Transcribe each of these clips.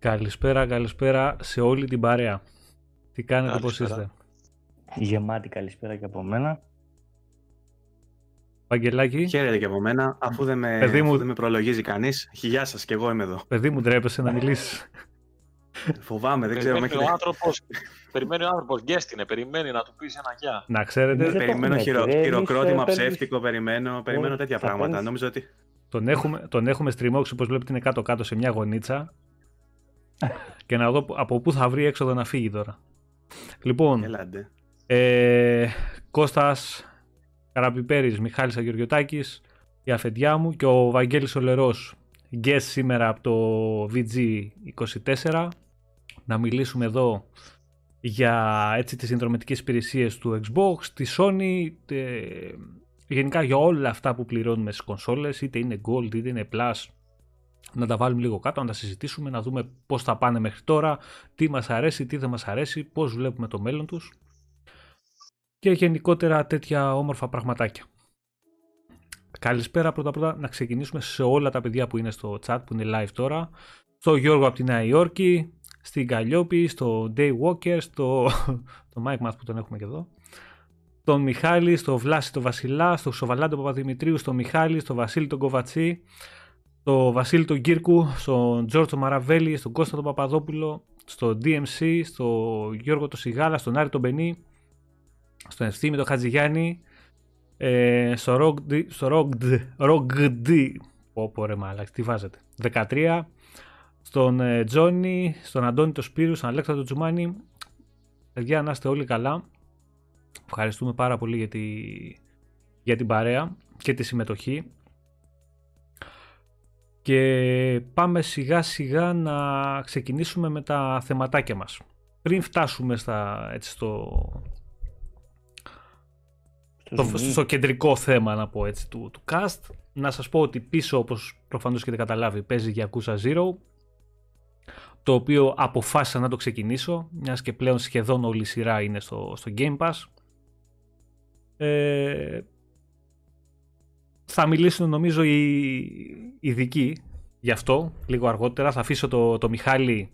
Καλησπέρα, καλησπέρα σε όλη την παρέα. Τι κάνετε, πώς είστε; Γεμάτη καλησπέρα και από μένα. Βαγγελάκη. Χαίρετε και από μένα, αφού δεν με, Παιδί μου... δεν με προλογίζει κανείς. Γεια σας και εγώ είμαι εδώ. Παιδί μου, ντρέπεσαι να μιλήσεις. Φοβάμαι, δεν ξέρω. Περιμένει ο άνθρωπος, περιμένει ο άνθρωπος, γκέστηνε, περιμένει να του πεις ένα γεια. Να ξέρετε. Περιμένω χειρο, χειροκρότημα ψεύτικο, περιμένω, περιμένω τέτοια πράγματα. Νόμιζα ότι... Τον έχουμε, τον έχουμε στριμώξει, όπως βλέπετε είναι κάτω-κάτω σε μια γωνίτσα και να δω από πού θα βρει έξοδο να φύγει τώρα. Λοιπόν, Ελάτε. ε, Κώστας Καραπιπέρης, Μιχάλης Αγγελιωτάκης, η αφεντιά μου και ο Βαγγέλης Ολερός, guest σήμερα από το VG24, να μιλήσουμε εδώ για έτσι τις συνδρομητικές υπηρεσίες του Xbox, τη Sony, γενικά για όλα αυτά που πληρώνουμε στις κονσόλες, είτε είναι Gold, είτε είναι Plus, να τα βάλουμε λίγο κάτω, να τα συζητήσουμε, να δούμε πώς θα πάνε μέχρι τώρα, τι μας αρέσει, τι δεν μας αρέσει, πώς βλέπουμε το μέλλον τους και γενικότερα τέτοια όμορφα πραγματάκια. Καλησπέρα πρώτα πρώτα να ξεκινήσουμε σε όλα τα παιδιά που είναι στο chat που είναι live τώρα. Στο Γιώργο από τη Νέα Υόρκη, στην Καλλιόπη, στο Day Walker, στο το Mike Math που τον έχουμε και εδώ. Τον Μιχάλη, στο Βλάση τον Βασιλά, στο Σοβαλάντο Παπαδημητρίου, στο Μιχάλη, στο Βασίλη τον Κοβατσί, στο Βασίλη τον Κύρκου, στον Τζόρτζο Μαραβέλη, στον Κώστα τον Παπαδόπουλο, στο DMC, στο Γιώργο τον Σιγάλα, στον Άρη τον Μπενή, στον Ευθύμη τον Χατζηγιάννη, ε, στο Rogd, στο Rogd, πω ρε μάλακα, τι βάζετε, 13, στον ε, Τζόνι, στον Αντώνη τον Σπύρου, στον Αλέξανδρο Τζουμάνι. Παιδιά, να είστε όλοι καλά. Ευχαριστούμε πάρα πολύ για, τη, για την παρέα και τη συμμετοχή. Και πάμε σιγά σιγά να ξεκινήσουμε με τα θεματάκια μας. Πριν φτάσουμε στα, έτσι, στο, στο, στο κεντρικό θέμα να πω έτσι του, του cast, να σας πω ότι πίσω όπως προφανώς έχετε καταλάβει παίζει για Yakuza Zero το οποίο αποφάσισα να το ξεκινήσω μιας και πλέον σχεδόν όλη η σειρά είναι στο, στο Game Pass ε, θα μιλήσουν νομίζω οι ειδικοί γι' αυτό λίγο αργότερα. Θα αφήσω το, το Μιχάλη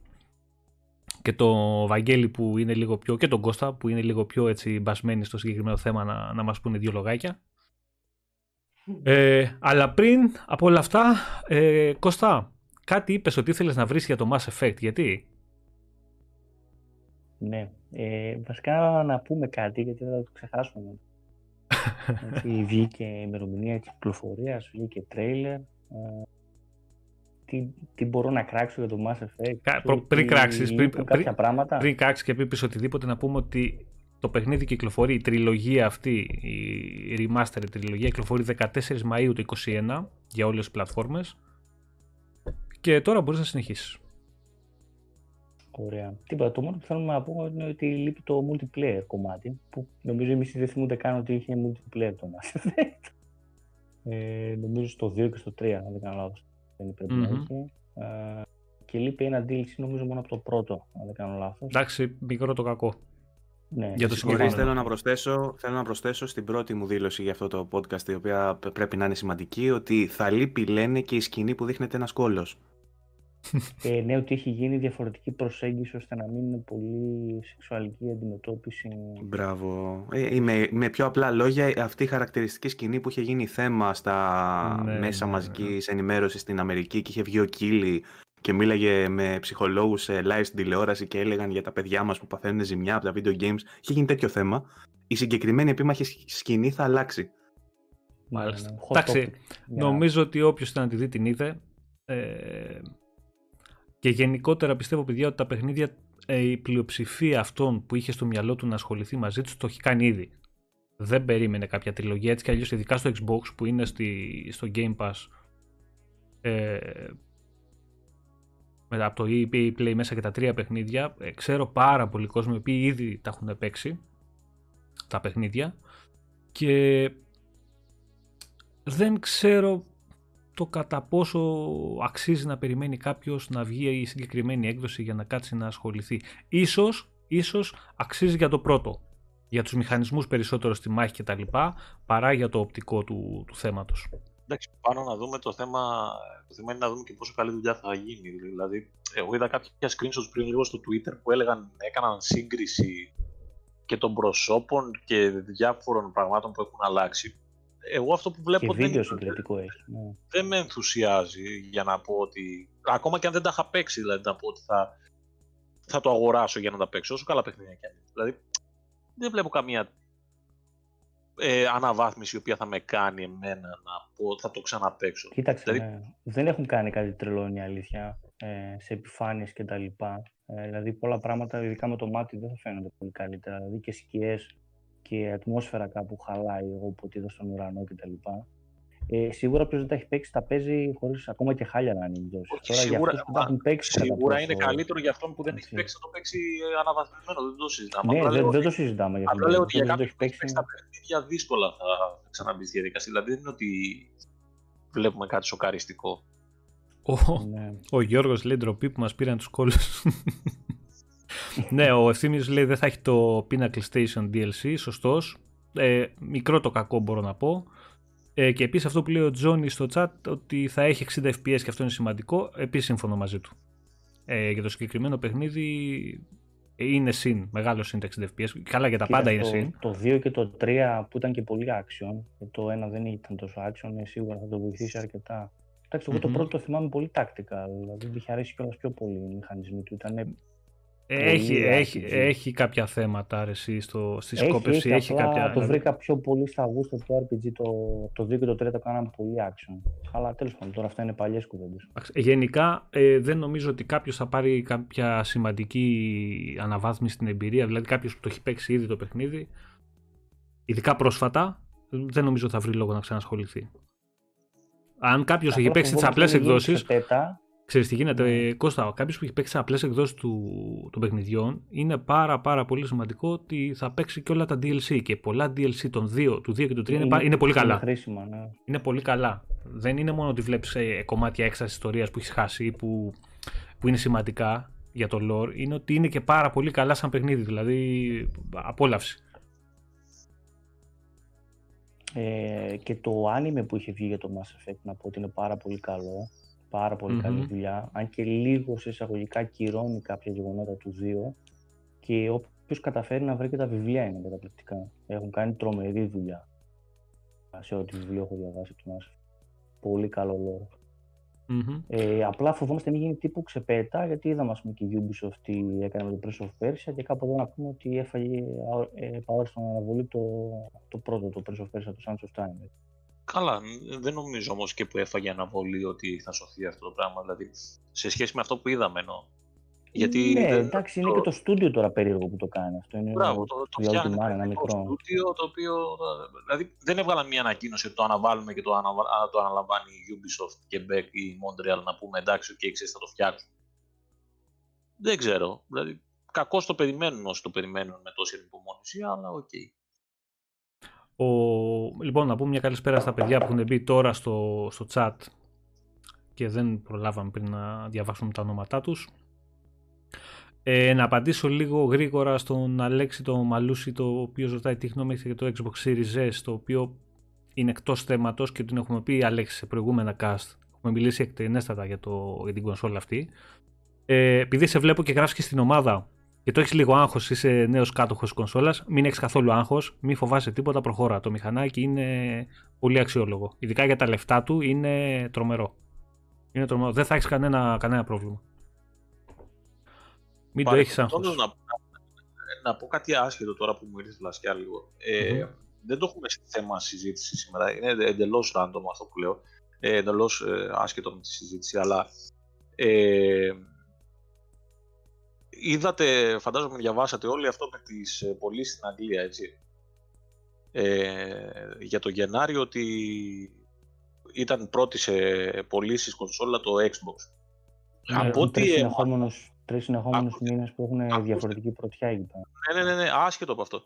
και το Βαγγέλη που είναι λίγο πιο και τον Κώστα που είναι λίγο πιο έτσι μπασμένοι στο συγκεκριμένο θέμα να, να μας πούνε δύο λογάκια. Ε, αλλά πριν από όλα αυτά, ε, Κώστα, κάτι είπες ότι ήθελες να βρεις για το Mass Effect, γιατί; Ναι, ε, βασικά να πούμε κάτι γιατί θα το ξεχάσουμε. Έτσι, βγήκε ημερομηνία κυκλοφορίας, βγήκε τρέιλερ. Ε, τι, τι μπορώ να κράξω για το Mass Effect. Κα, προ, πριν κράξεις, πριν, κάποια πράγματα. πριν κράξεις και πεις οτιδήποτε να πούμε ότι το παιχνίδι κυκλοφορεί, η τριλογία αυτή, η remaster τριλογία κυκλοφορεί 14 Μαΐου του 2021 για όλες τις πλατφόρμες και τώρα μπορείς να συνεχίσεις. Ωραία. Τίποτα. Το μόνο που θέλουμε να πούμε είναι ότι λείπει το multiplayer κομμάτι, που νομίζω εμείς δεν θυμούνται καν ότι είχε multiplayer το Mass Effect. Ε, νομίζω στο 2 και στο 3, αν δεν κάνω λάθος. Δεν πρέπει mm-hmm. να έχει. Ε, και λείπει ένα DLC νομίζω μόνο από το πρώτο, αν δεν κάνω λάθος. Εντάξει, μικρό το κακό. Ναι, για το συγκεκριμένο. Θέλω να, προσθέσω, θέλω να προσθέσω στην πρώτη μου δήλωση για αυτό το podcast, η οποία πρέπει να είναι σημαντική, ότι θα λείπει, λένε, και η σκηνή που δείχνεται ένας κόλλο ε, ναι, ότι έχει γίνει διαφορετική προσέγγιση ώστε να μην είναι πολύ σεξουαλική αντιμετώπιση. Μπράβο. Ε, με, με πιο απλά λόγια, αυτή η χαρακτηριστική σκηνή που είχε γίνει θέμα στα ναι, μέσα ναι, μαζικής ναι. ενημέρωσης στην Αμερική και είχε βγει ο Κίλι και μίλαγε με ψυχολόγους live στην τηλεόραση και έλεγαν για τα παιδιά μας που παθαίνουν ζημιά από τα video games. Είχε γίνει τέτοιο θέμα. Η συγκεκριμένη επίμαχη σκηνή θα αλλάξει. Μάλιστα. Εντάξει, νομίζω ότι όποιος ήταν να τη δει την είδε. Ε, και γενικότερα πιστεύω, παιδιά, ότι τα παιχνίδια, ε, η πλειοψηφία αυτών που είχε στο μυαλό του να ασχοληθεί μαζί τους το έχει κάνει ήδη. Δεν περίμενε κάποια τριλογία έτσι κι αλλιώς, ειδικά στο Xbox που είναι στη, στο Game Pass. Ε, μετά από το EA Play μέσα και τα τρία παιχνίδια. Ε, ξέρω πάρα πολύ κόσμο οι οποίοι ήδη τα έχουν παίξει τα παιχνίδια και δεν ξέρω το κατά πόσο αξίζει να περιμένει κάποιος να βγει η συγκεκριμένη έκδοση για να κάτσει να ασχοληθεί. Ίσως, ίσως αξίζει για το πρώτο, για τους μηχανισμούς περισσότερο στη μάχη κτλ. παρά για το οπτικό του, του θέματος. Εντάξει, πάνω να δούμε το θέμα, το θέμα είναι να δούμε και πόσο καλή δουλειά θα γίνει. Δηλαδή, εγώ είδα κάποια screenshots πριν λίγο στο Twitter που έλεγαν, έκαναν σύγκριση και των προσώπων και διάφορων πραγμάτων που έχουν αλλάξει. Εγώ αυτό που βλέπω και βίντεο συγκριτικό έχει. Ναι. δεν με ενθουσιάζει για να πω ότι, ακόμα και αν δεν τα είχα παίξει, δηλαδή να πω ότι θα, θα το αγοράσω για να τα παίξω, όσο καλά παιχνίδια και αν είναι. Δηλαδή, δεν βλέπω καμία ε, αναβάθμιση η οποία θα με κάνει εμένα να πω θα το ξαναπαίξω. Κοίταξε, δηλαδή... ναι. δεν έχουν κάνει κάτι τρελό η αλήθεια ε, σε επιφάνειες και τα λοιπά. Ε, δηλαδή πολλά πράγματα, ειδικά με το μάτι, δεν θα φαίνονται πολύ καλύτερα. Δηλαδή και σκιές και ατμόσφαιρα κάπου χαλάει εγώ που είδα στον ουρανό κτλ. Ε, σίγουρα ποιο δεν τα έχει παίξει τα παίζει χωρίς ακόμα και χάλια να είναι Τώρα σίγουρα, για που τα έχουν παίξει. Σίγουρα είναι καλύτερο για αυτόν που δεν έχει παίξει να το παίξει αναβαθμισμένο. Δεν το συζητάμε. Ναι, δεν, δεν το συζητάμε. Για απλά λέω ότι για κάποιον που έχει παίξει τα παιχνίδια δύσκολα θα ξαναμπεί στη διαδικασία. Δηλαδή δεν είναι ότι βλέπουμε κάτι σοκαριστικό. Ο, ναι. ο Γιώργος λέει ντροπή που μας πήραν τους κόλλους. Ναι, ο Ευθύμιος λέει δεν θα έχει το Pinnacle Station DLC, σωστός. Ε, μικρό το κακό μπορώ να πω. Ε, και επίσης αυτό που λέει ο Τζόνι στο chat ότι θα έχει 60 FPS και αυτό είναι σημαντικό. Επίσης σύμφωνο μαζί του. Ε, για το συγκεκριμένο παιχνίδι είναι συν, μεγάλο συν τα 60 FPS. Καλά για τα πάντα είναι συν. Το 2 και το 3 που ήταν και πολύ action, το 1 δεν ήταν τόσο action, ε, σίγουρα θα το βοηθήσει αρκετά. Εντάξει, εγώ mm-hmm. το πρώτο το θυμάμαι πολύ τακτικά, δηλαδή μου είχε αρέσει κιόλας πιο πολύ οι μηχανισμοί του. Ήταν έχει, έχει, έχει κάποια θέματα αρεσί στο, στη σκόπευση. Έχει, έχει κάποια... Το βρήκα πιο πολύ στα γούστα του RPG. Το, το 2 και το 3 το κάναμε πολύ action. Αλλά τέλος πάντων, τώρα αυτά είναι παλιές κουβέντες. Γενικά ε, δεν νομίζω ότι κάποιος θα πάρει κάποια σημαντική αναβάθμιση στην εμπειρία. Δηλαδή κάποιος που το έχει παίξει ήδη το παιχνίδι, ειδικά πρόσφατα, δεν νομίζω ότι θα βρει λόγο να ξανασχοληθεί. Αν κάποιος έχει παίξει τις απλές εκδόσεις. Ξέρεις τι γίνεται, Κώστα, κάποιος που έχει παίξει σε απλές εκδόσεις του, των παιχνιδιών είναι πάρα πάρα πολύ σημαντικό ότι θα παίξει και όλα τα DLC και πολλά DLC των 2, του 2 και του 3 είναι, είναι, πολύ καλά. Είναι χρήσιμα, ναι. Είναι πολύ καλά. Δεν είναι μόνο ότι βλέπεις ε, κομμάτια έξτρας ιστορίας που έχεις χάσει ή που, που είναι σημαντικά για το lore, είναι ότι είναι και πάρα πολύ καλά σαν παιχνίδι, δηλαδή απόλαυση. Ε, και το άνιμε που είχε βγει για το Mass Effect να πω ότι είναι πάρα πολύ καλό πάρα καλή δουλειά, αν και λίγος σε εισαγωγικά κυρώνει κάποια γεγονότα του 2 και όποιος καταφέρει να βρει και τα βιβλία είναι καταπληκτικά. Έχουν κάνει τρομερή δουλειά σε ό,τι βιβλίο έχω διαβάσει του μας. Πολύ καλό λόγο. Ε, απλά φοβόμαστε μην γίνει τύπου ξεπέτα, γιατί είδαμε ας πούμε, και η Ubisoft τι έκανε με το Prince of Persia και κάπου εδώ να πούμε ότι έφαγε ε, στον αναβολή το, το πρώτο, το Prince of Persia, το Sands of Time. Καλά, δεν νομίζω όμως και που έφαγε αναβολή ότι θα σωθεί αυτό το πράγμα, δηλαδή σε σχέση με αυτό που είδαμε εννοώ. Γιατί ναι, δεν... εντάξει, είναι και το στούντιο τώρα περίεργο που το κάνει αυτό. Είναι Μπράβο, το, το, το φτιάχνει ένα μικρό. Το στούντιο το οποίο, δηλαδή δεν έβγαλαν μια ανακοίνωση ότι το αναβάλουμε και το, αναβα... το αναλαμβάνει η Ubisoft και Beck ή Montreal να πούμε εντάξει, okay, ξέρεις, θα το φτιάξουν. Δεν ξέρω, δηλαδή κακώς το περιμένουν όσοι το περιμένουν με τόση υπομονή, αλλά OK. Okay. Ο... Λοιπόν, να πούμε μια καλησπέρα στα παιδιά που έχουν μπει τώρα στο, στο chat και δεν προλάβαμε πριν να διαβάσουμε τα ονόματά τους. Ε, να απαντήσω λίγο γρήγορα στον Αλέξη το Μαλούση το οποίο ρωτάει τι γνώμη έχετε για το Xbox Series S το οποίο είναι εκτός θέματος και την έχουμε πει Αλέξη σε προηγούμενα cast έχουμε μιλήσει εκτενέστατα για, το, για την κονσόλα αυτή ε, επειδή σε βλέπω και γράφεις και στην ομάδα και το έχεις λίγο άγχος, είσαι νέος κάτοχος κονσόλας, μην έχεις καθόλου άγχος, μην φοβάσαι τίποτα, προχώρα. Το μηχανάκι είναι πολύ αξιόλογο. Ειδικά για τα λεφτά του είναι τρομερό. Είναι τρομερό. Δεν θα έχεις κανένα, κανένα πρόβλημα. Μην το έχεις άγχος. Να, να πω κάτι άσχετο τώρα που μου ήρθες λασιά λίγο. Ε, mm-hmm. Δεν το έχουμε σε θέμα συζήτηση σήμερα. Είναι εντελώς random αυτό που λέω. Ε, εντελώς ε, άσχετο με τη συζήτηση, αλλά. Ε, είδατε, φαντάζομαι διαβάσατε όλοι αυτό με τις ε, πωλήσεις στην Αγγλία, έτσι. Ε, για το Γενάριο ότι ήταν πρώτη σε πωλήσεις κονσόλα το Xbox. Ναι, από τρεις συνεχόμενους, τρεις συνεχόμενους μήνες που έχουν διαφορετική πρωτιά εκεί Ναι, ναι, ναι, ναι, άσχετο από αυτό.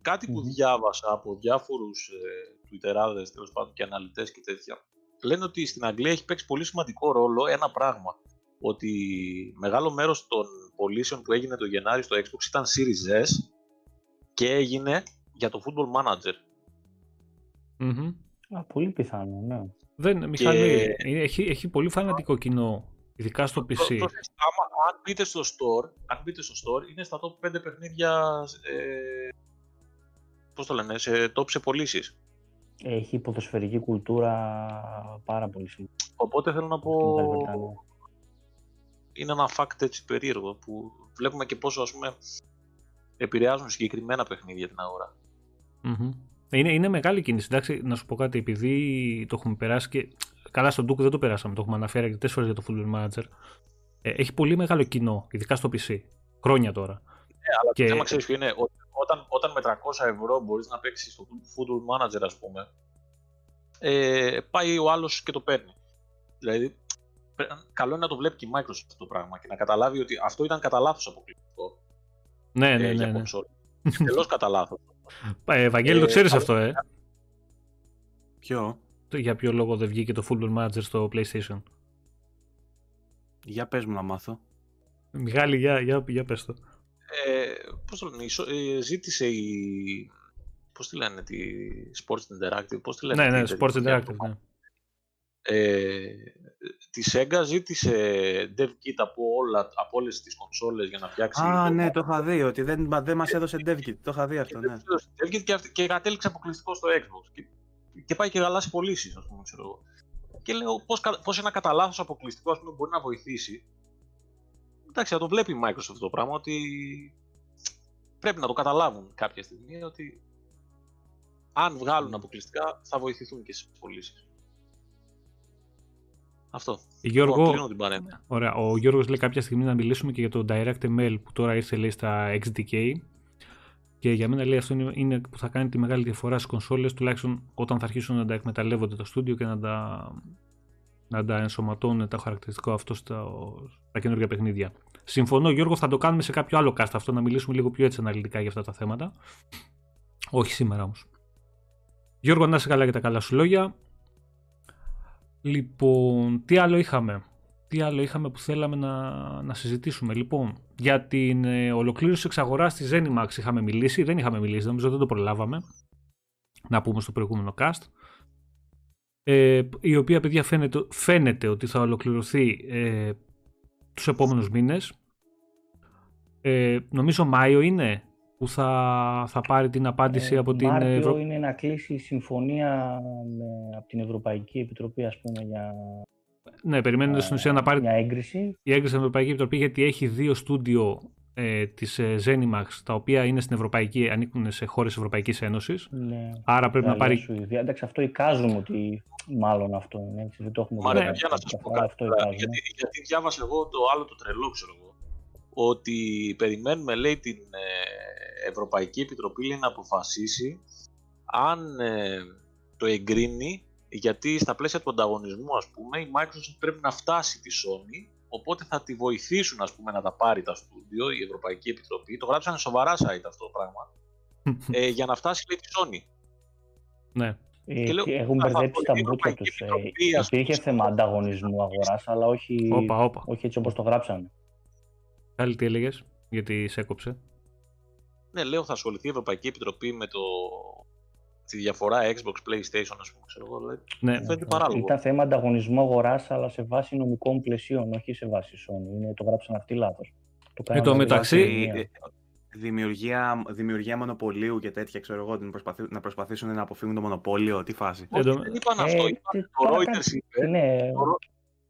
Κάτι που διάβασα από διάφορους ε, Twitterάδες, τέλος πάντων και αναλυτές και τέτοια, λένε ότι στην Αγγλία έχει παίξει πολύ σημαντικό ρόλο ένα πράγμα. Ότι μεγάλο μέρος των πωλήσεων που έγινε το Γενάρη στο Xbox ήταν Series S και έγινε για το Football Manager. mm Α, πολύ πιθανό, ναι. Δεν, Μιχαλή, έχει, έχει πολύ φανατικό κοινό, ειδικά στο PC. Προ, άμα, αν μπείτε στο store, αν μπείτε στο store, είναι στα top 5 παιχνίδια, ε, πώς το λένε, σε top σε πωλήσεις. Έχει ποδοσφαιρική κουλτούρα πάρα πολύ σημαντική. Οπότε θέλω να πω, είναι ένα fact έτσι περίεργο που βλέπουμε και πόσο ας πούμε επηρεάζουν συγκεκριμένα παιχνίδια την αγορα Είναι, είναι μεγάλη κίνηση. Εντάξει, να σου πω κάτι, επειδή το έχουμε περάσει και. Καλά, στον Duke δεν το περάσαμε, το έχουμε αναφέρει αρκετές φορές για το Football Manager. Ε, έχει πολύ μεγάλο κοινό, ειδικά στο PC. Χρόνια τώρα. Ναι, αλλά και... το θέμα ξέρεις ποιο είναι. Όταν, όταν με 300 ευρώ μπορείς να παίξεις στο Football Manager, ας πούμε, ε, πάει ο άλλος και το παίρνει. Δηλαδή, καλό είναι να το βλέπει και η Microsoft αυτό το πράγμα και να καταλάβει ότι αυτό ήταν κατά λάθος αποκλειστικό. Ναι, ναι, ε, ναι. ναι. Τελώ κατά λάθος. Ε, Ευαγγέλη, το ξέρεις αυτό, ε; Ποιο; Για ποιο λόγο δεν βγήκε το Football Manager στο PlayStation; Για πες μου να μάθω. Μιχάλη, για, για, για πες το. Ε, πώς το λένε, ε, ζήτησε η... Πώς τη λένε, τη Sports Interactive, πώς τη λένε. Ναι, ναι, Sports Interactive, ναι. Ε, τη Sega ζήτησε dev kit από, όλα, από όλες τις κονσόλες για να φτιάξει... Α, ναι, το είχα δει, ότι δεν, δεν μας έδωσε dev kit, το είχα δει αυτό, ναι. Dev kit και, και κατέληξε αποκλειστικό στο Xbox και, και πάει και γαλάσει πωλήσεις, ας πούμε, ξέρω εγώ. Και λέω πώς, πώς ένα κατά λάθος αποκλειστικό ας πούμε, μπορεί να βοηθήσει. Εντάξει, θα το βλέπει η Microsoft το πράγμα ότι πρέπει να το καταλάβουν κάποια στιγμή ότι αν βγάλουν αποκλειστικά θα βοηθηθούν και στις πωλήσεις. Αυτό. Γιώργο, την ωραία. Ο Γιώργος λέει κάποια στιγμή να μιλήσουμε και για το DirectML που τώρα ήρθε λέει στα XDK και για μένα λέει αυτό είναι, που θα κάνει τη μεγάλη διαφορά στις κονσόλες τουλάχιστον όταν θα αρχίσουν να τα εκμεταλλεύονται το στούντιο και να τα, να τα ενσωματώνουν τα χαρακτηριστικά αυτό στα, στα καινούργια παιχνίδια. Συμφωνώ Γιώργο θα το κάνουμε σε κάποιο άλλο cast αυτό να μιλήσουμε λίγο πιο έτσι αναλυτικά για αυτά τα θέματα. Όχι σήμερα όμως. Γιώργο να είσαι καλά για τα καλά σου λόγια. Λοιπόν, τι άλλο είχαμε; Τι άλλο είχαμε που θέλαμε να, να συζητήσουμε; Λοιπόν, για την ε, ολοκλήρωση εξαγορά της Zenimax είχαμε μιλήσει. Δεν είχαμε μιλήσει, νομίζω δεν το προλάβαμε. Να πούμε στο προηγούμενο cast. Ε, η οποία, παιδιά, φαίνεται, φαίνεται ότι θα ολοκληρωθεί ε, τους επόμενους μήνες. Ε, νομίζω Μάιο είναι; Που θα, θα πάρει την απάντηση ε, από την Μάρτιο είναι να κλείσει η συμφωνία με, από την Ευρωπαϊκή Επιτροπή, ας πούμε, για... Ναι, περιμένουμε στην ουσία να πάρει μια έγκριση. η έγκριση στην Ευρωπαϊκή Επιτροπή, γιατί έχει δύο στούντιο ε, της ε, Zenimax, τα οποία είναι στην Ευρωπαϊκή, ανήκουν σε χώρες Ευρωπαϊκής Ένωσης. Ναι. Άρα πρέπει να πάρει... Σουηδία. Εντάξει, αυτό εικάζουμε ότι μάλλον αυτό είναι, έτσι, δεν το έχουμε Μα, ναι, για να σας πω κάτι, γιατί, γιατί διάβασα εγώ το άλλο το τρελό, ξέρω εγώ, ότι περιμένουμε, λέει, την ε, Ευρωπαϊκή Επιτροπή λέει, να αποφασίσει αν ε, το εγκρίνει, γιατί στα πλαίσια του ανταγωνισμού, ας πούμε, η Microsoft πρέπει να φτάσει τη Sony, οπότε θα τη βοηθήσουν, ας πούμε, να τα πάρει τα στούντιο, η Ευρωπαϊκή Επιτροπή. Το γράψανε σοβαρά site αυτό το πράγμα, ε, για να φτάσει, λέει, τη Sony. Ναι. Ε, λέω, έχουν μπερδέψει τα μπούτια τους. Ε, υπήρχε θέμα ανταγωνισμού αγοράς, αλλά όχι, όπα, όπα. όχι έτσι όπως το γράψανε. Άλλη τι έλεγες, γιατί σε έκοψε. Ναι, λέω θα ασχοληθεί η Ευρωπαϊκή Επιτροπή με το... τη διαφορά Xbox, PlayStation, ας πούμε. Ξέρω, ναι, ναι. παράλογο. Ήταν θέμα ανταγωνισμού αγοράς, αλλά σε βάση νομικών πλαισίων, όχι σε βάση Sony. Είναι, το γράψαν αυτοί λάθος. Το Εν τω μεταξύ, δημιουργία, δημιουργία μονοπωλίου και τέτοια, ξέρω εγώ, να προσπαθήσουν να αποφύγουν το μονοπόλιο, τι φάση. Όχι, δεν είπαν αυτό, ε, είπαν, το Reuters είπε, ναι.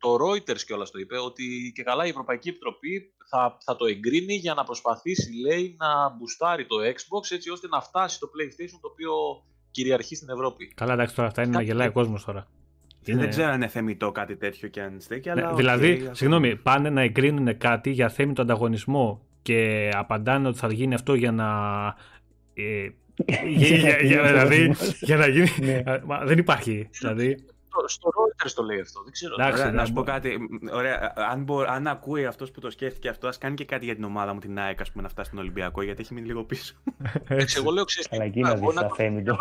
Το, το Reuters κιόλας το είπε, ότι και καλά η Ευρωπαϊκή Επιτροπή θα, θα το εγκρίνει για να προσπαθήσει, λέει, να μπουστάρει το Xbox έτσι ώστε να φτάσει το PlayStation το οποίο κυριαρχεί στην Ευρώπη. Καλά, εντάξει, τώρα αυτά είναι να γελάει ο κόσμος τώρα. Είναι... Δεν ξέρω αν είναι θεμητό κάτι τέτοιο και αν στέκει, αλλά. Ναι, δηλαδή, συγγνώμη, πάνε να εγκρίνουν κάτι για θέμητο ανταγωνισμό και απαντάνε ότι θα γίνει αυτό για να. Ε, για, για, δηλαδή, για να γίνει. Ναι. δεν υπάρχει. Δηλαδή στο Reuters το λέει αυτό. Δεν ξέρω. Εντάξει, να σου πω κάτι. Ωραία, αν, μπο, αν ακούει αυτός που το σκέφτηκε αυτό, ας κάνει και κάτι για την ομάδα μου, την ΑΕΚ, ας πούμε, να φτάσει στον Ολυμπιακό, γιατί έχει μείνει λίγο πίσω. Εντάξει, εγώ λέω ξέρεις. Αλλά εκεί να δει αφέμητο.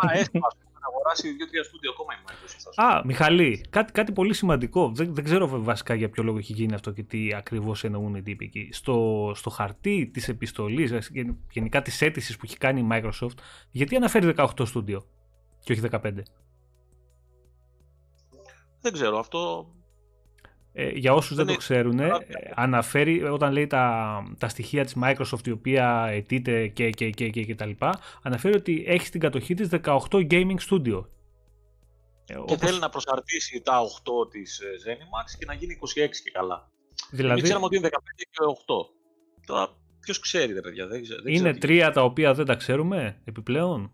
Να αγοράσει δύο-τρία στούντιο ακόμα η Microsoft. Α, Μιχαλή, κάτι, κάτι πολύ σημαντικό. Δεν, δεν ξέρω βασικά για ποιο λόγο έχει γίνει αυτό και τι ακριβώς εννοούν οι τύποι εκεί. Στο, στο χαρτί της επιστολής, γενικά της αίτησης που έχει κάνει η Microsoft, γιατί αναφέρει 18 στούντιο και όχι 15. Δεν ξέρω, αυτό ε, για όσους δεν, το ξέρουν, ε, αναφέρει όταν λέει τα, τα στοιχεία της Microsoft η οποία αιτείται και, και, και, και, και τα λοιπά, αναφέρει ότι έχει στην κατοχή της 18 gaming studio. Ε, και όπως... θέλει να προσαρτήσει τα 8 της ε, ZeniMax και να γίνει 26 και καλά. Δηλαδή... Μην ξέραμε ότι είναι 15 και 8. Τώρα ποιος ξέρει, παιδιά. Δεν, δεν είναι τρία τα οποία δεν τα ξέρουμε επιπλέον;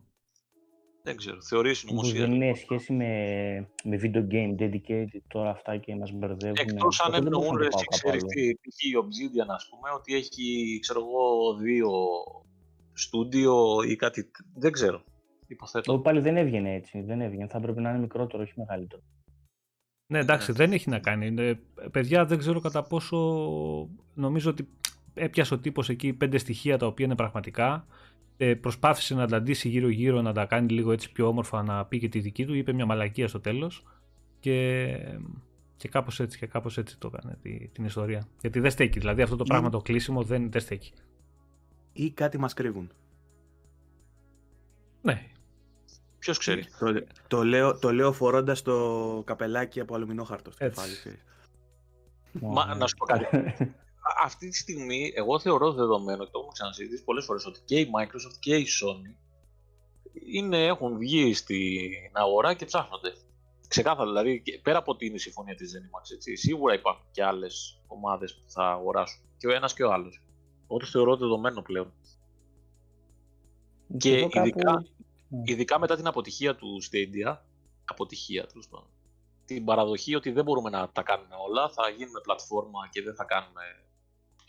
Δεν ξέρω, θεωρείς συνωμοσία. Δεν είναι σχέση με, με video game dedicated τώρα αυτά και μας μπερδεύουν. Εκτός αν εννοούν εσύ ξέρεις τι, π.χ. η Obsidian ας πούμε, ότι έχει ξέρω εγώ δύο στούντιο ή κάτι, δεν ξέρω. Υποθέτω. Το πάλι δεν έβγαινε έτσι, δεν έβγαινε, θα πρέπει να είναι μικρότερο, όχι μεγαλύτερο. Ναι, εντάξει, δεν έχει να κάνει. Ε, παιδιά, δεν ξέρω κατά πόσο. Νομίζω ότι έπιασε ο τύπος εκεί πέντε στοιχεία τα οποία είναι πραγματικά ε, προσπάθησε να τα αντίσει γύρω-γύρω, να τα κάνει λίγο έτσι πιο όμορφα, να πει και τη δική του, είπε μια μαλακία στο τέλος και, και κάπως έτσι και κάπως έτσι το έκανε τη, την ιστορία. Γιατί δεν στέκει, δηλαδή αυτό το πράγμα το κλείσιμο δεν, δεν στέκει. Ή κάτι μας κρύβουν. Ναι. Ποιος ξέρει. Το, το, λέω, το λέω φορώντας το καπελάκι από αλουμινόχαρτο στο κεφάλι. Μα, να σου πω κάτι. αυτή τη στιγμή εγώ θεωρώ δεδομένο και το έχουμε ξανασυζητήσει πολλές φορές ότι και η Microsoft και η Sony είναι, έχουν βγει στην αγορά και ψάχνονται. Ξεκάθαρα, δηλαδή πέρα από την συμφωνία της ZeniMax, έτσι, σίγουρα υπάρχουν και άλλες ομάδες που θα αγοράσουν και ο ένας και ο άλλος. Εγώ το θεωρώ δεδομένο πλέον. Και, ειδικά, ναι. ειδικά μετά την αποτυχία του Stadia, αποτυχία τέλος πάντων, την παραδοχή ότι δεν μπορούμε να τα κάνουμε όλα, θα γίνουμε πλατφόρμα και δεν θα κάνουμε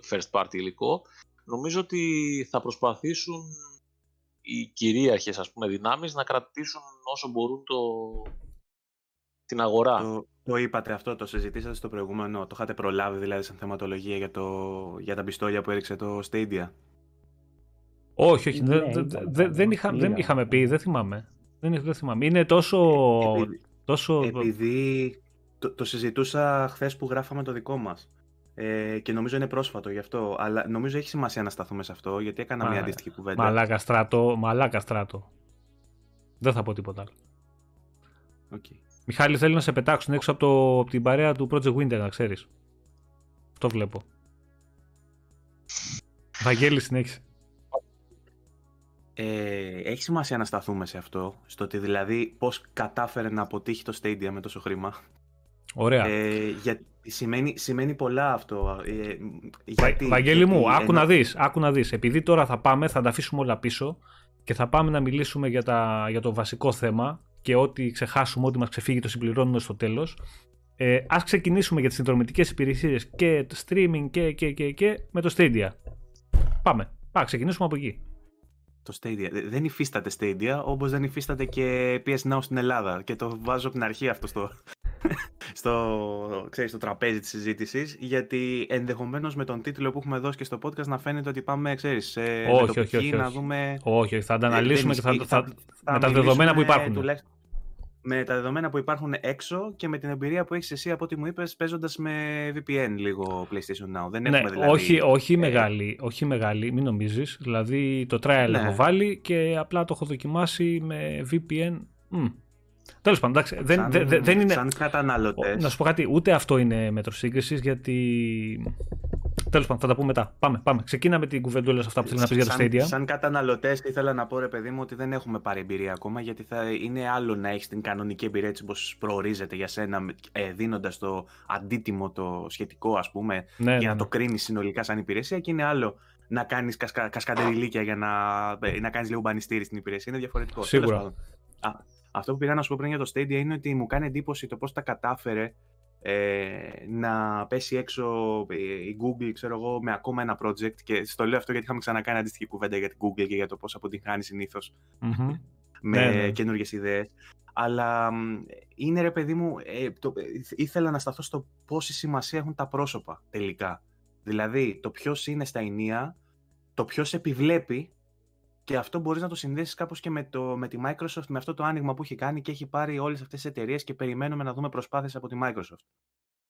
first party υλικό, νομίζω ότι θα προσπαθήσουν οι κυρίαρχες ας πούμε δυνάμεις να κρατήσουν όσο μπορούν το... την αγορά. Το, το είπατε αυτό, το συζητήσατε στο προηγούμενο, το είχατε προλάβει δηλαδή σαν θεματολογία για, το, για τα πιστόλια που έριξε το Stadia; Όχι, όχι, ναι, δεν, δεν, είχα, δεν είχαμε πει, δεν θυμάμαι. Δεν, δεν θυμάμαι. Είναι τόσο... Επειδή, τόσο... επειδή το, το συζητούσα χθες που γράφαμε το δικό μας. Ε, και νομίζω είναι πρόσφατο γι' αυτό. Αλλά νομίζω έχει σημασία να σταθούμε σε αυτό, γιατί έκανα Μα, μια αντίστοιχη κουβέντα. Μαλάκα στράτο, μαλάκα στράτο. Δεν θα πω τίποτα άλλο. Okay. Μιχάλη, θέλει να σε πετάξουν έξω από, το, από την παρέα του Project Winter, να ξέρεις. Αυτό βλέπω. Βαγγέλη, συνέχισε. Ε, έχει σημασία να σταθούμε σε αυτό, στο ότι δηλαδή πώς κατάφερε να αποτύχει το Stadia με τόσο χρήμα. Ωραία. Ε, γιατί σημαίνει, σημαίνει πολλά αυτό. Ε, γιατί, Βαγγέλη μου, άκου, να δεις, άκου να δεις. Επειδή τώρα θα πάμε, θα τα αφήσουμε όλα πίσω και θα πάμε να μιλήσουμε για, τα, για το βασικό θέμα και ό,τι ξεχάσουμε, ό,τι μας ξεφύγει το συμπληρώνουμε στο τέλος. Ε, ας ξεκινήσουμε για τις συνδρομητικές υπηρεσίες και το streaming και, και, και, και με το Stadia. Πάμε. Πάμε, ξεκινήσουμε από εκεί. Το Stadia. Δεν υφίσταται Stadia, όπως δεν υφίσταται και PS Now στην Ελλάδα. Και το βάζω από την αρχή αυτό στο, στο, ξέρεις, στο τραπέζι της συζήτησης, γιατί ενδεχομένως με τον τίτλο που έχουμε δώσει και στο podcast να φαίνεται ότι πάμε, ξέρεις, σε όχι, όχι, όχι, να δούμε... Όχι, όχι, θα τα αναλύσουμε και θα, θα, θα, θα με τα δεδομένα που υπάρχουν. Με τα δεδομένα που υπάρχουν έξω και με την εμπειρία που έχεις εσύ από ό,τι μου είπες παίζοντας με VPN λίγο PlayStation Now. Δεν ναι, έχουμε δηλαδή... Όχι, όχι, ε... μεγάλη, όχι μεγάλη, μην νομίζεις. Δηλαδή το trial ναι. έχω βάλει και απλά το έχω δοκιμάσει με VPN. Mm. Τέλος πάντων, εντάξει, δεν, σαν, δεν, δεν είναι. Σαν καταναλωτές. Να σου πω κάτι, ούτε αυτό είναι μέτρο σύγκρισης, γιατί. Τέλος πάντων, θα τα πούμε μετά. Πάμε, πάμε. Ξεκίνα με την κουβεντούλα σε αυτά που θέλει να πεις για το Stadia. Σαν καταναλωτές, ήθελα να πω ρε παιδί μου ότι δεν έχουμε πάρει εμπειρία ακόμα, γιατί θα είναι άλλο να έχεις την κανονική εμπειρία έτσι όπως προορίζεται για σένα, ε, δίνοντας το αντίτιμο το σχετικό, ας πούμε, ναι, για ναι, να ναι. το κρίνεις συνολικά σαν υπηρεσία, και είναι άλλο να κάνεις κασκα, κασκαντεριλίκια για να, ε, να κάνεις λίγο μπανιστήρι στην υπηρεσία. Είναι διαφορετικό. Σίγουρα. Αυτό που πήγα να σου πω πριν για το Stadia είναι ότι μου κάνει εντύπωση το πώς τα κατάφερε ε, να πέσει έξω ε, η Google, ξέρω εγώ, με ακόμα ένα project και στο λέω αυτό γιατί είχαμε ξανακάνει αντίστοιχη κουβέντα για την Google και για το πώς αποτυγχάνει συνήθως mm-hmm. με ναι, ναι. καινούργιες ιδέες. Αλλά είναι ρε παιδί μου, ε, το, ήθελα να σταθώ στο πόση σημασία έχουν τα πρόσωπα τελικά. Δηλαδή, το ποιος είναι στα ενία, το ποιος επιβλέπει και αυτό μπορείς να το συνδέσεις κάπως και με, το, με τη Microsoft, με αυτό το άνοιγμα που έχει κάνει και έχει πάρει όλες αυτές τις εταιρείες και περιμένουμε να δούμε προσπάθειες από τη Microsoft.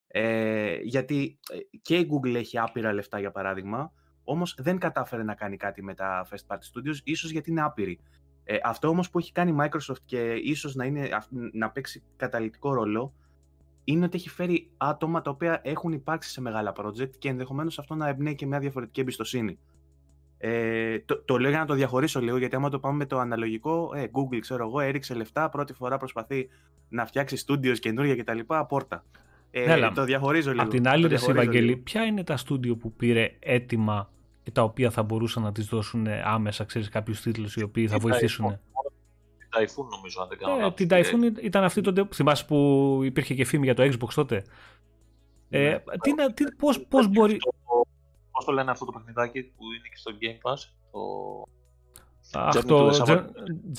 Ε, γιατί ε, και η Google έχει άπειρα λεφτά, για παράδειγμα, όμως δεν κατάφερε να κάνει κάτι με τα First Party Studios, ίσως γιατί είναι άπειρη. Ε, αυτό όμως που έχει κάνει η Microsoft και ίσως να, είναι, να παίξει καταλητικό ρόλο είναι ότι έχει φέρει άτομα τα οποία έχουν υπάρξει σε μεγάλα project και ενδεχομένως αυτό να εμπνέει και μια διαφορετική εμπιστοσύνη. Ε, το, το λέω για να το διαχωρίσω λίγο, γιατί άμα το πάμε με το αναλογικό, ε, Google, ξέρω εγώ, έριξε λεφτά, πρώτη φορά προσπαθεί να φτιάξει studios καινούργια κτλ. Πόρτα. Ε, ναι, το διαχωρίζω λίγο. Απ' την άλλη, Ρε Βαγγέλη, ποια είναι τα στούντιο που πήρε έτοιμα και τα οποία θα μπορούσαν να τις δώσουν άμεσα, ξέρεις, κάποιους τίτλους οι οποίοι θα βοηθήσουν; Την Typhoon νομίζω, αν δεν κάνω ε, Την Typhoon ήταν αυτή τότε, θυμάσαι που υπήρχε και φήμη για το Xbox τότε; Ε, ναι, τι, τι, πώς, πώς μπορεί... Πώς το λένε αυτό το παιχνιδάκι που είναι και στο Game Pass, το... Αυτό,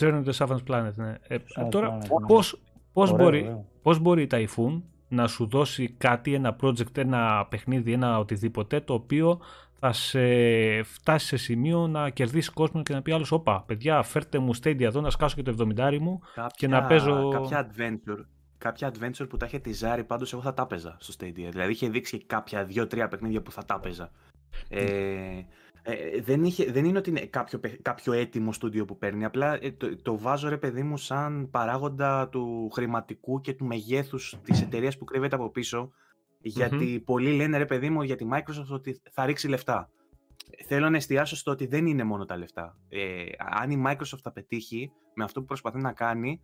Journey to the Savage Planet, ναι. Ε, τώρα, πώς, πώς, μπορεί, πώς μπορεί η Typhoon να σου δώσει κάτι, ένα project, ένα παιχνίδι, ένα οτιδήποτε, το οποίο θα σε φτάσει σε σημείο να κερδίσεις κόσμο και να πει άλλος: Όπα, παιδιά, φέρτε μου Stadia εδώ να σκάσω και το 70 μου και να παίζω. Κάποια adventure, κάποια adventure που τα είχε τη Ζάρη, πάντως εγώ θα τα έπαιζα στο Stadia. Δηλαδή είχε δείξει και κάποια δύο-τρία παιχνίδια που θα τα έπαιζα. Ε, ε, δεν, είχε, δεν είναι ότι είναι κάποιο, κάποιο έτοιμο στούντιο που παίρνει, απλά ε, το, το, βάζω ρε παιδί μου σαν παράγοντα του χρηματικού και του μεγέθους της εταιρείας που κρύβεται από πίσω, γιατί πολλοί λένε ρε παιδί μου για τη Microsoft ότι θα ρίξει λεφτά. Θέλω να εστιάσω στο ότι δεν είναι μόνο τα λεφτά. Ε, αν η Microsoft θα πετύχει με αυτό που προσπαθεί να κάνει,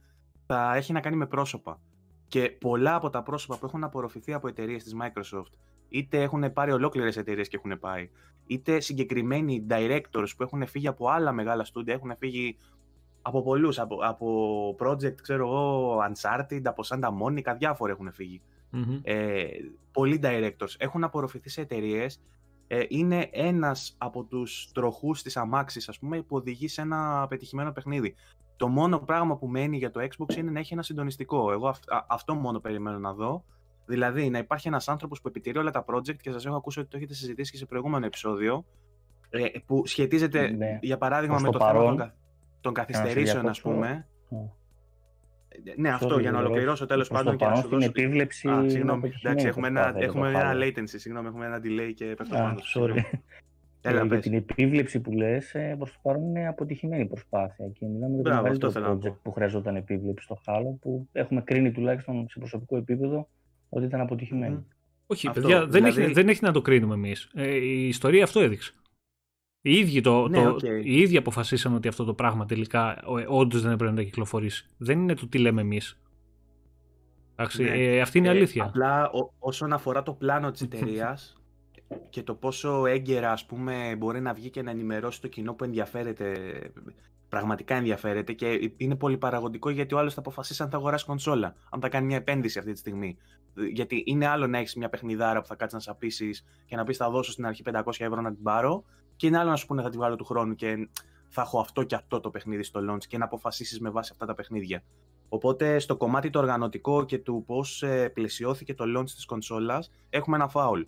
θα έχει να κάνει με πρόσωπα. Και πολλά από τα πρόσωπα που έχουν απορροφηθεί από εταιρείες της Microsoft, είτε έχουν πάρει ολόκληρες εταιρείες και έχουν πάει, είτε συγκεκριμένοι directors που έχουν φύγει από άλλα μεγάλα στούντια, έχουν φύγει από πολλούς, από, από project, ξέρω εγώ, Uncharted, από Santa Monica, διάφοροι έχουν Ε, πολλοί directors έχουν απορροφηθεί σε εταιρείες. Ε, είναι ένας από τους τροχούς της αμάξης, ας πούμε, που οδηγεί σε ένα πετυχημένο παιχνίδι. Το μόνο πράγμα που μένει για το Xbox είναι να έχει ένα συντονιστικό. Εγώ αυτό μόνο περιμένω να δω. Δηλαδή, να υπάρχει ένας άνθρωπος που επιτηρεί όλα τα project και σας έχω ακούσει ότι το έχετε συζητήσει και σε προηγούμενο επεισόδιο. Ε, που σχετίζεται, ναι. για παράδειγμα, με το παρόν, θέμα των, καθυστερήσεων, ας πούμε. Ναι, ναι αυτό για να ολοκληρώσω τέλος πάντων και να σου δώσω. επίβλεψη. Α, συγγνώμη, εντάξει, έχουμε ένα, έχουμε ένα latency, συγγνώμη, έχουμε ένα delay και πέφτω πάνω. Sorry. Έλα, για την επίβλεψη που λες, ε, προς το παρόν είναι αποτυχημένη προσπάθεια. Και μιλάμε για το μεγαλύτερο project που χρειαζόταν επίβλεψη στο Χάλο, που έχουμε κρίνει τουλάχιστον σε προσωπικό επίπεδο ότι ήταν αποτυχημένη. Όχι, αυτό, παιδιά, δεν, έχει, δηλαδή- δεν έχει να το κρίνουμε εμείς. Ε, η ιστορία αυτό έδειξε. Οι ίδιοι, το, ναι, το, okay. οι ίδιοι αποφασίσαν ότι αυτό το πράγμα τελικά όντως δεν έπρεπε να κυκλοφορήσει. Δεν είναι το τι λέμε εμείς. Ναι. Ε, αυτή είναι η ε, αλήθεια. Απλά ό, όσον αφορά το πλάνο της εταιρείας και το πόσο έγκαιρα ας πούμε, μπορεί να βγει και να ενημερώσει το κοινό που ενδιαφέρεται, πραγματικά ενδιαφέρεται και είναι πολύ παραγωγικό γιατί ο άλλος θα αποφασίσει αν θα αγοράσει κονσόλα, αν θα κάνει μια επένδυση αυτή τη στιγμή. Γιατί είναι άλλο να έχεις μια παιχνιδάρα που θα κάτσεις να σαπίσεις και να πεις θα δώσω στην αρχή 500 ευρώ να την πάρω, και είναι άλλο να σου πούνε θα τη βγάλω του χρόνου και θα έχω αυτό και αυτό το παιχνίδι στο launch και να αποφασίσεις με βάση αυτά τα παιχνίδια. Οπότε στο κομμάτι το οργανωτικό και του πώς ε, πλαισιώθηκε το launch της κονσόλας, έχουμε ένα φάουλ.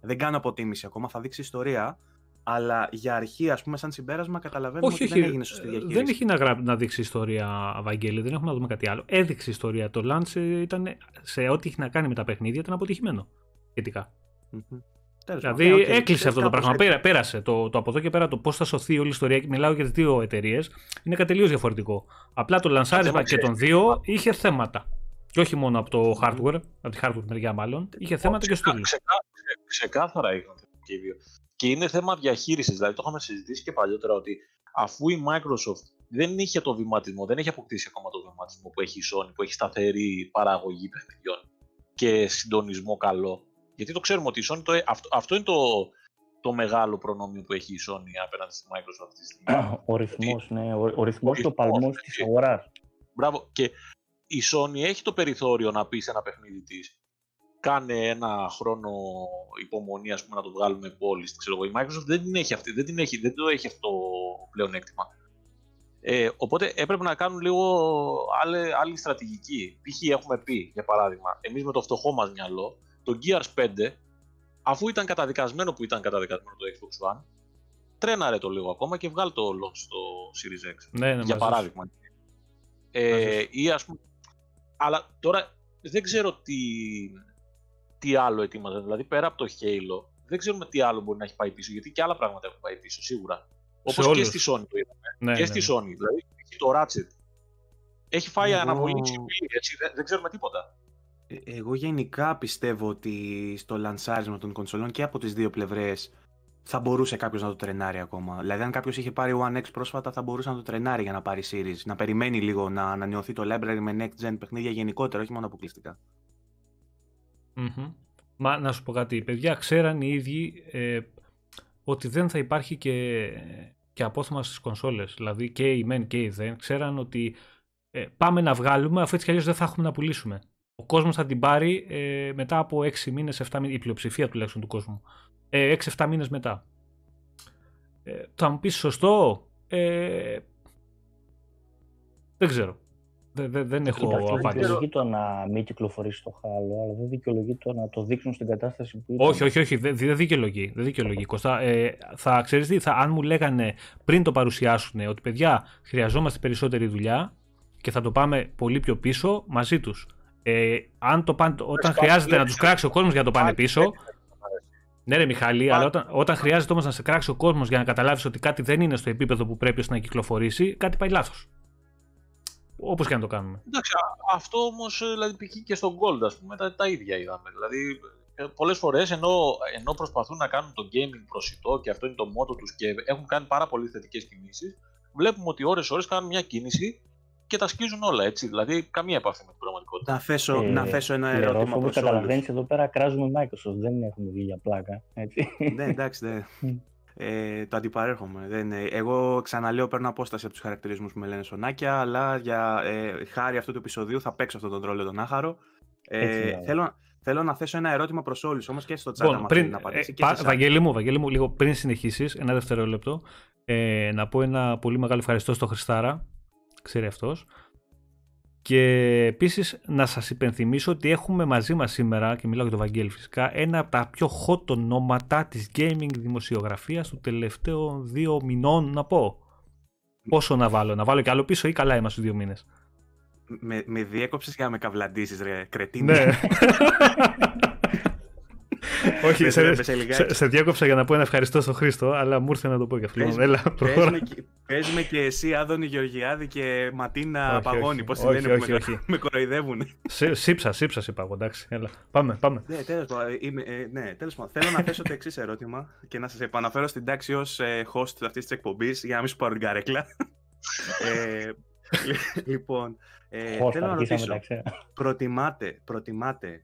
Δεν κάνω αποτίμηση ακόμα, θα δείξει ιστορία. Αλλά για αρχή, ας πούμε, σαν συμπέρασμα, καταλαβαίνουμε όχι, ότι όχι, δεν έγινε σωστή διαχείριση. Δεν έχει να, γρά... να δείξει ιστορία, Βαγγέλη, δεν έχουμε να δούμε κάτι άλλο. Έδειξε ιστορία. Το launch ήταν σε ό,τι έχει να κάνει με τα παιχνίδια, ήταν αποτυχημένο. Σχετικά. Mm-hmm. Δηλαδή okay, έκλεισε αυτό το πράγμα. Πέρα, πέρασε το, το από εδώ και πέρα το πώς θα σωθεί όλη η ιστορία. Μιλάω για τις δύο εταιρείες. Είναι κάτι τελείω διαφορετικό. Απλά το λανσάρισμα και των δύο είχε θέματα. Και όχι μόνο από το hardware, από τη hardware μεριά μάλλον. Είχε θέματα και στο Ξεκάθαρα είχαν και οι δύο. Και είναι θέμα διαχείρισης. Δηλαδή το είχαμε συζητήσει και παλιότερα ότι αφού η Microsoft δεν είχε το βηματισμό, δεν έχει αποκτήσει ακόμα το βηματισμό που έχει η Sony, που έχει σταθερή παραγωγή παιχνιδιών και συντονισμό καλό. Γιατί το ξέρουμε ότι η Sony, το, ε, αυτό, αυτό είναι το, το μεγάλο προνόμιο που έχει η Sony απέναντι στη Microsoft αυτή τη στιγμή. Ο ρυθμός, ναι, ο, ο ρυθμός και ο παλμός της αγοράς. Μπράβο. Και η Sony έχει το περιθώριο να πει σε ένα παιχνίδι της κάνε ένα χρόνο υπομονή ας πούμε, να το βγάλουμε πόλη. Ξέρω, η Microsoft δεν, την έχει αυτή, δεν, την έχει, δεν το έχει αυτό πλέον έκτημα. Ε, οπότε έπρεπε να κάνουν λίγο άλλη, άλλη στρατηγική. Π.χ. έχουμε πει, για παράδειγμα, εμείς με το φτωχό μας μυαλό, το Gears 5, αφού ήταν καταδικασμένο που ήταν καταδικασμένο το Xbox One, τρέναρε το λίγο ακόμα και βγάλει το launch στο Series X. Ναι, ναι, για παράδειγμα. Ε, ή ας πούμε, αλλά τώρα δεν ξέρω τι, τι άλλο ετοίμαζε. Δηλαδή πέρα από το Halo, δεν ξέρουμε τι άλλο μπορεί να έχει πάει πίσω. Γιατί και άλλα πράγματα έχουν πάει πίσω, σίγουρα. Όπως και στη Sony το είδαμε. Ναι, και ναι. στη Sony. Δηλαδή το Ratchet. Έχει φάει Εγώ... αναβολή έτσι, δεν, δεν ξέρουμε τίποτα. Ε, εγώ γενικά πιστεύω ότι στο λανσάρισμα των κονσολών και από τις δύο πλευρές θα μπορούσε κάποιος να το τρενάρει ακόμα. Δηλαδή, αν κάποιος είχε πάρει One X πρόσφατα, θα μπορούσε να το τρενάρει για να πάρει Series. Να περιμένει λίγο να ανανεωθεί το library με next gen παιχνίδια γενικότερα, όχι μόνο αποκλειστικά. Mm-hmm. Μα να σου πω κάτι, παιδιά ξέραν οι ίδιοι ε, ότι δεν θα υπάρχει και, και απόθεμα στις κονσόλες. Δηλαδή και οι μεν και οι δεν ξέραν ότι ε, πάμε να βγάλουμε, αφού έτσι κι αλλιώς δεν θα έχουμε να πουλήσουμε. Ο κόσμος θα την πάρει ε, μετά από 6 μήνες, 7 μήνες, η πλειοψηφία τουλάχιστον του κόσμου. Ε, 6-7 μήνες μετά. Ε, θα μου πεις σωστό, ε, δεν ξέρω. Δεν, δεν, δεν έχω Κοίτα, απάντηση. Δεν δικαιολογεί το να μην κυκλοφορήσει το χάλο, αλλά δεν δικαιολογεί το να το δείξουν στην κατάσταση που ήταν. Όχι, όχι, όχι, δεν δεν δικαιολογεί. Δεν δικαιολογεί. Κωστά, ε, θα ξέρεις τι, θα, αν μου λέγανε πριν το παρουσιάσουν ότι παιδιά χρειαζόμαστε περισσότερη δουλειά και θα το πάμε πολύ πιο πίσω μαζί τους. Ε, αν το πάνε, όταν χρειάζεται να τους κράξει ο κόσμος για να το πάνε πίσω, ναι, ρε Μιχάλη, αλλά όταν, όταν χρειάζεται όμως να σε κράξει ο κόσμος για να καταλάβεις ότι κάτι δεν είναι στο επίπεδο που πρέπει ώστε να κυκλοφορήσει, κάτι πάει λάθος. Όπως και να το κάνουμε. Εντάξει, α- αυτό όμως δηλαδή, π.χ. και στο Gold, ας πούμε, τα, τα ίδια είδαμε. Δηλαδή, πολλές φορές ενώ, ενώ προσπαθούν να κάνουν το gaming προσιτό και αυτό είναι το μότο τους και έχουν κάνει πάρα πολύ θετικές κινήσεις, βλέπουμε ότι ώρε-ώρε κάνουν μια κίνηση και τα σκίζουν όλα έτσι. Δηλαδή, καμία επαφή με την πραγματικότητα. Να θέσω, Ε, να θέσω ένα Λερό, ερώτημα όπως προς καταλαβαίνεις όλους. εδώ πέρα κράζουμε Microsoft, δεν έχουμε βγει για πλάκα. Έτσι. ναι, εντάξει, ναι. Μμ. Ε, το αντιπαρέρχομαι. Δεν, ε, εγώ ξαναλέω παίρνω απόσταση από τους χαρακτηρισμούς που με λένε σονάκια, αλλά για ε, χάρη αυτού του επεισοδίου θα παίξω αυτόν τον ρόλο τον άχαρο. Έτσι, Ε, ναι. θέλω, θέλω να θέσω ένα ερώτημα προς όλους, όμως και στο chat Λοιπόν, άμα πριν, θέλει να απαντήσει. ε, και πα- σε εσάς. Βαγγέλη μου, Βαγγέλη μου, λίγο πριν συνεχίσεις, ένα δευτερόλεπτο, ε, να πω ένα πολύ μεγάλο ευχαριστώ στο Χριστάρα, ξέρει αυτός. Και επίσης να σας υπενθυμίσω ότι έχουμε μαζί μας σήμερα, και μιλάω για τον Βαγγέλη φυσικά, ένα από τα πιο hot ονόματα της gaming δημοσιογραφίας του τελευταίου δύο μηνών, να πω. Πόσο να βάλω, να βάλω κι άλλο πίσω ή καλά είμαστε δύο μήνες. Με, με διέκοψες για να με καβλαντήσεις, ρε κρετίνη. Ναι. Όχι, Πες, σε, ρε, πες, λιγάκι. σε, σε διάκοψα για να πω ένα ευχαριστώ στον Χρήστο, αλλά μου ήρθε να το πω κι αυτό. Πες- Λοιπόν, Έλα, Πες προχώρα. με, και- πες με και εσύ, Άδωνη Γεωργιάδη και Ματίνα Όχι, Παγώνη. όχι. Πώς Όχι, λένε που όχι, με, όχι. με κοροϊδεύουν. Σύ- Σύψα, σύψα, είπα εγώ, εντάξει. Έλα. Πάμε, πάμε. Ναι, τέλος πάντων. είμαι- ε, ναι, τέλος πάντων. Θέλω να θέσω το εξής ερώτημα και να σας επαναφέρω στην τάξη ως ε, host αυτής της εκπομπής για να μην σου πάρω την καρέκλα. ε, λι- λοιπόν, ε, Χώστα, θέλω να αρχίσαμε ρωτήσω, τα ξέρω. προτιμάτε, προτιμάτε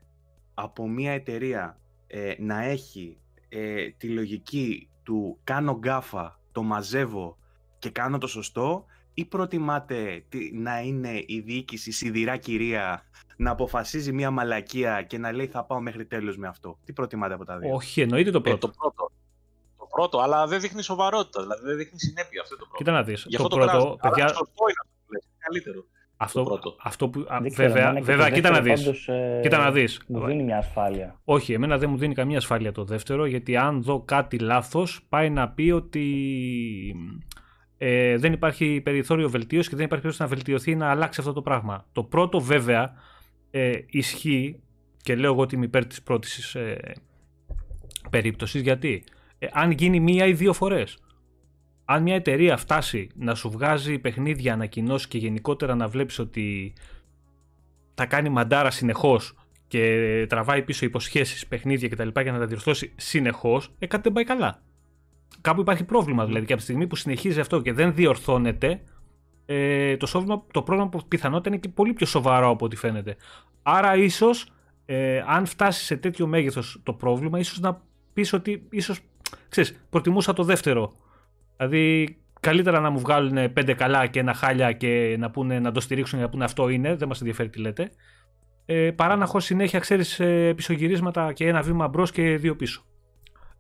από μια εταιρεία ε, να έχει ε, τη λογική του κάνω γκάφα, το μαζεύω και κάνω το σωστό ή προτιμάτε τι- να είναι η διοίκηση σιδηρά κυρία να αποφασίζει μια μαλακία και να λέει θα πάω μέχρι τέλος με αυτό. Τι προτιμάτε από τα δύο; Όχι, εννοείται το Ε, πρώτο. το πρώτο. Το πρώτο, αλλά δεν δείχνει σοβαρότητα, δηλαδή δεν δείχνει συνέπεια αυτό το πρώτο. Κοίτα να δεις. Γι' Το αυτό το, πρώτο, κράζουν. παιδιά, Αλλά σωστό είναι αυτό που λες, είναι καλύτερο. Αυτό, πρώτο. αυτό που. α, Δεν ξέρω, βέβαια, εμένα και το βέβαια κοίτα να δεύτερο δεις. πάντως, ε, Κοίτα να δεις. Μου δίνει μια ασφάλεια. Όχι, εμένα δεν μου δίνει καμία ασφάλεια το δεύτερο, γιατί αν δω κάτι λάθος, πάει να πει ότι ε, δεν υπάρχει περιθώριο βελτίωσης και δεν υπάρχει περίπτωση να βελτιωθεί ή να αλλάξει αυτό το πράγμα. Το πρώτο βέβαια ε, ισχύει και λέω εγώ ότι είμαι υπέρ της πρώτης ε, περίπτωσης, γιατί ε, αν γίνει μία ή δύο φορές, αν μια εταιρεία φτάσει να σου βγάζει παιχνίδια, ανακοινώσεις και γενικότερα να βλέπεις ότι θα κάνει μαντάρα συνεχώς και τραβάει πίσω υποσχέσεις, παιχνίδια κτλ. για να τα διορθώσει συνεχώς, ε, κάτι δεν πάει καλά. Κάπου υπάρχει πρόβλημα δηλαδή και από τη στιγμή που συνεχίζει αυτό και δεν διορθώνεται, ε, το, σόβλημα, το πρόβλημα που πιθανότητα είναι και πολύ πιο σοβαρό από ό,τι φαίνεται. Άρα ίσως, ε, αν φτάσει σε τέτοιο μέγεθος το πρόβλημα, ίσως να πεις ότι ίσως, ξέρεις, προτιμούσα το δεύτερο. Δηλαδή, καλύτερα να μου βγάλουν πέντε καλά και ένα χάλια και να, πούνε, να το στηρίξουν και να πούνε αυτό είναι, δεν μας ενδιαφέρει τι λέτε. Ε, παρά να έχω συνέχεια, ξέρεις, ε, πισωγυρίσματα και ένα βήμα μπρος και δύο πίσω.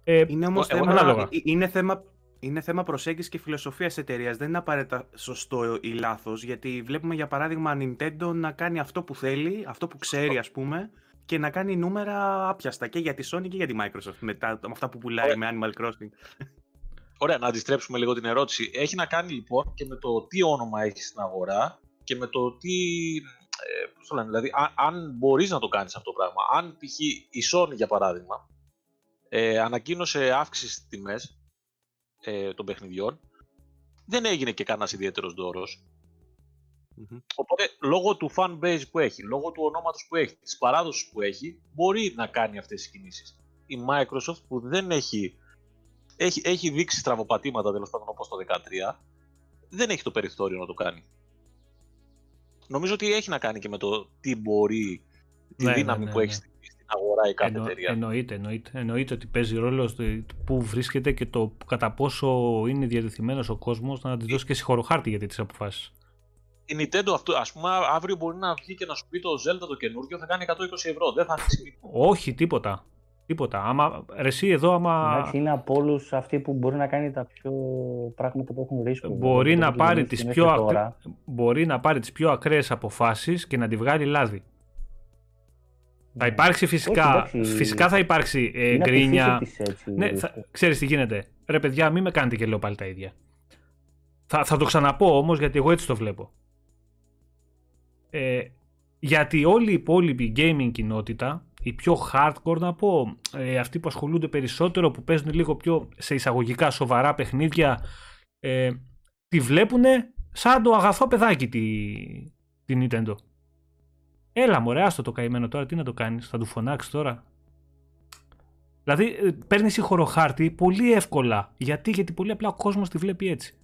Ε, Είναι όμως Εγώ- θέμα, ανάλογα. ε- είναι θέμα, είναι θέμα προσέγγισης και φιλοσοφίας εταιρείας. Δεν είναι απαραίτητα σωστό ή λάθος, γιατί βλέπουμε για παράδειγμα Nintendo να κάνει αυτό που θέλει, αυτό που ξέρει ας πούμε, και να κάνει νούμερα άπιαστα και για τη Sony και για τη Microsoft μετά με αυτά που πουλάει Ωραία. με Animal Crossing. Ωραία, να αντιστρέψουμε λίγο την ερώτηση. Έχει να κάνει λοιπόν και με το τι όνομα έχεις στην αγορά και με το τι. Ε, πώς το λένε, δηλαδή, αν, αν μπορείς να το κάνεις αυτό το πράγμα. Αν π.χ. η Sony για παράδειγμα ε, ανακοίνωσε αύξηση στις τιμές ε, των παιχνιδιών, δεν έγινε και κανένας ιδιαίτερος δώρος. Οπότε, λόγω του fan base που έχει, λόγω του ονόματος που έχει, της παράδοσης που έχει, μπορεί να κάνει αυτές τις κινήσεις. Η Microsoft που δεν έχει, έχει, έχει δείξει στραβοπατήματα τέλος πάντων όπως το 2013, δεν έχει το περιθώριο να το κάνει. Νομίζω ότι έχει να κάνει και με το τι μπορεί, τη ναι, δύναμη ναι, ναι, που έχει στην αγορά η κάθε Εννο, εταιρεία. Εννοείται, εννοείται, εννοείται ότι παίζει ρόλο που βρίσκεται και το κατά πόσο είναι διατεθειμένος ο κόσμος να της δώσει και συγχωροχάρτη για τις αποφάσεις η Nintendo αυτό, ας πούμε, αύριο μπορεί να βγει και να σου πει το Zelda το καινούργιο θα κάνει 120 ευρώ. Δεν θα ανοίξει Όχι, τίποτα. Τίποτα. Άμα, εσύ εδώ, άμα... Εντάξει, είναι από όλους αυτοί που μπορεί να κάνει τα πιο πράγματα που έχουν ρίσκο. Μπορεί, να πάρει, τις πιο ακ... μπορεί να πάρει τις πιο ακραίες αποφάσεις και να τη βγάλει λάδι. Θα ναι. υπάρξει φυσικά, φυσικά θα υπάρξει ε, γκρίνια. Ναι, θα, ξέρεις τι γίνεται. Ρε παιδιά, μην με κάνετε και λέω πάλι τα ίδια. Θα, θα το ξαναπώ όμως γιατί εγώ έτσι το βλέπω. Ε, γιατί όλη η υπόλοιπη gaming κοινότητα, η πιο hardcore να πω, ε, αυτοί που ασχολούνται περισσότερο, που παίζουν λίγο πιο σε εισαγωγικά σοβαρά παιχνίδια, ε, τη βλέπουν σαν το αγαθό παιδάκι τη, τη Nintendo. Έλα μωρέ, άστο το καημένο τώρα, τι να το κάνεις, θα του φωνάξεις τώρα. Δηλαδή ε, παίρνεις χάρτη πολύ εύκολα. Γιατί, γιατί πολύ απλά ο κόσμος τη βλέπει έτσι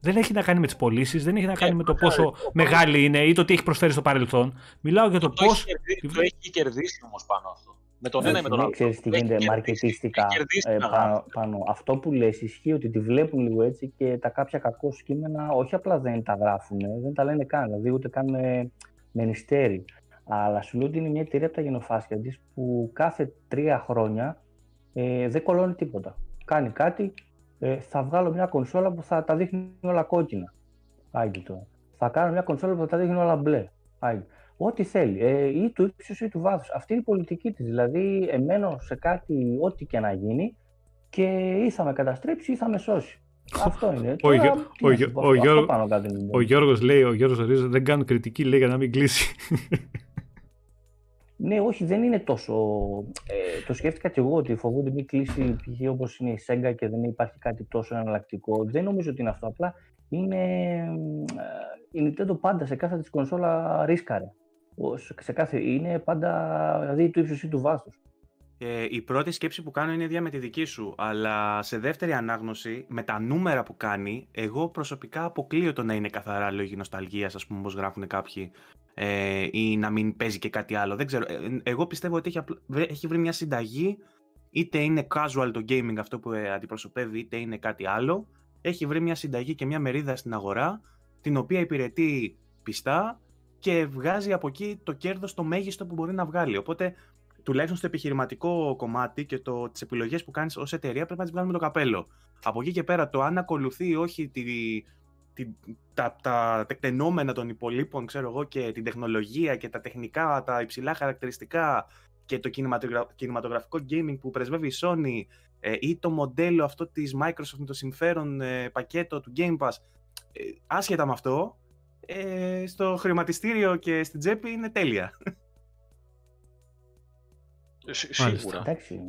δεν έχει να κάνει με τις πωλήσεις, δεν έχει να κάνει με το πόσο μεγάλη είναι ή το τι έχει προσφέρει στο παρελθόν. Μιλάω για το, πώ. Το, το έχει κερδίσει όμως πάνω αυτό. Με τον ένα ή με τον άλλο. Ξέρεις τι γίνεται μαρκετιστικά ε, πάνω, πάνω. Αυτό που λες ισχύει ότι τη βλέπουν λίγο έτσι και τα κάποια κακό κείμενα όχι απλά δεν τα γράφουν, δεν τα λένε καν. Δηλαδή ούτε καν με, με νηστέρι. Αλλά σου λέω ότι είναι μια εταιρεία από τα γενοφάσκια της που κάθε τρία χρόνια ε, δεν κολώνει τίποτα. Κάνει κάτι, ε, θα βγάλω μια κονσόλα που θα τα δείχνει όλα κόκκινα. Άγγι Θα κάνω μια κονσόλα που θα τα δείχνει όλα μπλε. Άγγι. Ό,τι θέλει. Ε, ή του ύψους ή του βάθους. Αυτή είναι η πολιτική της. Δηλαδή, εμένω σε κάτι, ό,τι και να γίνει, και ή θα με καταστρέψει ή θα με σώσει. Αυτό είναι. Ο, ο, Γιώργος λέει, ο Γιώργος Ρίζος, δεν κάνω κριτική, λέει για να μην κλείσει. Ναι, όχι, δεν είναι τόσο. Ε, το σκέφτηκα και εγώ ότι φοβούνται μην κλείσει π.χ. όπως είναι η Sega και δεν υπάρχει κάτι τόσο εναλλακτικό. Δεν νομίζω ότι είναι αυτό. Απλά είναι. Ε, η Nintendo πάντα σε κάθε της κονσόλα ρίσκαρε. Σε κάθε, είναι πάντα δηλαδή του ύψου ή του βάθους. Ε, η πρώτη σκέψη που κάνω είναι ίδια με τη δική σου, αλλά σε δεύτερη ανάγνωση, με τα νούμερα που κάνει, εγώ προσωπικά αποκλείω το να είναι καθαρά λόγοι νοσταλγίας, ας πούμε, όπως γράφουν κάποιοι, ε, ή να μην παίζει και κάτι άλλο. Δεν ξέρω. Ε, εγώ πιστεύω ότι έχει, έχει βρει μια συνταγή, είτε είναι casual το gaming αυτό που ε, αντιπροσωπεύει, είτε είναι κάτι άλλο. Έχει βρει μια συνταγή και μια μερίδα στην αγορά, την οποία υπηρετεί πιστά και βγάζει από εκεί το κέρδος το μέγιστο που μπορεί να βγάλει. Οπότε τουλάχιστον στο επιχειρηματικό κομμάτι και το, τις επιλογές που κάνεις ως εταιρεία πρέπει να τις βγάλουμε το καπέλο. Από εκεί και πέρα το αν ακολουθεί ή όχι τη, τη, τα, τα τεκτενόμενα των υπολείπων ξέρω εγώ, και την τεχνολογία και τα τεχνικά, τα υψηλά χαρακτηριστικά και το κινηματογραφικό gaming που πρεσβεύει η Sony ε, ή το μοντέλο αυτό της Microsoft με το συμφέρον ε, πακέτο του Game Pass ε, άσχετα με αυτό ε, στο χρηματιστήριο και στην τσέπη είναι τέλεια. Σίγουρα. Εντάξει.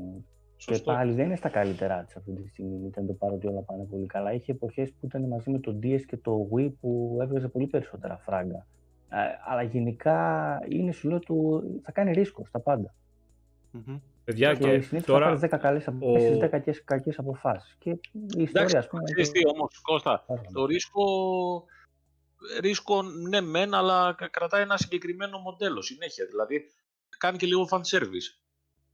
Και πάλι δεν είναι στα καλύτερά της αυτή τη στιγμή. Ήταν το παρότι όλα πάνε πολύ καλά. Είχε εποχές που ήταν μαζί με το DS και το Wii που έβγαζε πολύ περισσότερα φράγκα. Ε, αλλά γενικά είναι σου λέω του, θα κάνει ρίσκο στα πάντα. Mm-hmm. Παιδιά, και, και τώρα... θα 10 καλές αποφάσεις, 10 κακές, κακές αποφάσεις. Και η ιστορία, ας πούμε... Ξέρεις τι όμως, Κώστα, το ρίσκο, ρίσκο ναι μεν, αλλά κρατάει ένα συγκεκριμένο μοντέλο συνέχεια. Δηλαδή, κάνει και λίγο fan service.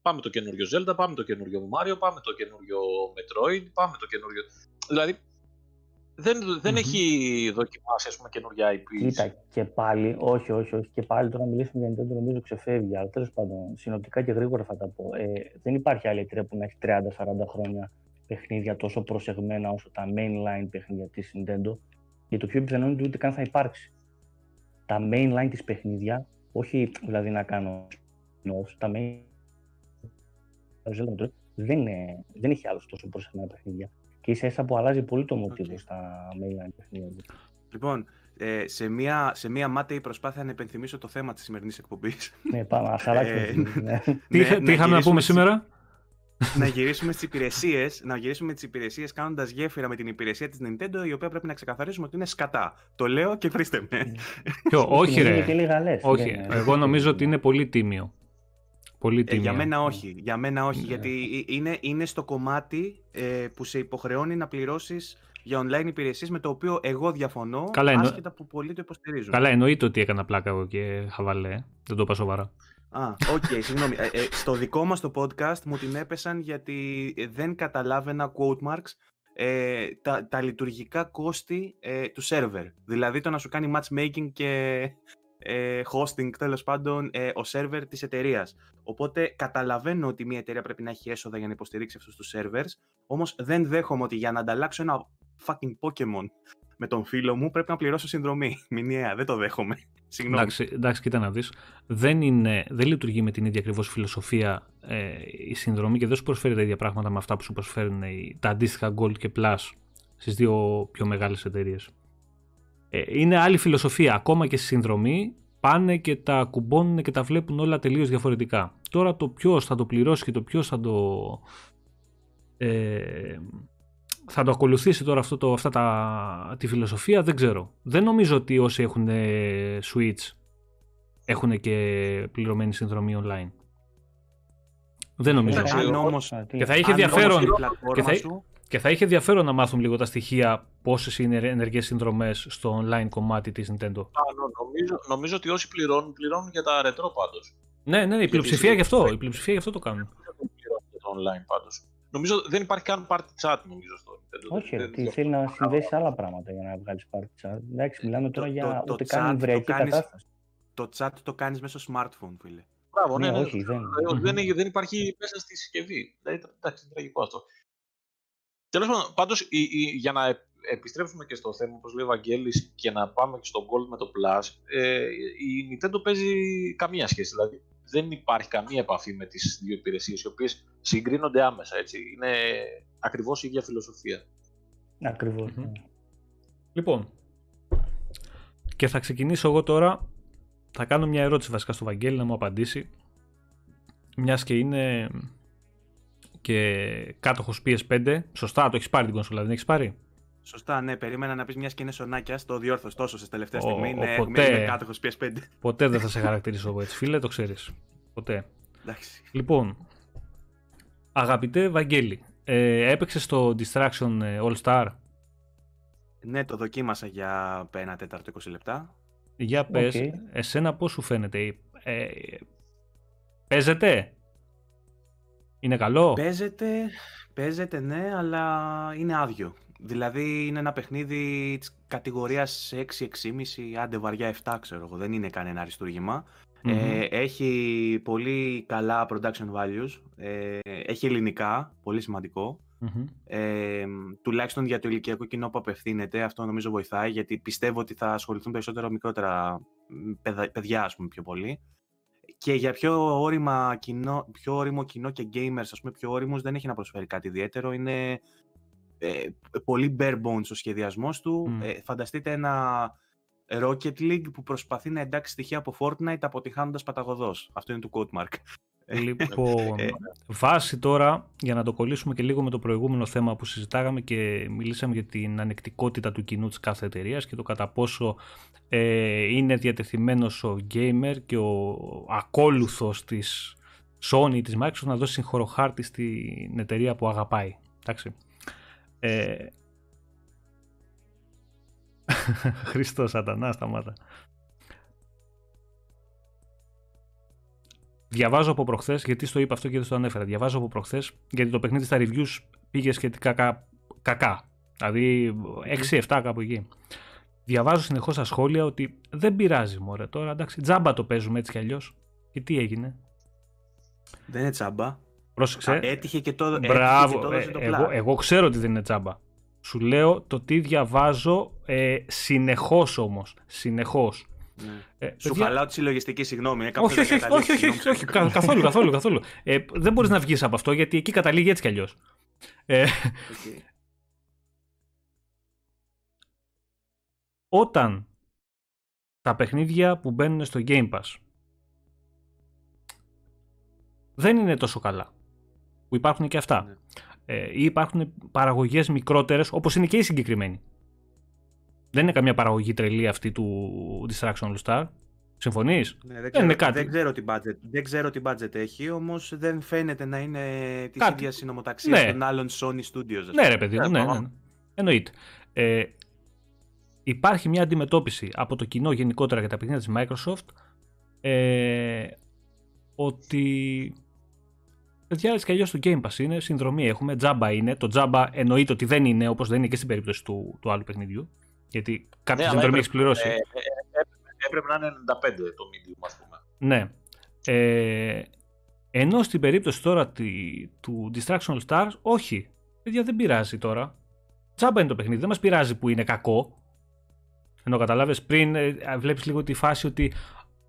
Πάμε το καινούριο Zelda, πάμε το καινούριο Mario, πάμε το καινούριο Metroid, πάμε το καινούριο. Δηλαδή δεν, δεν mm-hmm. έχει δοκιμάσει ας πούμε καινούργια IP. Κοίτα, και πάλι, όχι, όχι, όχι. Και πάλι τώρα να μιλήσουμε για Nintendo νομίζω ξεφεύγει. Αλλά τέλος πάντων, συνοπτικά και γρήγορα θα τα πω. Ε, δεν υπάρχει άλλη εταιρεία που να έχει 30-40 χρόνια παιχνίδια τόσο προσεγμένα όσο τα mainline παιχνίδια της Nintendo. Και το πιο πιθανό είναι ότι ούτε καν θα υπάρξει. Τα mainline της παιχνίδια, όχι δηλαδή να κάνω τα main δεν, είναι, δεν έχει άλλο τόσο προσεγμένα παιχνίδια. Και ίσα ίσα που αλλάζει πολύ το μοτίβο okay. στα mainline παιχνίδια. Λοιπόν, ε, σε, μια, σε μια μάταιη προσπάθεια να υπενθυμίσω το θέμα της σημερινής εκπομπής. ναι, πάμε, ας αλλάξουμε. Ε, ναι. Τι, ναι, τι είχαμε να πούμε σήμερα; να γυρίσουμε τι υπηρεσίες, να γυρίσουμε τις υπηρεσίες κάνοντας γέφυρα με την υπηρεσία της Nintendo, η οποία πρέπει να ξεκαθαρίσουμε ότι είναι σκατά. Το λέω και βρίστε με. Ποιο, όχι, ρε. Όχι. Εγώ νομίζω ότι είναι πολύ τίμιο. Πολύ τίμιο. Ε, για μένα όχι. Για μένα όχι. Ναι. Γιατί είναι, είναι στο κομμάτι ε, που σε υποχρεώνει να πληρώσεις για online υπηρεσίες με το οποίο εγώ διαφωνώ, Καλά, εννο... άσχετα που πολλοί το υποστηρίζουν. Καλά, εννοείται ότι έκανα πλάκα εγώ και χαβαλέ. Δεν το είπα σοβαρά. Α, OK, okay, συγγνώμη. Ε, ε, στο δικό μας το podcast μου την έπεσαν γιατί δεν καταλάβαινα quote marks ε, τα, τα λειτουργικά κόστη ε, του σερβερ. Δηλαδή το να σου κάνει matchmaking και ε, hosting τέλος πάντων ε, ο σερβερ της εταιρείας. Οπότε καταλαβαίνω ότι μια εταιρεία πρέπει να έχει έσοδα για να υποστηρίξει αυτούς τους servers, όμως δεν δέχομαι ότι για να ανταλλάξω ένα fucking Pokemon με τον φίλο μου πρέπει να πληρώσω συνδρομή. Μηνιαία, δεν το δέχομαι. Συγγνώμη. Εντάξει, εντάξει κοίτα να δεις. Δεν, δεν λειτουργεί με την ίδια ακριβώς φιλοσοφία ε, η συνδρομή και δεν σου προσφέρει τα ίδια πράγματα με αυτά που σου προσφέρουν τα αντίστοιχα Gold και Plus στις δύο πιο μεγάλες εταιρείες. Ε, είναι άλλη φιλοσοφία. Ακόμα και στη συνδρομή πάνε και τα κουμπώνουν και τα βλέπουν όλα τελείως διαφορετικά. Τώρα το ποιος θα το πληρώσει και το ποιος θα το. Ε, θα το ακολουθήσει τώρα αυτό το, αυτά τα, τη φιλοσοφία δεν ξέρω. Δεν νομίζω ότι όσοι έχουν Switch έχουν και πληρωμένη συνδρομή online. Δεν νομίζω. και θα είχε ενδιαφέρον και θα, και θα είχε ενδιαφέρον να μάθουν λίγο τα στοιχεία πόσες είναι ενεργές συνδρομές στο online κομμάτι της Nintendo. νομίζω, νομίζω ότι όσοι πληρώνουν, πληρώνουν για τα retro πάντως. Ναι, ναι, η πλειοψηφία γι' αυτό. Η πλειοψηφία γι' αυτό το κάνουν. online πάντως. Νομίζω δεν υπάρχει καν party chat νομίζω στο όχι, ότι θέλει να συνδέσεις άλλα πράγματα για να βγάλεις party chat. Εντάξει, μιλάμε τώρα για ούτε καν εμβριακή κατάσταση. Το chat το κάνεις μέσω smartphone, φίλε. Μπράβο, ναι, ναι, όχι, δεν. Δεν, δεν υπάρχει μέσα στη συσκευή. Εντάξει, είναι τραγικό αυτό. Τέλος πάντων, πάντως, για να επιστρέψουμε και στο θέμα, όπως λέει ο Βαγγέλης, και να πάμε και στο Gold με το Plus, ε, η Nintendo παίζει καμία σχέση. Δηλαδή, δεν υπάρχει καμία επαφή με τις δύο υπηρεσίες, οι οποίες συγκρίνονται άμεσα, έτσι. Είναι ακριβώς η ίδια φιλοσοφία. Ναι. Λοιπόν, και θα ξεκινήσω εγώ τώρα, θα κάνω μια ερώτηση βασικά στο Βαγγέλη να μου απαντήσει, μιας και είναι και κάτοχος PS5, σωστά, το έχεις πάρει την κονσόλα, δεν έχεις πάρει; Σωστά, ναι, περίμενα να πεις μιας και είναι σονάκια, το διόρθω τόσο σε τελευταία στιγμή. Ναι, ποτέ, είμαι κάτοχος PS5. Ποτέ δεν θα σε χαρακτηρίσω εγώ έτσι, φίλε, το ξέρεις. Ποτέ. Εντάξει. Λοιπόν, αγαπητέ Βαγγέλη, ε, έπαιξες το Distraction ε, All Star. Ναι, το δοκίμασα για ένα τέταρτο 20 λεπτά. Για πες, okay. εσένα πώς σου φαίνεται, ε, παίζεται, είναι καλό; Παίζεται, παίζεται ναι, αλλά είναι άδειο. Δηλαδή είναι ένα παιχνίδι της κατηγορίας 6-6,5, άντε βαριά 7, ξέρω εγώ. Δεν είναι κανένα Ε, έχει πολύ καλά production values. Ε, έχει ελληνικά, πολύ Ε, τουλάχιστον για το ηλικιακό κοινό που απευθύνεται, αυτό νομίζω βοηθάει, γιατί πιστεύω ότι θα ασχοληθούν περισσότερο μικρότερα παιδιά, ας πούμε, πιο πολύ. Και για πιο, όρημα κοινό, πιο όριμο κοινό και gamers, ας πούμε, πιο όριμους, δεν έχει να προσφέρει κάτι ιδιαίτερο. Είναι ε, πολύ bare bones ο σχεδιασμός του. Ε, φανταστείτε ένα Rocket League που προσπαθεί να εντάξει στοιχεία από Fortnite αποτυχάνοντας παταγωδός. Αυτό είναι του Codemark. Λοιπόν, ε, βάση τώρα, για να το κολλήσουμε και λίγο με το προηγούμενο θέμα που συζητάγαμε και μιλήσαμε για την ανεκτικότητα του κοινού της κάθε εταιρείας και το κατά πόσο ε, είναι διατεθειμένος ο gamer και ο ακόλουθος της Sony, της Microsoft να δώσει συγχωροχάρτη στην εταιρεία που αγαπάει. Εντάξει. Ε... Χριστός σατανά, σταμάτα. Διαβάζω από προχθές, γιατί στο είπα αυτό και δεν στο ανέφερα. Διαβάζω από προχθές, γιατί το παιχνίδι στα reviews πήγε σχετικά κα... κακά. Δηλαδή 6-7 κάπου εκεί. Διαβάζω συνεχώς στα σχόλια ότι δεν πειράζει μωρέ τώρα. Εντάξει, τζάμπα το παίζουμε έτσι κι αλλιώς. Και τι έγινε; Δεν είναι τζάμπα. Πρόσεξε. έτυχε και το, Μπράβο. το, ε, εγώ, εγώ ξέρω ότι δεν είναι τσάμπα. Σου λέω το τι διαβάζω ε, συνεχώς όμως. Συνεχώς. Ναι. Ε, Σου παιδιά... χαλάω τη συλλογιστική συγγνώμη. Ε, όχι, όχι, όχι, όχι, όχι, όχι, καθόλου, καθόλου, καθόλου. Ε, δεν μπορείς να βγεις από αυτό γιατί εκεί καταλήγει έτσι κι αλλιώς. Ε, okay. Όταν τα παιχνίδια που μπαίνουν στο Game Pass δεν είναι τόσο καλά που υπάρχουν και αυτά. Ναι. Ε, ή υπάρχουν παραγωγές μικρότερες, όπως είναι και η συγκεκριμένη. Δεν είναι καμία παραγωγή τρελή αυτή του Distraction All Star. Συμφωνείς; Ναι, δεν, ξέρω, κάτι. δεν, ξέρω τι budget, δεν ξέρω τι budget έχει, όμως δεν φαίνεται να είναι της ίδιας συνομοταξία ναι. των άλλων Sony Studios. Ναι, ρε παιδί μου, ναι, ναι, ναι. Εννοείται. Ε, υπάρχει μια αντιμετώπιση από το κοινό γενικότερα για τα παιχνίδια της Microsoft ε, ότι παιδιά έτσι κι αλλιώς το Game Pass είναι, συνδρομή έχουμε, τζάμπα είναι, το τζάμπα εννοείται ότι δεν είναι όπως δεν είναι και στην περίπτωση του, του άλλου παιχνιδιού γιατί κάποια ναι, συνδρομή έχει πληρώσει. Ε, ε, ε, έπρεπε να είναι 95 το medium ας πούμε. Ναι. Ε, ενώ στην περίπτωση τώρα του Distraction Stars, όχι. Παιδιά δεν πειράζει τώρα. Τζάμπα είναι το παιχνίδι, δεν μας πειράζει που είναι κακό. Ενώ καταλάβει πριν, ε, βλέπεις λίγο τη φάση ότι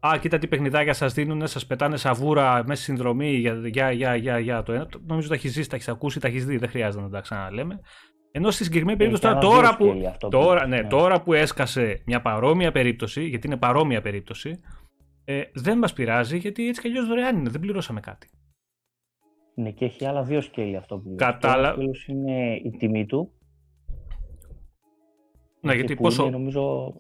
Α, κοίτα τι παιχνιδάκια σας δίνουν, σας πετάνε σαβούρα μέσα στη συνδρομή για, για, για, για, για το ένα. Νομίζω τα έχεις ζήσει, τα έχεις ακούσει, τα έχεις δει, δεν χρειάζεται να τα ξαναλέμε. Ενώ στη συγκεκριμένη περίπτωση τώρα, τώρα, που, τώρα, ναι, ναι, τώρα που έσκασε μια παρόμοια περίπτωση, γιατί είναι παρόμοια περίπτωση, ε, δεν μας πειράζει γιατί έτσι κι αλλιώς δωρεάν είναι, δεν πληρώσαμε κάτι. Ναι, και έχει άλλα δύο σκέλη αυτό που Κατάλαβα. Το είναι η τιμή του ναι, γιατί πόσο. Είναι, νομίζω,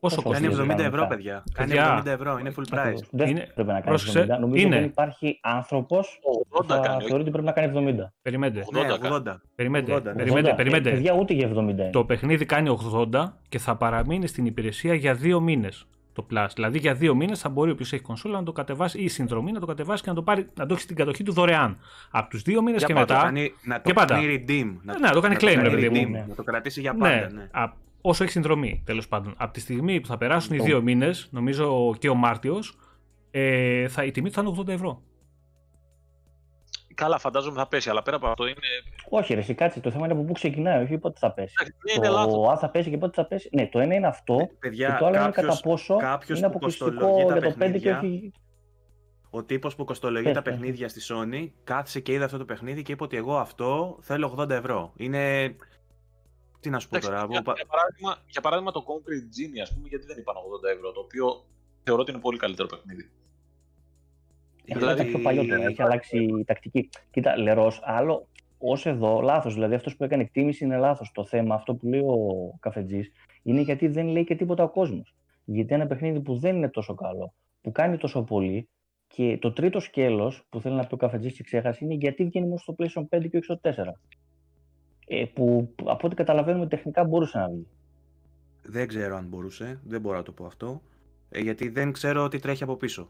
Πόσο κοστίζει. Κάνει 70 ευρώ, παιδιά. Κάνει 70 ευρώ, είναι full price. Δεν είναι... πρέπει να κάνει Πρόσεξε, 70. Νομίζω είναι. δεν υπάρχει άνθρωπος που θα θεωρεί ότι πρέπει να κάνει 70. Περιμένετε. 80. 80. Περιμένετε. 80. Περιμένετε. Περιμένετε. Παιδιά ούτε για 70. Το παιχνίδι κάνει 80 και θα παραμείνει στην υπηρεσία για δύο μήνες το Plus. Δηλαδή για δύο μήνες θα μπορεί όποιος έχει κονσόλα να το κατεβάσει ή συνδρομή να το κατεβάσει και να το, πάρει, να το έχει στην κατοχή του δωρεάν. Από τους δύο μήνες και μετά. Κάνει, να το κάνει redeem. Να, ναι, να το κάνει claim, ρε παιδί μου. Να το κρατήσει για πάντα. Ναι. ναι όσο έχει συνδρομή τέλος πάντων. Από τη στιγμή που θα περάσουν οι λοιπόν. δύο μήνες, νομίζω και ο Μάρτιος, ε, θα, η τιμή του θα είναι 80 ευρώ. Καλά, φαντάζομαι θα πέσει, αλλά πέρα από αυτό είναι. Όχι, ρε, κάτσε. Το θέμα είναι από πού ξεκινάει, όχι πότε θα πέσει. Είναι το αν θα πέσει και πότε θα πέσει. Ναι, το ένα είναι αυτό. Ε, παιδιά, και το άλλο κάποιος, είναι κατά πόσο είναι αποκλειστικό για το 5 και όχι. Ο τύπος που κοστολογεί τα παιχνίδια στη Sony κάθισε και είδε αυτό το παιχνίδι και είπε ότι εγώ αυτό θέλω 80 ευρώ. Είναι τι να σου πω τώρα. Για, για, παράδειγμα, για παράδειγμα το Concrete Genie, ας πούμε, γιατί δεν είπαν 80 ευρώ, το οποίο θεωρώ ότι είναι πολύ καλύτερο παιχνίδι. Έχει δηλαδή... πιο παλιό τώρα, έχει αλλάξει η τακτική. Κοίτα, λερός, άλλο ως εδώ, λάθος. Δηλαδή αυτός που έκανε εκτίμηση είναι λάθος. Το θέμα, αυτό που λέει ο καφετζής, είναι γιατί δεν λέει και τίποτα ο κόσμος. Γιατί ένα παιχνίδι που δεν είναι τόσο καλό, που κάνει τόσο πολύ, και το τρίτο σκέλος που θέλει να πει ο καφετζής και ξέχασε είναι γιατί βγαίνει μόνο στο PlayStation 5 και όχι στο 4 ε, που από ό,τι καταλαβαίνουμε τεχνικά μπορούσε να βγει. Δεν ξέρω αν μπορούσε, δεν μπορώ να το πω αυτό, ε, γιατί δεν ξέρω τι τρέχει από πίσω.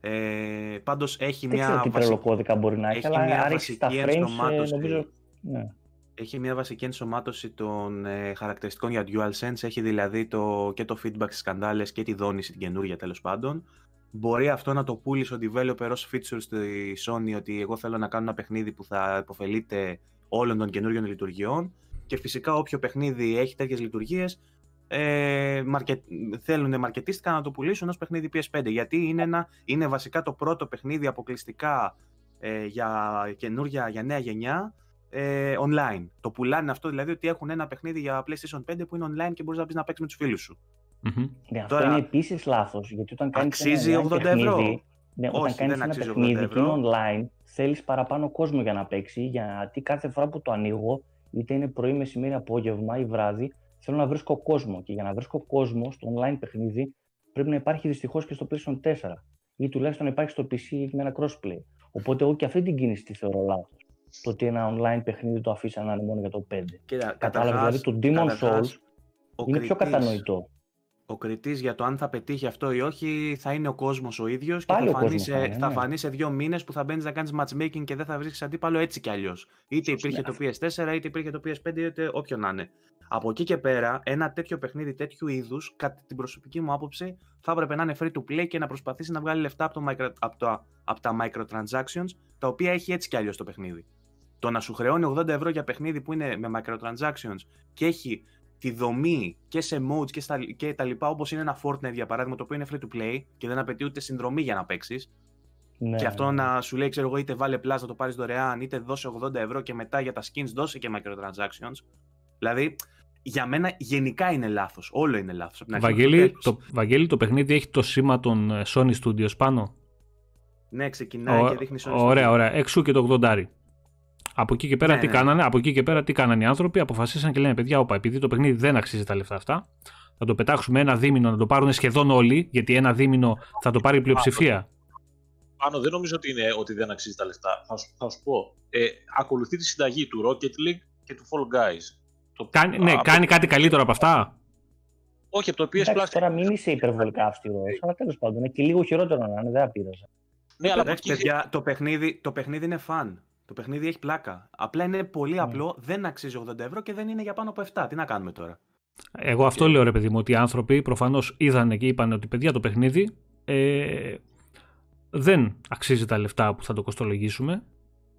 Ε, πάντως έχει δεν μια... ξέρω τι τρελοκώδικα μπορεί να έχει, αλλά μια βασική τα frames, ε, νομίζω... Ναι. Έχει μια βασική ενσωμάτωση των ε, χαρακτηριστικών για DualSense, έχει δηλαδή το, και το feedback στις σκαντάλες και τη δόνηση την καινούργια τέλος πάντων. Μπορεί αυτό να το πούλησε ο developer ως feature στη Sony ότι εγώ θέλω να κάνω ένα παιχνίδι που θα υποφελείται όλων των καινούριων λειτουργιών και φυσικά όποιο παιχνίδι έχει τέτοιες λειτουργίες ε, μαρκε... θέλουν μαρκετίστικα να το πουλήσουν ως παιχνίδι PS5 γιατί είναι, ένα, είναι βασικά το πρώτο παιχνίδι αποκλειστικά ε, για καινούργια, για νέα γενιά ε, online. Το πουλάνε αυτό δηλαδή ότι έχουν ένα παιχνίδι για PlayStation 5 που είναι online και μπορείς να πεις να παίξεις με τους φίλους σου. Mm-hmm. Ναι, αυτό είναι επίσης λάθος. Γιατί όταν κάνεις. Αξίζει ένα 80 παιχνίδι, ευρώ. Ναι, όταν κάνεις ένα παιχνίδι και είναι online, θέλεις παραπάνω κόσμο για να παίξει. Γιατί κάθε φορά που το ανοίγω, είτε είναι πρωί, μεσημέρι, απόγευμα ή βράδυ, θέλω να βρίσκω κόσμο. Και για να βρίσκω κόσμο στο online παιχνίδι, πρέπει να υπάρχει δυστυχώς και στο PlayStation 4. Ή τουλάχιστον να υπάρχει στο PC με ένα crossplay. Οπότε εγώ και αυτή την κίνηση τη θεωρώ λάθος. Το ότι ένα online παιχνίδι το αφήσανε να είναι μόνο για το 5. Κατάλαβες δηλαδή το Demon Souls είναι πιο κατανοητό ο κριτής για το αν θα πετύχει αυτό ή όχι θα είναι ο κόσμος ο ίδιος και θα φανεί, σε, θα ναι. φανεί σε δύο μήνες που θα μπαίνεις να κάνεις matchmaking και δεν θα βρίσκεις αντίπαλο έτσι κι αλλιώς. Είτε υπήρχε το PS4, είτε υπήρχε το PS5, είτε όποιο να είναι. Από εκεί και πέρα, ένα τέτοιο παιχνίδι τέτοιου είδους, κατά την προσωπική μου άποψη, θα έπρεπε να είναι free to play και να προσπαθήσει να βγάλει λεφτά από, το micro, από, το, από τα microtransactions, τα οποία έχει έτσι κι αλλιώς το παιχνίδι. Το να σου χρεώνει 80 ευρώ για παιχνίδι που είναι με microtransactions και έχει τη δομή και σε modes και, στα, και τα λοιπά, όπως είναι ένα Fortnite για παράδειγμα, το οποίο είναι free to play και δεν απαιτεί ούτε συνδρομή για να παίξεις. Ναι. Και αυτό να σου λέει, ξέρω εγώ, είτε βάλε plus να το πάρεις δωρεάν, είτε δώσε 80 ευρώ και μετά για τα skins δώσε και microtransactions. Δηλαδή, για μένα γενικά είναι λάθος. Όλο είναι λάθος. Βαγγέλη, το, Βαγγέλη, το παιχνίδι έχει το σήμα των ε, Sony Studios πάνω. Ναι, ξεκινάει και δείχνει Sony Ωραία, ωραία. Εξού και το 80. Από εκεί, και πέρα ναι, τι ναι. Κάνανε, από εκεί και πέρα τι κάνανε οι άνθρωποι, αποφασίσαν και λένε παιδιά, όπα, επειδή το παιχνίδι δεν αξίζει τα λεφτά αυτά, θα το πετάξουμε ένα δίμηνο να το πάρουν σχεδόν όλοι, γιατί ένα δίμηνο θα το πάρει η πλειοψηφία. Πάνω δεν νομίζω ότι, είναι, ότι δεν αξίζει τα λεφτά. Θα σου, θα σου πω. Ε, ακολουθεί τη συνταγή του Rocket League και του Fall Guys. Το, κάνει, ναι, κάνει κάτι καλύτερο από αυτά. Όχι, από το PS Plus. Τώρα μην είσαι υπερβολικά αυστηρός, αλλά τέλος πάντων είναι και λίγο χειρότερο να είναι, δεν απείραζα. Ναι, αλλά παιδιά, το, παιχνίδι, το παιχνίδι είναι φαν. Το παιχνίδι έχει πλάκα. Απλά είναι πολύ ναι. απλό, δεν αξίζει 80 ευρώ και δεν είναι για πάνω από 7. Τι να κάνουμε τώρα; Εγώ αυτό λέω ρε παιδί μου, ότι οι άνθρωποι προφανώς είδαν και είπαν ότι παιδιά το παιχνίδι ε, δεν αξίζει τα λεφτά που θα το κοστολογήσουμε,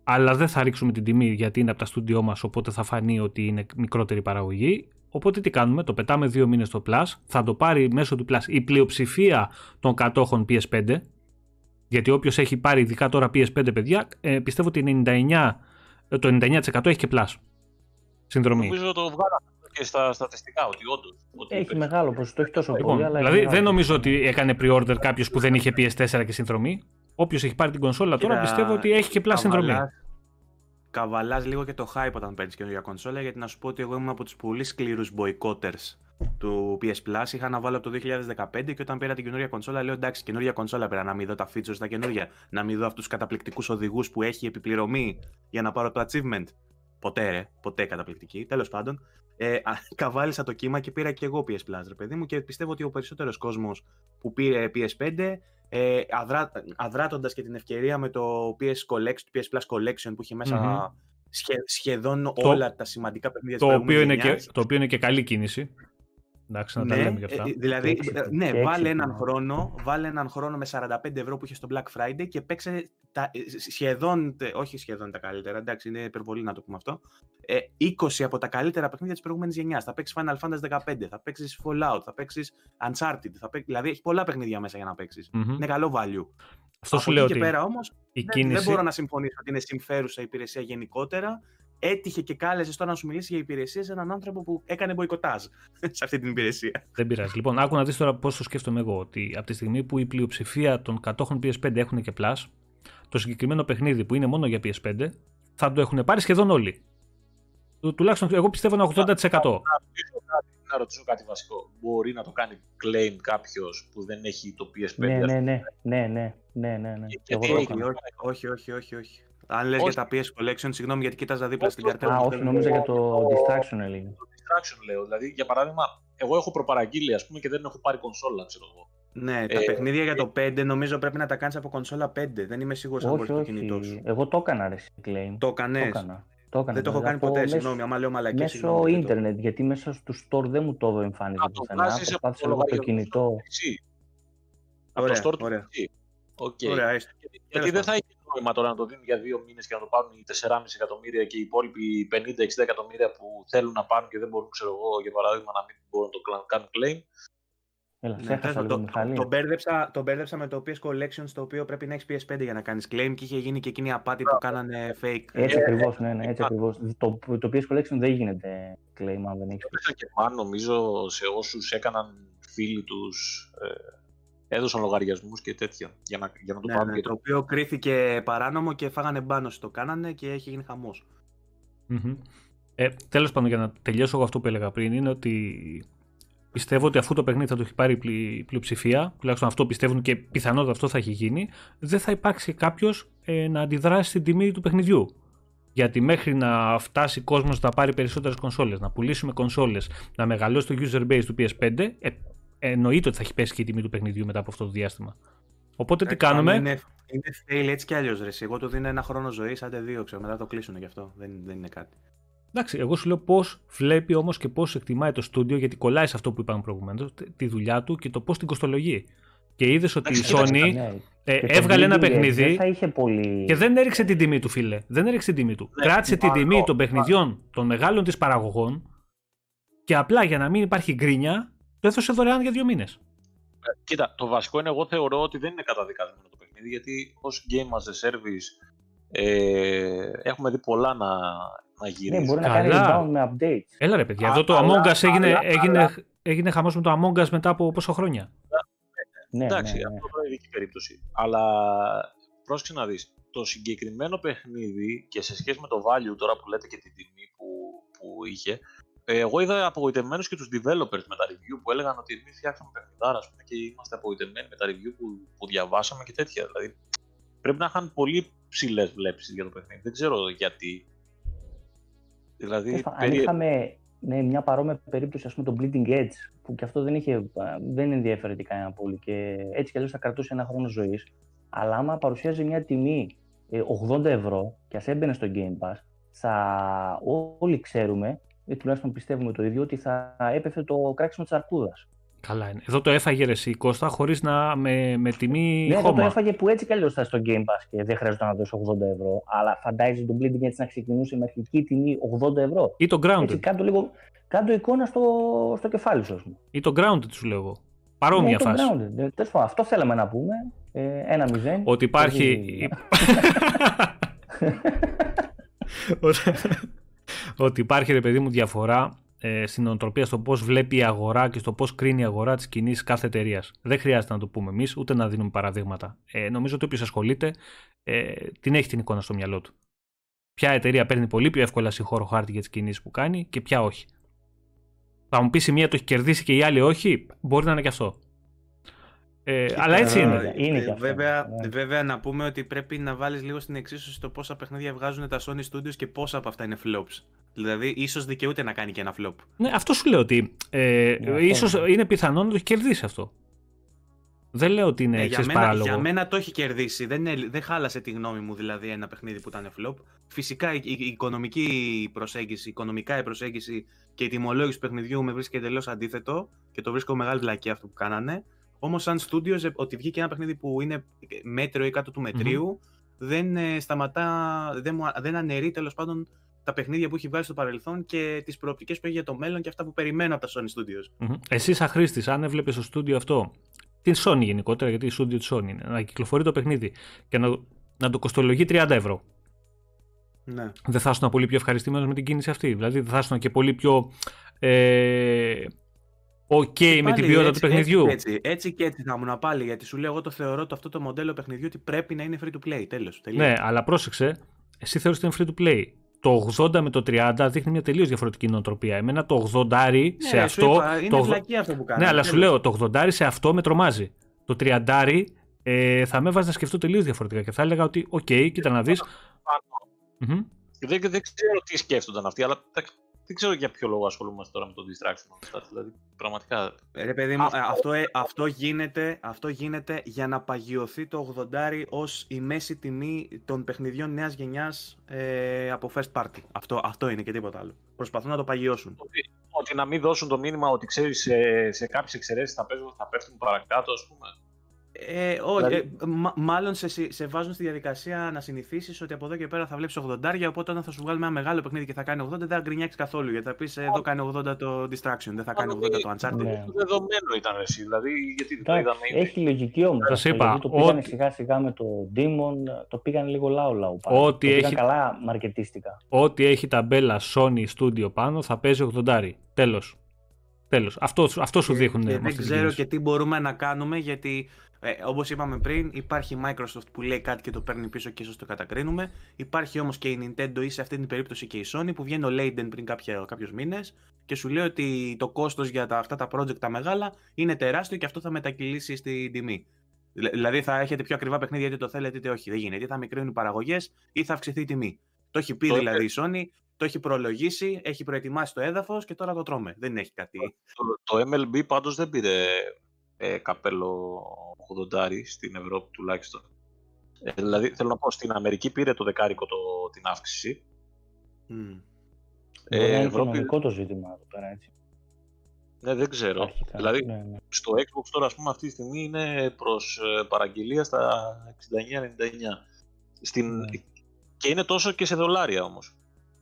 αλλά δεν θα ρίξουμε την τιμή γιατί είναι από τα στούντιό μας, οπότε θα φανεί ότι είναι μικρότερη παραγωγή. Οπότε τι κάνουμε, το πετάμε δύο μήνες στο Plus, θα το πάρει μέσω του Plus η πλειοψηφία των κατόχων PS5, γιατί όποιος έχει πάρει ειδικά τώρα PS5 παιδιά, ε, πιστεύω ότι 99, το 99% έχει και Plus. Συνδρομή. Νομίζω το βγάλαμε και στα στατιστικά ότι όντως. Έχει μεγάλο ποσοστό, όχι τόσο λοιπόν, πολύ. Αλλά δηλαδή δεν νομίζω ότι έκανε pre-order κάποιος που δεν είχε PS4 και συνδρομή. Όποιος έχει πάρει την κονσόλα τώρα πιστεύω ότι έχει και Plus συνδρομή. Καβαλά λίγο και το hype όταν παίρνεις καινούργια κονσόλα, γιατί να σου πω ότι εγώ ήμουν από τους πολύ σκληρούς boycotters του PS Plus. Είχα να βάλω από το 2015 και όταν πήρα την καινούργια κονσόλα, λέω εντάξει, καινούργια κονσόλα πέρα να μην δω τα features τα καινούργια, να μην δω αυτούς τους καταπληκτικούς οδηγούς που έχει επιπληρωμή για να πάρω το achievement. Ποτέ, ρε, ποτέ καταπληκτική. Τέλος πάντων, ε, καβάλισα το κύμα και πήρα και εγώ PS Plus, ρε παιδί μου, και πιστεύω ότι ο περισσότερος κόσμος που πήρε PS5 ε, αδρά, αδράτοντας και την ευκαιρία με το PS, Collection, PS Plus Collection που είχε σχεδόν όλα τα σημαντικά παιχνίδια το οποίο, είναι και, το οποίο είναι και καλή κίνηση. Εντάξει, να ναι, τα λέμε και αυτά. Ε, δηλαδή, ε, ναι, βάλε έναν, χρόνο, βάλε έναν χρόνο με 45 ευρώ που είχε στο Black Friday και παίξε τα, ε, σχεδόν, όχι σχεδόν τα καλύτερα, εντάξει, είναι υπερβολή να το πούμε αυτό, 20 από τα καλύτερα παιχνίδια της προηγούμενης γενιάς. Θα παίξεις Final Fantasy 15, θα παίξεις Fallout, θα παίξεις Uncharted. Θα παίξεις, δηλαδή έχεις πολλά παιχνίδια μέσα για να παίξεις. Mm-hmm. Είναι καλό value. Αυτό σου λέω ότι. πέρα όμως δεν, κίνηση... δεν μπορώ να συμφωνήσω ότι είναι συμφέρουσα υπηρεσία γενικότερα έτυχε και κάλεσε τώρα να σου μιλήσει για υπηρεσίες σε έναν άνθρωπο που έκανε μποϊκοτάζ σε αυτή την υπηρεσία. Δεν πειράζει. Λοιπόν, άκου να δεις τώρα πώς το σκέφτομαι εγώ. Ότι από τη στιγμή που η πλειοψηφία των κατόχων PS5 έχουν και Plus, το συγκεκριμένο παιχνίδι που είναι μόνο για PS5 θα το έχουν πάρει σχεδόν όλοι. Τουλάχιστον εγώ πιστεύω ένα 80%. Να, να ρωτήσω κάτι βασικό. Μπορεί να το κάνει claim κάποιος που δεν έχει το PS5. Ναι, ναι, ναι. ναι, ναι, ναι, ναι, ναι. όχι, όχι, όχι, όχι. Αν λες για τα PS Collection, συγγνώμη γιατί κοίταζα δίπλα στην καρτέλα. Α, όχι, νομίζω για το Distraction έλεγε. Το Distraction λέω. Δηλαδή, για παράδειγμα, εγώ έχω προπαραγγείλει ας πούμε, και δεν έχω πάρει κονσόλα, ξέρω εγώ. Ναι, τα ε, παιχνίδια για το 5 νομίζω πρέπει να τα κάνεις από κονσόλα 5. Δεν είμαι σίγουρος αν μπορείς το κινητός σου. Εγώ το έκανα, ρε, claim. Το έκανες; Το έκανα, δεν το έχω κάνει ποτέ, μέσω, συγγνώμη, άμα λέω μαλακή. Μέσω ίντερνετ, το... γιατί μέσα στο store δεν μου το εμφάνιζε πουθενά. Προσπάθησα λίγο το κινητό. Από το store του Okay. Ωραία, Γιατί δεν θα έχει νόημα τώρα να το δίνουν για δύο μήνες και να το πάρουν οι 4,5 εκατομμύρια και οι υπόλοιποι 50-60 εκατομμύρια που θέλουν να πάρουν και δεν μπορούν, ξέρω εγώ, για παράδειγμα, να μην μπορούν να το κάνουν claim. Έλα, ναι, το, το, το, μπέρδεψα, το μπέρδεψα με το PS Collection στο οποίο πρέπει να έχεις PS5 για να κάνεις claim και είχε γίνει και εκείνη η απάτη που κάνανε fake. Έτσι ε, ακριβώς, ναι, ναι, έτσι ακριβώς. Το, το PS Collection δεν γίνεται claim αν δεν έχεις. Και πάνω νομίζω σε όσους έκαναν φίλοι τους ε, έδωσαν λογαριασμούς και τέτοια για να, για να το ναι, πάρουν. Ναι, το οποίο κρίθηκε παράνομο και φάγανε μπάνο το κάνανε και έχει γίνει χαμός. Mm-hmm. Ε, Τέλος πάντων, για να τελειώσω εγώ αυτό που έλεγα πριν, είναι ότι πιστεύω ότι αφού το παιχνίδι θα το έχει πάρει η πλειοψηφία, τουλάχιστον αυτό πιστεύουν και πιθανότατα αυτό θα έχει γίνει, δεν θα υπάρξει κάποιος ε, να αντιδράσει στην τιμή του παιχνιδιού. Γιατί μέχρι να φτάσει ο κόσμος να πάρει περισσότερες κονσόλες, να πουλήσουμε κονσόλες, να μεγαλώσει το user base του PS5, ε, εννοείται ότι θα έχει πέσει και η τιμή του παιχνιδιού μετά από αυτό το διάστημα. Οπότε τι κάνουμε; Είναι, είναι fail έτσι κι αλλιώς. Εγώ το δίνω ένα χρόνο ζωή, άντε δύο, ξέρω, μετά το κλείσουν γι' αυτό. Δεν, δεν είναι κάτι. Εντάξει, εγώ σου λέω πώς βλέπει όμως και πώς εκτιμάει το στούντιο, γιατί κολλάει σε αυτό που είπαμε προηγουμένως, τη δουλειά του και το πώς την κοστολογεί. Και είδες ότι η Sony ναι. ε, έβγαλε ένα παιχνίδι πολύ... και δεν έριξε την τιμή του, φίλε. Δεν έριξε την τιμή του. Ναι, Κράτησε την τιμή των παιχνιδιών των μεγάλων της παραγωγών και απλά για να μην υπάρχει γκρίνια, το έδωσε δωρεάν για δύο μήνες. Ε, κοίτα, το βασικό είναι εγώ θεωρώ ότι δεν είναι καταδικασμένο το παιχνίδι γιατί ως game as a service ε, έχουμε δει πολλά να, να γυρίζει. Ναι, μπορεί να κάνει rebound με updates. Έλα ρε παιδιά, εδώ το Among Us έγινε, έγινε, έγινε χαμός με το Among Us μετά από πόσα χρόνια; Ναι, Εντάξει, ναι, ναι. αυτό είναι ειδική περίπτωση. Αλλά πρόσεξε να δεις. το συγκεκριμένο παιχνίδι και σε σχέση με το value τώρα που λέτε και την τιμή που, που είχε, ε, εγώ είδα απογοητευμένους και τους developers με τα review που έλεγαν ότι εμείς φτιάξαμε παιχνιδάρα πούμε, και είμαστε απογοητευμένοι με τα review που, που διαβάσαμε και τέτοια. Δηλαδή πρέπει να είχαν πολύ ψηλές βλέψεις για το παιχνίδι. Δεν ξέρω γιατί. Δηλαδή, αν είχαμε ναι, μια παρόμοια περίπτωση, ας πούμε, το Bleeding Edge, που και αυτό δεν, είχε, δεν ενδιαφέρει κανένα πολύ και έτσι κι αλλιώς θα κρατούσε ένα χρόνο ζωής. Αλλά άμα παρουσίαζε μια τιμή 80 ε, ευρώ και ας έμπαινε στο Game Pass, θα όλοι ξέρουμε, ή τουλάχιστον πιστεύουμε το ίδιο, ότι θα έπεφτε το κράξιμο της αρκούδας. Καλά είναι. Εδώ το έφαγε ρε εσύ Κώστα χωρίς να με, με τιμή ναι, χώμα. Ναι, το έφαγε που έτσι κι θα στο Game Pass και δεν χρειάζεται να δώσει 80 ευρώ. Αλλά φαντάζεσαι τον Bleeding έτσι να ξεκινούσε με αρχική τιμή 80 ευρώ. Ή το Grounded. Έτσι, κάτω λίγο, κάτω εικόνα στο, στο κεφάλι σου. Ή το Grounded σου λέω. Παρόμοια ναι, φάση. Το grounded. Τέλος αυτό θέλαμε να πούμε. Ε, ένα μηδέν. Ότι υπάρχει... ότι υπάρχει ρε παιδί μου διαφορά ε, στην οτροπία στο πώς βλέπει η αγορά και στο πώς κρίνει η αγορά της κοινής κάθε εταιρείας. Δεν χρειάζεται να το πούμε εμείς, ούτε να δίνουμε παραδείγματα. Ε, νομίζω ότι όποιος ασχολείται ε, την έχει την εικόνα στο μυαλό του. Ποια εταιρεία παίρνει πολύ πιο εύκολα συγχώρο χάρτη για τις κινήσεις που κάνει και ποια όχι. Θα μου πεις η μία το έχει κερδίσει και η άλλη όχι, μπορεί να είναι και αυτό. Ε, αλλά έτσι είναι. είναι ε, βέβαια, ναι. βέβαια, να πούμε ότι πρέπει να βάλεις λίγο στην εξίσωση το πόσα παιχνίδια βγάζουν τα Sony Studios και πόσα από αυτά είναι flops. Δηλαδή, ίσως δικαιούται να κάνει και ένα flop. Ναι, αυτό σου λέω ότι ε, ναι, ίσως είναι πιθανό να το έχει κερδίσει αυτό. Δεν λέω ότι είναι ε, για, μένα, για μένα το έχει κερδίσει. Δεν, δεν χάλασε τη γνώμη μου δηλαδή ένα παιχνίδι που ήταν flop. Φυσικά η, η οικονομική προσέγγιση, η οικονομικά η προσέγγιση και η τιμολόγηση του παιχνιδιού με βρίσκει εντελώ αντίθετο και το βρίσκω μεγάλη βλακία αυτό που κάνανε. Όμως, σαν studios, ε, ότι βγήκε ένα παιχνίδι που είναι μέτριο ή κάτω του μετριου δεν ε, σταματά, δεν, δεν αναιρεί τέλος πάντων τα παιχνίδια που έχει βγάλει στο παρελθόν και τις προοπτικές που έχει για το μέλλον και αυτά που περιμένω από τα Sony Studios. Mm-hmm. Εσύ, σαν χρήστης, αν έβλεπες στο στούντιο αυτό, την Sony γενικότερα, γιατί η στούντιο της Sony είναι, να κυκλοφορεί το παιχνίδι και να, να το κοστολογεί 30 ευρώ. Ναι. Δεν θα ήσουν πολύ πιο ευχαριστημένος με την κίνηση αυτή. Δηλαδή, δεν θα ήσουν και πολύ πιο. Ε, OK με την ποιότητα του παιχνιδιού. Έτσι, έτσι, έτσι και έτσι θα ήμουν πάλι, γιατί σου λέω εγώ το θεωρώ το, αυτό το μοντέλο παιχνιδιού ότι πρέπει να είναι free to play. Τέλος. Ναι, αλλά πρόσεξε, εσύ θεωρείς ότι είναι free to play το 80 με το 30 δείχνει μια τελείως διαφορετική νοοτροπία. Εμένα το 80 ναι, σε αυτό. Είπα, είναι το... αυτό που κάνω. Ναι, αλλά σου λέω το 80 σε αυτό με τρομάζει. Το 30 ε, θα με έβαζε να σκεφτώ τελείως διαφορετικά και θα έλεγα ότι, OK, okay, κοίτα να δεις. Mm-hmm. Δεν, δεν ξέρω τι σκέφτονταν αυτοί, αλλά δεν ξέρω για ποιο λόγο ασχολούμαστε τώρα με το Destruction. Δηλαδή, πραγματικά. Ε, ρε παιδί μου, αυτό, αυτό, ε, αυτό, γίνεται, αυτό γίνεται για να παγιωθεί το 80 ως η μέση τιμή των παιχνιδιών νέας γενιάς ε, από first party. Αυτό, αυτό είναι και τίποτα άλλο. Προσπαθούν να το παγιώσουν. Ότι, ότι να μην δώσουν το μήνυμα ότι ξέρεις σε, σε κάποιες εξαιρέσεις θα, θα πέφτουν παρακάτω, ας πούμε. Ε, όχι, δηλαδή... ε, μάλλον σε, σε βάζουν στη διαδικασία να συνηθίσεις ότι από εδώ και πέρα θα βλέπεις 80, οπότε όταν θα σου βγάλουμε ένα μεγάλο παιχνίδι και θα κάνει 80, δεν θα γκρινιάξεις καθόλου. Γιατί θα πεις εδώ κάνει 80 το Distraction, δεν θα κάνει 80 το Uncharted. Ναι. Δεδομένο ήταν εσύ, δηλαδή γιατί δεν το είδαμε. Έχει λογική όμως. Σας είπα. Το πήγανε σιγά σιγά με το Demon, το πήγαν λίγο λαού λαού. Ό,τι το έχει... καλά μαρκετίστικα. Ό,τι έχει ταμπέλα Sony Studio πάνω θα παίζει 80. Τέλος. Τέλος. Αυτό, αυτό σου δείχνουν. Και δεν ξέρω και τι μπορούμε να κάνουμε γιατί ε, Όπως είπαμε πριν, υπάρχει η Microsoft που λέει κάτι και το παίρνει πίσω και ίσως το κατακρίνουμε. Υπάρχει όμως και η Nintendo ή σε αυτή την περίπτωση και η Sony που βγαίνει ο Leiden πριν κάποιους μήνες και σου λέει ότι το κόστος για τα, αυτά τα project τα μεγάλα είναι τεράστιο και αυτό θα μετακυλήσει στην τιμή. Δηλαδή θα έχετε πιο ακριβά παιχνίδια είτε το θέλετε είτε όχι. Δεν γίνεται. Ή θα μικρύνουν οι παραγωγές ή θα αυξηθεί η τιμή. Το έχει πει δηλαδή η Sony, το έχει προλογίσει, έχει προετοιμάσει το έδαφος και τώρα το τρώμε. Δεν έχει κάτι. Το, το MLB πάντως δεν πήρε ε, καπέλο 80 στην Ευρώπη τουλάχιστον. Ε, δηλαδή θέλω να πω στην Αμερική πήρε το δεκάρικο το, την αύξηση. Mm. Ε, είναι Ευρώπη... το ζήτημα εδώ πέρα έτσι. Ναι, δεν ξέρω. Αρχικά, δηλαδή, ναι, ναι. στο Xbox τώρα, ας πούμε, αυτή τη στιγμή είναι προς ε, παραγγελία στα 69-99. Στην... Ναι. Και είναι τόσο και σε δολάρια όμως.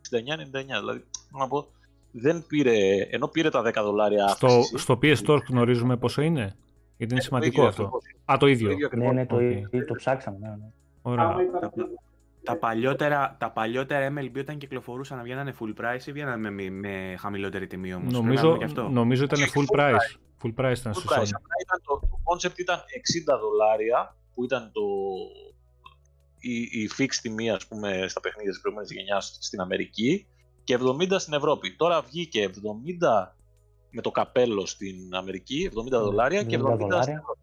69-99, δηλαδή, να πω, δεν πήρε, ενώ πήρε τα 10 δολάρια στο, στο PS Store γνωρίζουμε πόσο είναι; Γιατί είναι ε, σημαντικό αυτό. Α, το ίδιο. ναι, ναι, το, okay. το ψάξαμε. Ναι, ναι. Ωραία. Τα, παλιότερα, τα παλιότερα MLB όταν κυκλοφορούσαν να βγαίνανε full price ή βγαίνανε με, με χαμηλότερη τιμή όμως; Νομίζω, νομίζω ήταν full price. Full price ήταν στο Sony. Ήταν το, το concept ήταν 60 δολάρια που ήταν το, η, η fix τιμή ας πούμε, στα παιχνίδια της προηγούμενης γενιάς στην Αμερική και 70 στην Ευρώπη. Τώρα βγήκε 70 με το καπέλο στην Αμερική, 70 δολάρια και 70 δολάρια. στην Ευρώπη.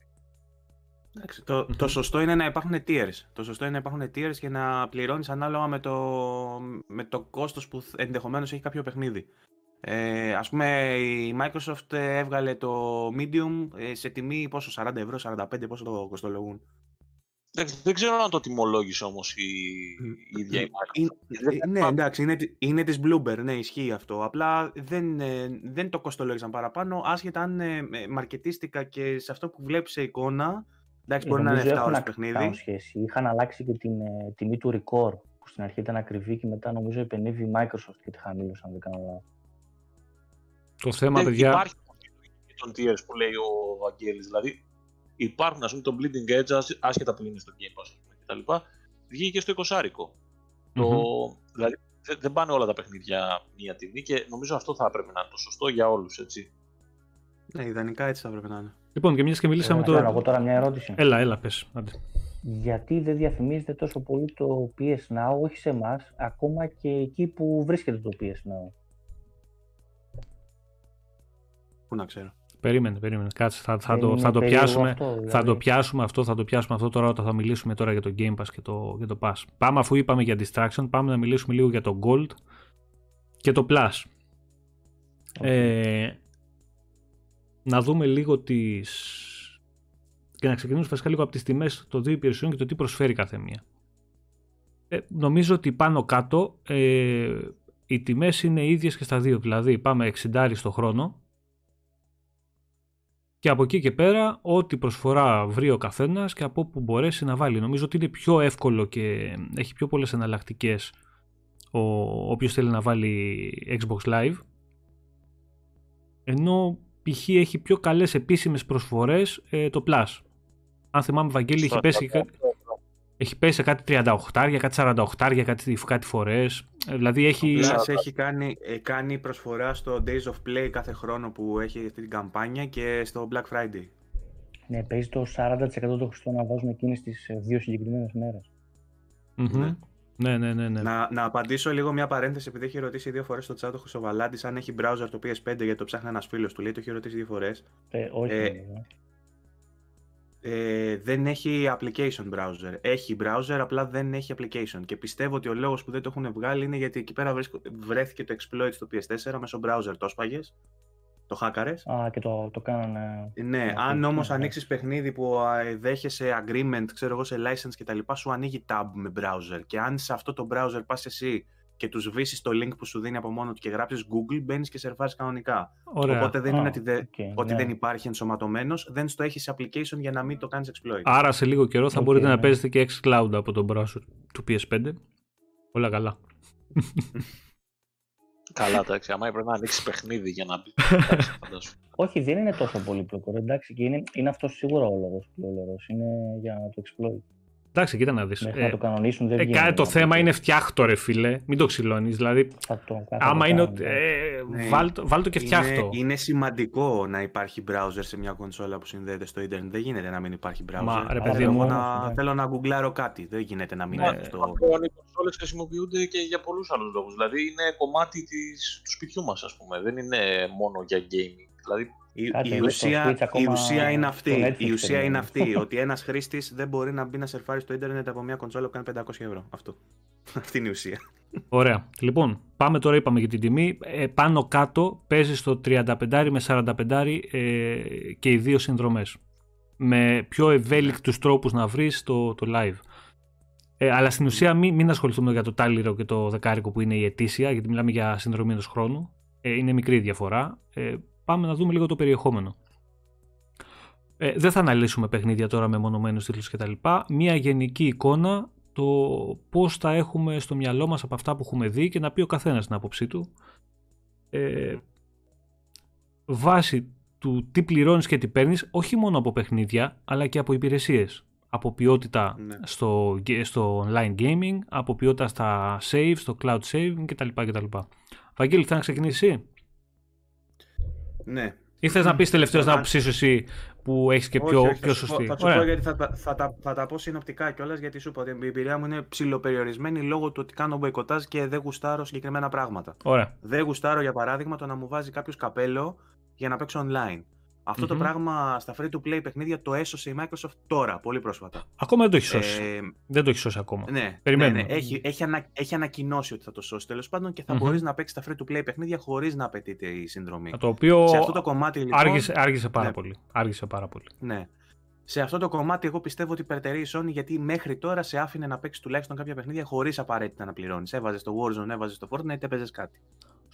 Εντάξει, το, το σωστό είναι να υπάρχουν tiers. Το σωστό είναι να υπάρχουν tiers και να πληρώνεις ανάλογα με το, με το κόστος που ενδεχομένως έχει κάποιο παιχνίδι. Ε, ας πούμε η Microsoft έβγαλε το Medium ε, σε τιμή πόσο, 40 ευρώ, 45, πόσο το κοστολογούν. Δεν ξέρω αν το τιμολόγησε όμως η, η ίδια η Microsoft. ναι, εντάξει, είναι, είναι της Bloomberg, ναι, ισχύει αυτό. Απλά δεν, ε, δεν το κοστολόγησαν παραπάνω, άσχετα αν ε, μαρκετίστικα και σε αυτό που βλέπεις σε εικόνα, εντάξει, μπορεί να είναι 7 ώρες παιχνίδι. Σχέση. Είχαν αλλάξει και την ε, τιμή του record, που στην αρχή ήταν ακριβή και μετά νομίζω επενεύει η Microsoft και τη χαμήλωσαν, αν δεν κάνω λάθος. Το θέμα, δεν παιδιά... Υπάρχει τον tiers που λέει ο Βαγγέλης, δηλαδή υπάρχουν ας πούμε το Bleeding Edge, άσχετα που είναι στο Game Pass κτλ. Βγήκε στο 20 άρικο. Mm-hmm. Το, δηλαδή δεν πάνε όλα τα παιχνίδια μία τιμή και νομίζω αυτό θα έπρεπε να είναι το σωστό για όλους, έτσι. Ναι, ιδανικά έτσι θα έπρεπε να είναι. Λοιπόν, και μια και μιλήσαμε ε, τώρα. Εγώ τώρα μια ερώτηση. Έλα, έλα, πες. Άντε. Γιατί δεν διαφημίζεται τόσο πολύ το PS Now, όχι σε εμάς, ακόμα και εκεί που βρίσκεται το PS Now; Πού να ξέρω. Περίμενε, περίμενε. Κάτσε, θα, θα, το, θα, το πιάσουμε, αυτό, δηλαδή. θα το πιάσουμε αυτό, θα το πιάσουμε αυτό τώρα όταν θα μιλήσουμε τώρα για το Game Pass και το, και το Pass. Πάμε αφού είπαμε για Distraction, πάμε να μιλήσουμε λίγο για το Gold και το Plus. Okay. Ε, να δούμε λίγο τις... και να ξεκινήσουμε φασικά λίγο από τις τιμές των δύο υπηρεσιών και το τι προσφέρει κάθε μία. Ε, νομίζω ότι πάνω κάτω ε, οι τιμές είναι ίδιες και στα δύο. Δηλαδή πάμε 60 στο χρόνο και από εκεί και πέρα, ό,τι προσφορά βρει ο καθένας και από όπου μπορέσει να βάλει. Νομίζω ότι είναι πιο εύκολο και έχει πιο πολλές εναλλακτικές ο όποιος θέλει να βάλει Xbox Live. Ενώ π.χ. έχει πιο καλές επίσημες προσφορές ε, το Plus. Αν θυμάμαι, Βαγγέλη, έχει πέσει, έχει πέσει κάτι 38, κάτι 48, κάτι, κάτι φορές. Ε, δηλαδή έχει... Plus έχει κάνει, ε, κάνει προσφορά στο Days of Play κάθε χρόνο που έχει αυτή την καμπάνια και στο Black Friday. Ναι, παίζει το 40% το χρηστό να βάζουν εκείνες τις ε, δύο συγκεκριμένες μέρες. Mm-hmm. Ναι, ναι, ναι. ναι. Να, να απαντήσω λίγο μια παρένθεση, επειδή έχει ρωτήσει δύο φορές στο chat ο Χρυσοβαλάντη αν έχει browser το PS5 γιατί το ψάχνει ένας φίλος του. Λέει το έχει ρωτήσει δύο φορές. Ε, όχι. Ε, ε, δεν έχει application browser. Έχει browser, απλά δεν έχει application. Και πιστεύω ότι ο λόγος που δεν το έχουν βγάλει είναι γιατί εκεί πέρα βρέθηκε το exploit στο PS4 μέσω browser. Το έσπαγες, το χάκαρες; Α, και το, το κάνανε... Ναι, αν όμως ναι. ανοίξεις παιχνίδι που δέχεσαι agreement, ξέρω εγώ, σε license κτλ. σου ανοίγει tab με browser. Και αν σε αυτό το browser πας εσύ και τους σβήσει το link που σου δίνει από μόνο του και γράψεις Google, μπαίνεις και σερφάρεις κανονικά. Ωραία. Οπότε δεν είναι ότι, ότι ναι. δεν υπάρχει ενσωματωμένος, δεν στο έχεις application για να μην το κάνεις exploit. Άρα σε λίγο καιρό θα μπορείτε να ναι. παίζετε και xCloud από τον browser του PS5. Όλα καλά. Καλά, εντάξει. Άμα έπρεπε να ανοίξεις παιχνίδι για να μπει. Όχι, δεν είναι τόσο πολύ Εντάξει, και είναι, είναι αυτός σίγουρα ο λόγος Είναι για το exploit. Εντάξει, κοίτα να δεις. Μέχρι ε, να το κανονίσουν δεν ε, Το θέμα είναι φτιάχτο, ρε φίλε. Μην το ξυλώνεις. Δηλαδή, το, άμα είναι. ότι. Ε, ναι. βάλ, το και φτιάχτο. Είναι, είναι σημαντικό να υπάρχει browser σε μια κονσόλα που συνδέεται στο Ιντερνετ. Δεν γίνεται να μην υπάρχει browser. Μα, ρε, παιδί μου, να, θέλω να γκουγκλάρω κάτι. Δεν γίνεται να μην είναι αυτό. Οι κονσόλες χρησιμοποιούνται και για πολλούς άλλους λόγους. Δηλαδή είναι κομμάτι της, του σπιτιού μας, ας πούμε. Δεν είναι μόνο για gaming. Δηλαδή η, η, ουσία, η ουσία είναι αυτή, η ουσία είναι αυτή ότι ένας χρήστης δεν μπορεί να μπει να σερφάρει στο ίντερνετ από μια κονσόλα που κάνει 500 ευρώ. Αυτό. Αυτή είναι η ουσία. Ωραία. Λοιπόν, πάμε τώρα, είπαμε για την τιμή. Ε, πάνω κάτω παίζει στο 35 με 45 ε, και οι δύο συνδρομές. Με πιο ευέλικτους τρόπους να βρεις το, το live. Ε, αλλά στην ουσία μην, μην ασχοληθούμε για το τάλιρο και το δεκάρικο που είναι η ετήσια, γιατί μιλάμε για συνδρομή ενός χρόνου. Ε, είναι μικρή διαφορά. Ε, πάμε να δούμε λίγο το περιεχόμενο. Ε, δεν θα αναλύσουμε παιχνίδια τώρα με μονομένους τίτλους κτλ. Μία γενική εικόνα το πώς θα έχουμε στο μυαλό μας από αυτά που έχουμε δει και να πει ο καθένας την άποψή του. Ε, βάσει του τι πληρώνεις και τι παίρνεις, όχι μόνο από παιχνίδια, αλλά και από υπηρεσίες. Από ποιότητα ναι. στο, στο online gaming, από ποιότητα στα save, στο cloud saving κτλ. κτλ. Βαγγέλη, θα να ξεκινήσεις ναι. Ή θες να πεις τελευταίος να ψήσει εσύ που έχεις και πιο, όχι, πιο σωστή. Θα σου πω γιατί θα, θα, θα, θα, τα πω συνοπτικά κιόλας γιατί σου είπα ότι η εμπειρία μου είναι ψηλοπεριορισμένη λόγω του ότι κάνω μποϊκοτάζ και δεν γουστάρω συγκεκριμένα πράγματα. Ωραία. Δεν γουστάρω για παράδειγμα το να μου βάζει κάποιος καπέλο για να παίξω online. Αυτό το πράγμα στα free to play παιχνίδια το έσωσε η Microsoft τώρα, πολύ πρόσφατα. Ακόμα δεν το έχει σώσει. Ε, δεν το έχει σώσει ακόμα. Ναι, ναι, ναι. Έχει, έχει, ανα, έχει ανακοινώσει ότι θα το σώσει τέλος πάντων και θα mm-hmm. μπορείς να παίξεις τα free to play παιχνίδια χωρίς να απαιτείται η συνδρομή. Το οποίο Σε αυτό το κομμάτι, λοιπόν, άργησε, άργησε πάρα ναι. πολύ. Άργησε πάρα πολύ. Ναι. Σε αυτό το κομμάτι, εγώ πιστεύω ότι υπερτερεί η Sony γιατί μέχρι τώρα σε άφηνε να παίξεις τουλάχιστον κάποια παιχνίδια χωρίς απαραίτητα να πληρώνεις. Έβαζες το Warzone, έβαζες το Fortnite, έπαιζες κάτι.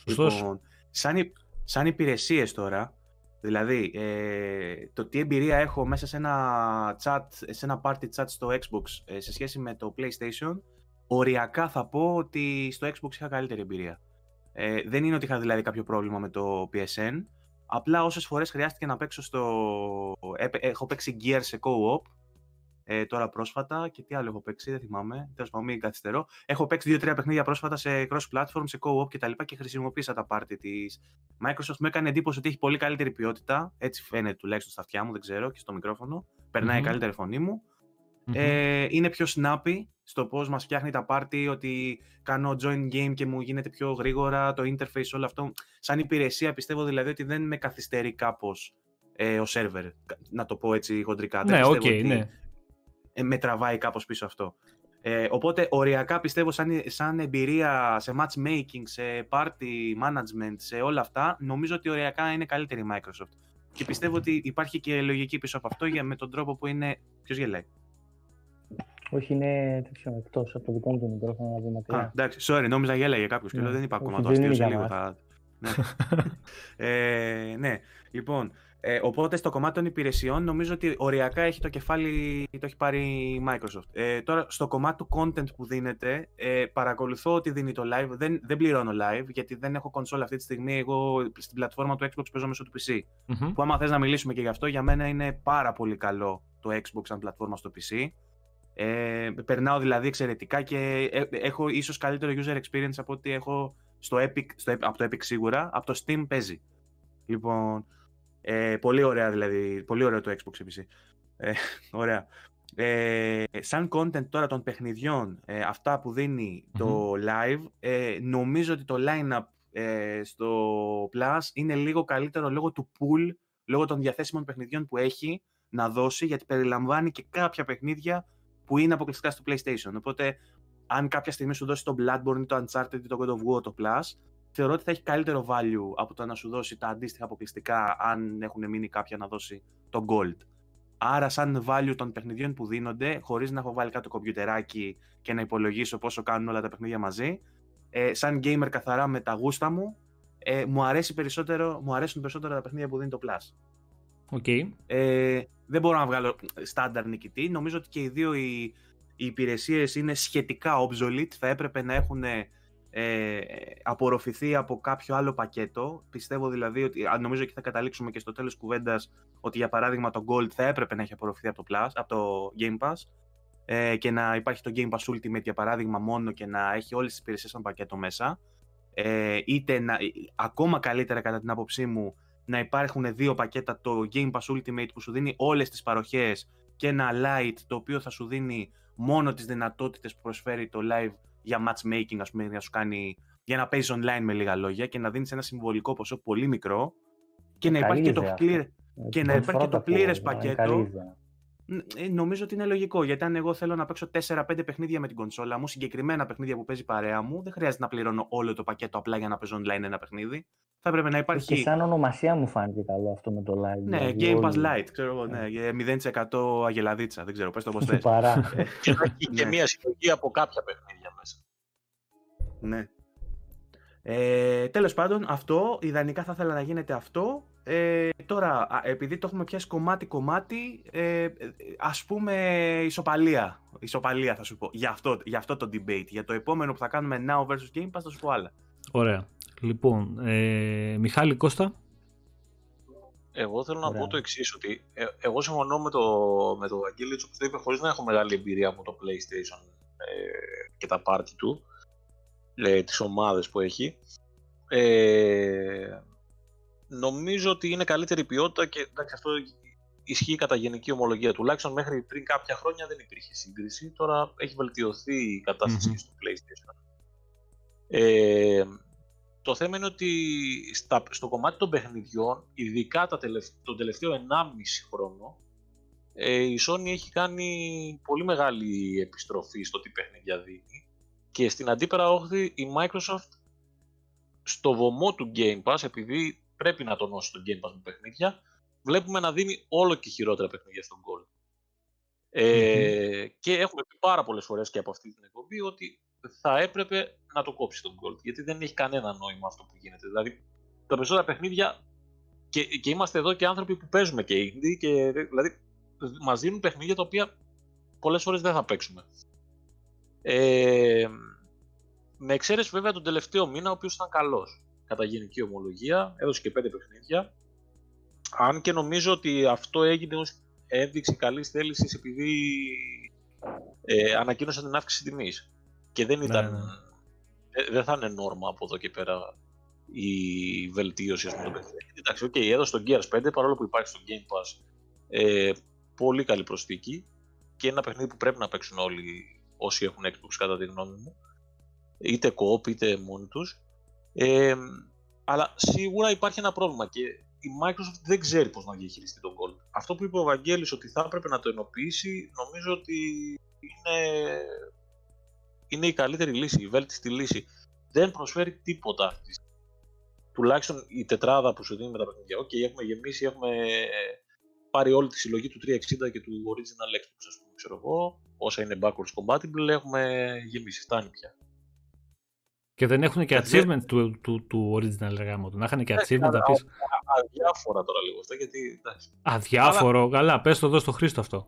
Λοιπόν, σαν, σαν υπηρεσίες τώρα, Δηλαδή, ε, το τι εμπειρία έχω μέσα σε ένα chat, σε ένα party chat στο Xbox ε, σε σχέση με το PlayStation, οριακά θα πω ότι στο Xbox είχα καλύτερη εμπειρία. Ε, δεν είναι ότι είχα δηλαδή κάποιο πρόβλημα με το PSN, απλά όσες φορές χρειάστηκε να παίξω στο... Έχω παίξει Gear σε co-op ε, τώρα πρόσφατα και τι άλλο έχω παίξει, δεν θυμάμαι. Τέλος πάντων, μην καθυστερώ. Έχω παίξει δύο-τρία παιχνίδια πρόσφατα σε cross-platform, σε co-op κτλ. Και, και χρησιμοποίησα τα πάρτι της Microsoft. Μου έκανε εντύπωση ότι έχει πολύ καλύτερη ποιότητα. Έτσι φαίνεται τουλάχιστον στα αυτιά μου, δεν ξέρω, και στο μικρόφωνο. Περνάει mm-hmm. καλύτερη φωνή μου. Mm-hmm. Ε, είναι πιο snappy στο πώς μας φτιάχνει τα πάρτι, ότι κάνω join game και μου γίνεται πιο γρήγορα το interface, όλο αυτό. Σαν υπηρεσία πιστεύω δηλαδή ότι δεν με καθυστερεί κάπως ε, ο server, να το πω έτσι χοντρικά. Ναι, OK, okay, ναι. Ε, με τραβάει κάπως πίσω αυτό. Ε, οπότε οριακά πιστεύω σαν, σαν εμπειρία σε matchmaking, σε party management, σε όλα αυτά, νομίζω ότι οριακά είναι καλύτερη η Microsoft. Και πιστεύω ότι υπάρχει και λογική πίσω από αυτό για, με τον τρόπο που είναι. Ποιος γελάει. Όχι, είναι τέτοιο εκτός από το δικό μου το μικρόφωνο να δει μακριά. Α, εντάξει, sorry, νόμιζα γέλαγε κάποιος και λέω δεν είπα ακόμα. Το αστείο σε λίγο. Θα... ναι. ε, ναι, λοιπόν, ε, οπότε στο κομμάτι των υπηρεσιών νομίζω ότι οριακά έχει το κεφάλι, το έχει πάρει η Microsoft. Ε, τώρα στο κομμάτι του content που δίνεται, ε, παρακολουθώ ότι δίνει το live, δεν, δεν πληρώνω live γιατί δεν έχω console αυτή τη στιγμή, εγώ στην πλατφόρμα του Xbox παίζω μέσω του PC. mm Που άμα θες να μιλήσουμε και γι' αυτό, για μένα είναι πάρα πολύ καλό το Xbox σαν πλατφόρμα στο PC. Ε, περνάω δηλαδή εξαιρετικά και ε, έχω ίσως καλύτερο user experience από ό,τι έχω στο Epic, στο, από το Epic σίγουρα, από το Steam παίζει. Λοιπόν, ε, πολύ ωραία δηλαδή, πολύ ωραίο το Xbox PC. Ε, ωραία. Ε, σαν content τώρα των παιχνιδιών, ε, αυτά που δινει το live, ε, νομίζω ότι το line-up ε, στο Plus είναι λίγο καλύτερο λόγω του pool, λόγω των διαθέσιμων παιχνιδιών που έχει να δώσει, γιατί περιλαμβάνει και κάποια παιχνίδια που είναι αποκλειστικά στο PlayStation. Οπότε, αν κάποια στιγμή σου δώσει το Bloodborne ή το Uncharted ή το God of War το Plus, θεωρώ ότι θα έχει καλύτερο value από το να σου δώσει τα αντίστοιχα αποκλειστικά αν έχουν μείνει κάποια να δώσει το gold. Άρα, σαν value των παιχνιδιών που δίνονται, χωρίς να έχω βάλει κάτω κομπιουτεράκι και να υπολογίσω πόσο κάνουν όλα τα παιχνίδια μαζί, ε, σαν gamer καθαρά με τα γούστα μου, ε, μου, αρέσει περισσότερο, μου αρέσουν περισσότερο τα παιχνίδια που δίνει το Plus. Okay. Ε, δεν μπορώ να βγάλω στάνταρ νικητή. Νομίζω ότι και οι δύο οι, οι υπηρεσίες είναι σχετικά obsolete. Θα έπρεπε να έχουν ε, απορροφηθεί από κάποιο άλλο πακέτο. Πιστεύω δηλαδή ότι, νομίζω και θα καταλήξουμε και στο τέλος κουβέντας, ότι για παράδειγμα το Gold θα έπρεπε να έχει απορροφηθεί από το, Plus, από το Game Pass ε, και να υπάρχει το Game Pass Ultimate για παράδειγμα μόνο και να έχει όλες τις υπηρεσίες σαν πακέτο μέσα. Ε, είτε να, ακόμα καλύτερα κατά την άποψή μου να υπάρχουν δύο πακέτα, το Game Pass Ultimate που σου δίνει όλες τις παροχές και ένα Lite το οποίο θα σου δίνει μόνο τις δυνατότητες που προσφέρει το live για matchmaking, ας πούμε, να σου κάνει, για να παίζεις online με λίγα λόγια και να δίνεις ένα συμβολικό ποσό πολύ μικρό και να υπάρχει και το, clear, και να υπάρχει το πλήρες πακέτο. Ε, νομίζω ότι είναι λογικό. Γιατί αν εγώ θέλω να παίξω 4-5 παιχνίδια με την κονσόλα μου, συγκεκριμένα παιχνίδια που παίζει παρέα μου, δεν χρειάζεται να πληρώνω όλο το πακέτο απλά για να παίζω online ένα παιχνίδι. Θα έπρεπε να υπάρχει. Και σαν ονομασία μου φάνηκε καλό αυτό με το live. Ναι, δηλαδή, Game Pass Lite, ξέρω εγώ. Ναι, 0% αγελαδίτσα. Δεν ξέρω, πες το πώ θες. Παρά. και και μια συλλογή από κάποια παιχνίδια μέσα. Ναι. Ε, τέλος πάντων, αυτό, ιδανικά θα ήθελα να γίνεται αυτό. Ε, τώρα, επειδή το έχουμε πιάσει κομμάτι-κομμάτι, ε, ας πούμε ισοπαλία. Ισοπαλία θα σου πω. Για αυτό, για αυτό το debate. Για το επόμενο που θα κάνουμε Now vs Game Pass θα σου πω άλλα. Ωραία. Λοιπόν, ε, Μιχάλη Κώστα. Εγώ θέλω να πω το εξής ότι ε, εγώ συμφωνώ με το, με το Αγγέλη που το είπε χωρίς να έχω μεγάλη εμπειρία από το PlayStation ε, και τα πάρτι του ε, τις ομάδες που έχει. Ε, νομίζω ότι είναι καλύτερη ποιότητα και εντάξει, αυτό ισχύει κατά γενική ομολογία. Τουλάχιστον μέχρι πριν κάποια χρόνια δεν υπήρχε σύγκριση. Τώρα έχει βελτιωθεί η κατασταση στο PlayStation. Ε, το θέμα είναι ότι στα, στο κομμάτι των παιχνιδιών, ειδικά τα τον τελευταίο 1,5 χρόνο, ε, η Sony έχει κάνει πολύ μεγάλη επιστροφή στο τι παιχνίδια δίνει και στην αντίπερα όχθη η Microsoft στο βωμό του Game Pass, επειδή πρέπει να τονώσει το Game Pass με παιχνίδια, βλέπουμε να δίνει όλο και χειρότερα παιχνίδια στον Gold. Ε, Και έχουμε πει πάρα πολλές φορές και από αυτή την εκπομπή ότι θα έπρεπε να το κόψει τον Gold, γιατί δεν έχει κανένα νόημα αυτό που γίνεται. Δηλαδή, τα περισσότερα παιχνίδια, και, και είμαστε εδώ και άνθρωποι που παίζουμε και indie, και, δηλαδή μας δίνουν παιχνίδια τα οποία πολλές φορές δεν θα παίξουμε. Ε, με εξαίρεση βέβαια τον τελευταίο μήνα, ο οποίος ήταν καλός. Κατά γενική ομολογία, έδωσε και πέντε παιχνίδια. Αν και νομίζω ότι αυτό έγινε ως ένδειξη καλής θέλησης επειδή ε, ανακοίνωσαν την αύξηση τιμής. Και δεν ναι, ήταν... Ναι. δεν θα είναι νόρμα από εδώ και πέρα η βελτίωση ας πούμε, των παιχνιδιών. Εντάξει, okay, έδωσε τον Gears 5 παρόλο που υπάρχει στο Game Pass ε, πολύ καλή προσθήκη και ένα παιχνίδι που πρέπει να παίξουν όλοι όσοι έχουν Xbox κατά τη γνώμη μου είτε co-op είτε μόνοι τους ε, αλλά σίγουρα υπάρχει ένα πρόβλημα και η Microsoft δεν ξέρει πώς να διαχειριστεί τον Gold. Αυτό που είπε ο Βαγγέλης ότι θα έπρεπε να το ενοποιήσει νομίζω ότι είναι, είναι η καλύτερη λύση, η βέλτιστη λύση. Δεν προσφέρει τίποτα. Τουλάχιστον η τετράδα που σου δίνει με τα παιχνίδια. OK, okay, έχουμε γεμίσει, έχουμε πάρει όλη τη συλλογή του 360 και του original Xbox, ας πούμε, ξέρω εγώ, όσα είναι backwards compatible, έχουμε γεμίσει, φτάνει πια. Και δεν έχουν και achievement του, του, του original εργάμου Να είχαν και achievement να πεις... Αδιάφορα τώρα λίγο αυτά, γιατί... Αδιάφορο, Αλλά... καλά, πες το εδώ στο Χρήστο αυτό.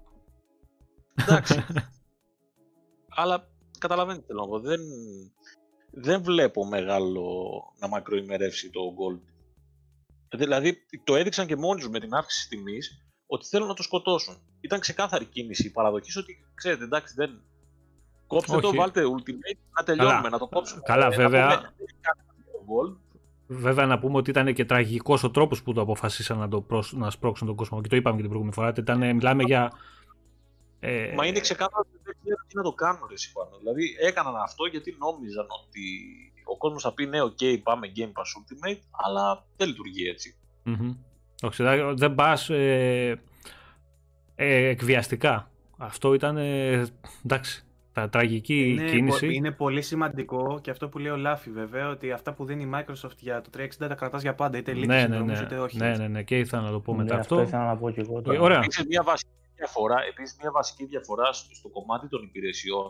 Εντάξει. Αλλά καταλαβαίνετε θέλω να δεν, δεν βλέπω μεγάλο να μακροημερεύσει το Gold. Δηλαδή το έδειξαν και μόνοι με την αύξηση τιμής ότι θέλουν να το σκοτώσουν. Ήταν ξεκάθαρη κίνηση η παραδοχή ότι ξέρετε, εντάξει, δεν. Κόψτε το, βάλτε ultimate, να τελειώνουμε, Καλά. να το κόψουμε. Καλά, ε, βέβαια. Να βέβαια να πούμε ότι ήταν και τραγικός ο τρόπος που το αποφασίσαν να, το προσ... να σπρώξουν τον κόσμο. Και το είπαμε και την προηγούμενη φορά. Ήταν, μιλάμε για. Ε... Μα είναι ξεκάθαρο ότι δεν ξέρουν τι να το κάνουν, ρε πάνω. Δηλαδή έκαναν αυτό γιατί νόμιζαν ότι ο κόσμος θα πει ναι, OK, πάμε Game Pass Ultimate, αλλά δεν λειτουργεί έτσι. Mm-hmm. Όχι, δεν πας ε, ε, εκβιαστικά. Αυτό ήταν, ε, εντάξει, τα τραγική είναι, κίνηση. Είναι πολύ σημαντικό και αυτό που λέει ο Λάφη βέβαια, ότι αυτά που δίνει η Microsoft για το 360 τα κρατάς για πάντα, είτε λίγες ναι, ναι, ναι. είτε όχι. Ναι, ναι, ναι, και ήθελα να το πω ναι, μετά αυτό. Αυτό ήθελα να πω και εγώ. Τώρα. Ωραία. Επίσης μια βασική διαφορά, επίσης μια βασική διαφορά στο κομμάτι των υπηρεσιών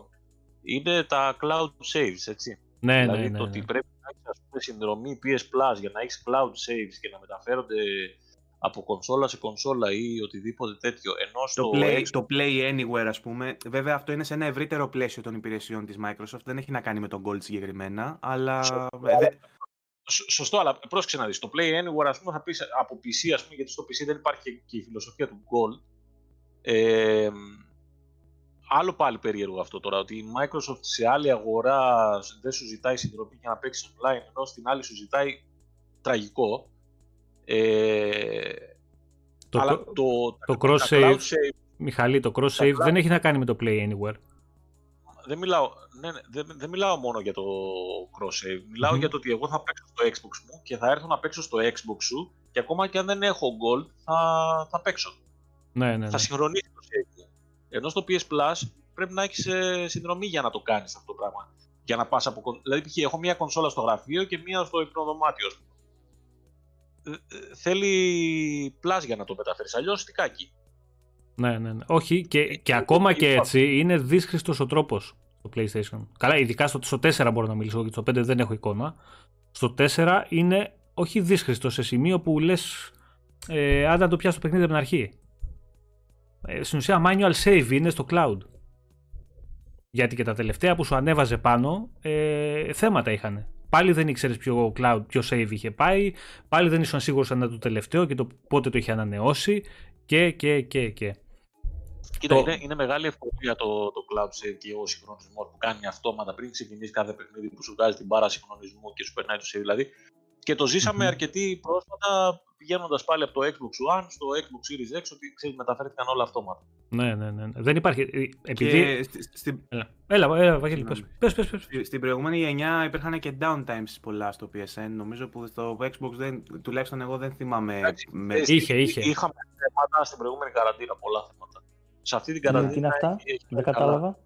είναι τα cloud saves, έτσι. Ναι, δηλαδή ναι, ναι, το ναι. ότι πρέπει να έχεις συνδρομή PS Plus για να έχεις cloud saves και να μεταφέρονται από κονσόλα σε κονσόλα ή οτιδήποτε τέτοιο. Ενώ το, στο play, το Play Anywhere, ας πούμε, βέβαια αυτό είναι σε ένα ευρύτερο πλαίσιο των υπηρεσιών της Microsoft, δεν έχει να κάνει με τον Gold συγκεκριμένα, αλλά... Σωστό, Σωστό, αλλά πρόσεξε να δεις, το Play Anywhere, ας πούμε, θα πεις από PC, ας πούμε, γιατί στο PC δεν υπάρχει και η φιλοσοφία του Gold. Ε, άλλο πάλι περίεργο αυτό τώρα, ότι η Microsoft σε άλλη αγορά δεν σου ζητάει συνδρομή για να παίξεις online, ενώ στην άλλη σου ζητάει τραγικό. Ε, το, αλλά το, το, το cross save, save, Μιχαλή, το cross save δεν έχει να κάνει με το play anywhere. Δεν μιλάω, ναι, ναι, δεν, δεν μιλάω μόνο για το cross save. Μιλάω mm-hmm. για το ότι εγώ θα παίξω στο Xbox μου και θα έρθω να παίξω στο Xbox σου και ακόμα και αν δεν έχω gold θα, θα παίξω. Ναι, ναι, ναι. Θα συγχρονίσει το save μου. Ενώ στο PS Plus πρέπει να έχεις ε, συνδρομή για να το κάνεις αυτό το πράγμα. Για να πας από. Δηλαδή, π.χ. έχω μία κονσόλα στο γραφείο και μία στο υπνοδωμάτιο. Ε, ε, θέλει Plus για να το μεταφέρεις. Αλλιώς τι κάκι. Ναι, ναι, ναι. Όχι, και, και ακόμα και έτσι είναι δύσχριστος ο τρόπος στο PlayStation. Καλά, ειδικά στο, στο 4 μπορώ να μιλήσω, γιατί στο 5 δεν έχω εικόνα. Στο 4 είναι όχι δύσχριστος σε σημείο που λες. Ε, αν το πιάσει το παιχνίδι από την αρχή. Ε, στην ουσία manual save είναι στο cloud. Γιατί και τα τελευταία που σου ανέβαζε πάνω ε, θέματα είχαν. Πάλι δεν ήξερες ποιο cloud, ποιο save είχε πάει. Πάλι δεν ήσουν σίγουρος αν ήταν το τελευταίο και το πότε το είχε ανανεώσει. Και, και, και, και. Κοίτα, το... είναι, είναι, μεγάλη ευκολία το, το cloud save και ο συγχρονισμός που κάνει αυτόματα πριν ξεκινήσει κάθε παιχνίδι που σου βγάζει την μπάρα συγχρονισμού και σου περνάει το save. Δηλαδή, Και το ζήσαμε mm-hmm. αρκετοί πρόσφατα πηγαίνοντας πάλι από το Xbox One στο Xbox Series X, ότι ξέρει, μεταφέρθηκαν όλα αυτόματα. Ναι, ναι, ναι. Δεν υπάρχει. Ε, επειδή. Στη... Έλα, έλα, έλα Βαγγέλη, πες. Πες, πες, πες. Στην προηγούμενη γενιά υπήρχαν και downtimes πολλά στο PSN. Νομίζω που στο Xbox δεν, τουλάχιστον εγώ δεν θυμάμαι. με... Είχε, είχε. Είχαμε θέματα στην προηγούμενη καραντίνα, πολλά θέματα. Σε αυτή την καραντίνα. Τι είναι αυτά, δεν κατάλαβα.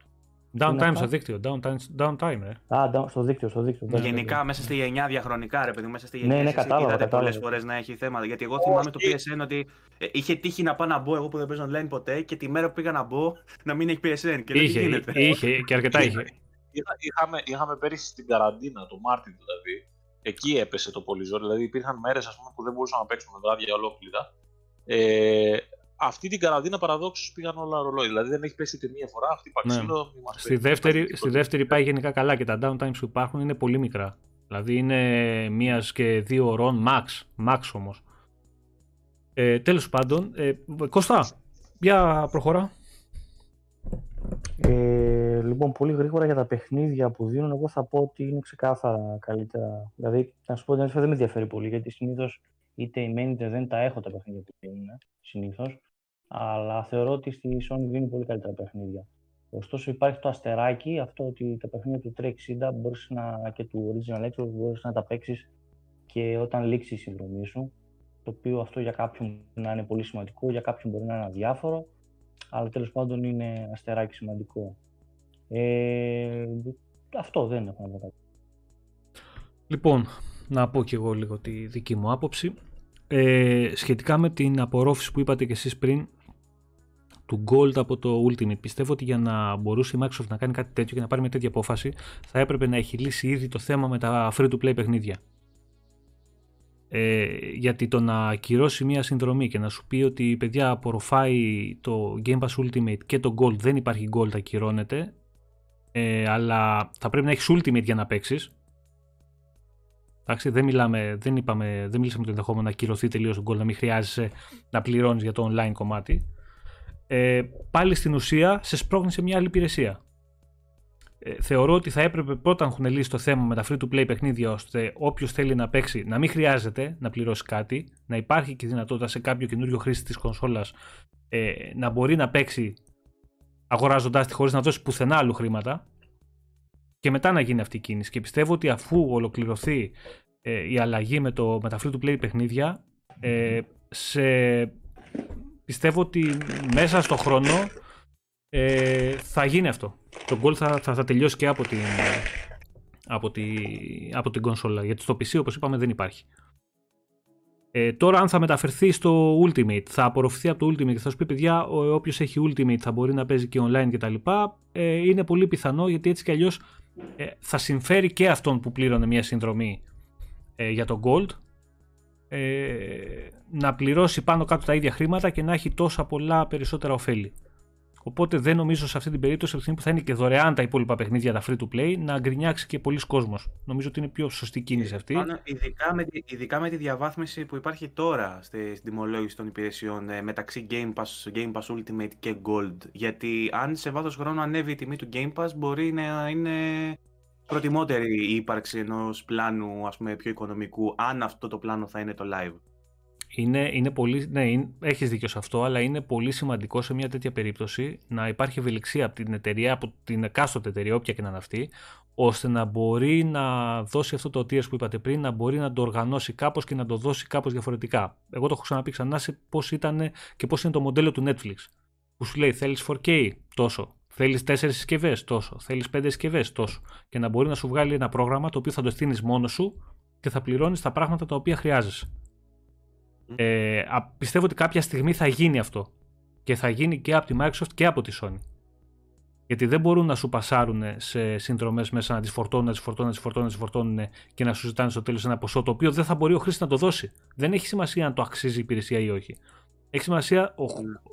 Downtime στο δίκτυο. Downtime, downtime ε. Α, στο δίκτυο, στο δίκτυο. Γενικά μέσα στη γενιά διαχρονικά, ρε παιδί, μέσα στη γενιά. Ναι, ναι, κατάλαβα. Πολλές φορές να έχει θέματα. Γιατί εγώ θυμάμαι το PSN ότι ε, είχε τύχει να πάω να μπω εγώ που δεν παίζω online ποτέ και τη μέρα που πήγα να μπω να μην έχει PSN. Και είχε, γίνεται. είχε και αρκετά είχε. Είχαμε, είχαμε πέρυσι στην καραντίνα, το Μάρτιν δηλαδή. Εκεί έπεσε το πολύ ζόρι. Δηλαδή υπήρχαν μέρες που δεν μπορούσαμε να παίξουμε βράδια ολόκληρα. Ε, αυτή την καραντίνα παραδόξως πήγαν όλα ρολόι. Δηλαδή δεν έχει πέσει ούτε μία φορά, χτύπα ναι. ξύλο. Στη, δεύτερη, στη δεύτερη πάει γενικά καλά και τα downtimes που υπάρχουν είναι πολύ μικρά. Δηλαδή είναι μίας και δύο ώρων max, max όμως. Ε, Τέλος πάντων, ε, Κώστα, για προχωρά. Ε, λοιπόν, πολύ γρήγορα για τα παιχνίδια που δίνουν, εγώ θα πω ότι είναι ξεκάθαρα καλύτερα. Δηλαδή, να σου πω ότι δεν με ενδιαφέρει πολύ, γιατί συνήθως είτε η main είτε δεν τα έχω τα παιχνίδια που δίνουν συνήθως αλλά θεωρώ ότι στη Sony δίνει πολύ καλύτερα παιχνίδια. Ωστόσο υπάρχει το αστεράκι, αυτό ότι τα παιχνίδια του 360 μπορείς να, και του Original Xbox μπορείς να τα παίξεις και όταν λήξει η συνδρομή σου, το οποίο αυτό για κάποιον να είναι πολύ σημαντικό, για κάποιον μπορεί να είναι αδιάφορο, αλλά τέλος πάντων είναι αστεράκι σημαντικό. Ε, αυτό δεν έχω να πω Λοιπόν, να πω και εγώ λίγο τη δική μου άποψη. Ε, σχετικά με την απορρόφηση που είπατε και εσείς πριν του Gold από το Ultimate. Πιστεύω ότι για να μπορούσε η Microsoft να κάνει κάτι τέτοιο και να πάρει μια τέτοια απόφαση, θα έπρεπε να έχει λύσει ήδη το θέμα με τα free to play παιχνίδια. Ε, γιατί το να ακυρώσει μια συνδρομή και να σου πει ότι παιδιά απορροφάει το Game Pass Ultimate και το Gold, δεν υπάρχει Gold, ακυρώνεται, ε, αλλά θα πρέπει να έχεις Ultimate για να παίξεις. Εντάξει, δεν, μιλάμε, δεν, είπαμε, δεν μιλήσαμε το ενδεχόμενο να ακυρωθεί τελείως το Gold, να μην χρειάζεσαι να πληρώνεις για το online κομμάτι ε, πάλι στην ουσία σε σπρώχνει σε μια άλλη υπηρεσία. Ε, θεωρώ ότι θα έπρεπε πρώτα να έχουν λύσει το θέμα με τα free to play παιχνίδια ώστε όποιος θέλει να παίξει να μην χρειάζεται να πληρώσει κάτι, να υπάρχει και δυνατότητα σε κάποιο καινούριο χρήστη της κονσόλας ε, να μπορεί να παίξει αγοράζοντάς τη χωρίς να δώσει πουθενά άλλου χρήματα και μετά να γίνει αυτή η κίνηση. Και πιστεύω ότι αφού ολοκληρωθεί ε, η αλλαγή με, το, με τα free to play παιχνίδια, ε, σε πιστεύω ότι μέσα στο χρόνο ε, θα γίνει αυτό. Το goal θα, θα, θα τελειώσει και από την, από, τη, από την κονσόλα. Γιατί στο PC όπως είπαμε δεν υπάρχει. Ε, τώρα αν θα μεταφερθεί στο Ultimate, θα απορροφηθεί από το Ultimate και θα σου πει παιδιά όποιος έχει Ultimate θα μπορεί να παίζει και online κτλ. Ε, είναι πολύ πιθανό γιατί έτσι κι αλλιώς ε, θα συμφέρει και αυτόν που πλήρωνε μια συνδρομή ε, για το Gold ε, να πληρώσει πάνω κάτω τα ίδια χρήματα και να έχει τόσα πολλά περισσότερα ωφέλη. Οπότε δεν νομίζω σε αυτή την περίπτωση, από τη στιγμή που θα είναι και δωρεάν τα υπόλοιπα παιχνίδια, τα free to play, να γκρινιάξει και πολλοί κόσμος. Νομίζω ότι είναι πιο σωστή κίνηση αυτή. ειδικά, με, ειδικά με τη διαβάθμιση που υπάρχει τώρα στη, στην τιμολόγηση των υπηρεσιών ε, μεταξύ Game Pass, Game Pass Ultimate και Gold. Γιατί αν σε βάθος χρόνου ανέβει η τιμή του Game Pass, μπορεί να είναι προτιμότερη η ύπαρξη ενός πλάνου ας πούμε, πιο οικονομικού, αν αυτό το πλάνο θα είναι το live. Είναι, είναι πολύ, ναι, είναι, έχεις δίκιο σε αυτό, αλλά είναι πολύ σημαντικό σε μια τέτοια περίπτωση να υπάρχει ευελιξία από την εταιρεία, από την εκάστοτε εταιρεία, όποια και να είναι αυτή, ώστε να μπορεί να δώσει αυτό το tiers που είπατε πριν, να μπορεί να το οργανώσει κάπως και να το δώσει κάπως διαφορετικά. Εγώ το έχω ξαναπεί ξανά σε πώς ήταν και πώς είναι το μοντέλο του Netflix. Που σου λέει θέλεις 4K τόσο, Θέλεις 4 συσκευές, τόσο. Θέλεις 5 συσκευές, τόσο. Και να μπορεί να σου βγάλει ένα πρόγραμμα το οποίο θα το στείλει μόνος σου και θα πληρώνεις τα πράγματα τα οποία χρειάζεσαι. Ε, πιστεύω ότι κάποια στιγμή θα γίνει αυτό. Και θα γίνει και από τη Microsoft και από τη Sony. Γιατί δεν μπορούν να σου πασάρουν σε συνδρομές μέσα να τις φορτώνουν, να τις φορτώνουν, να τις φορτώνουν, να τις φορτώνουν και να σου ζητάνε στο τέλος ένα ποσό το οποίο δεν θα μπορεί ο χρήστη να το δώσει. Δεν έχει σημασία αν το αξίζει η υπηρεσία ή όχι. Έχει σημασία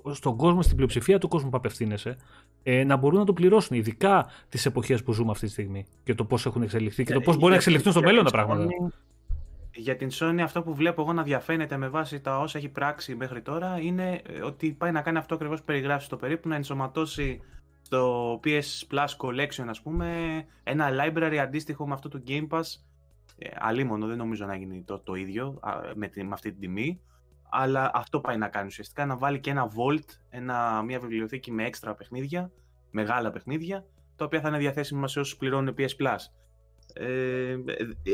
ο, στον κόσμο, στην πλειοψηφία του κόσμου που απευθύνεσαι, ε, να μπορούν να το πληρώσουν, ειδικά τις εποχές που ζούμε αυτή τη στιγμή και το πώς έχουν εξελιχθεί και το ε, πώ μπορεί να εξελιχθούν στο μέλλον τα πράγματα. Για την Sony αυτό που βλέπω εγώ να διαφαίνεται με βάση τα όσα έχει πράξει μέχρι τώρα είναι ε, ότι πάει να κάνει αυτό ακριβώς που περιγράφεις στο περίπου, να ενσωματώσει στο PS Plus Collection ας πούμε ένα library αντίστοιχο με αυτό του Game Pass Ε, αλίμονο δεν νομίζω να γίνει το, το ίδιο με, με αυτή την τιμή. Αλλά αυτό πάει να κάνει ουσιαστικά, να βάλει και ένα Vault, ένα, μια βιβλιοθήκη με έξτρα παιχνίδια, μεγάλα παιχνίδια, τα οποία θα είναι διαθέσιμα σε όσους πληρώνουν PS Plus. Ε,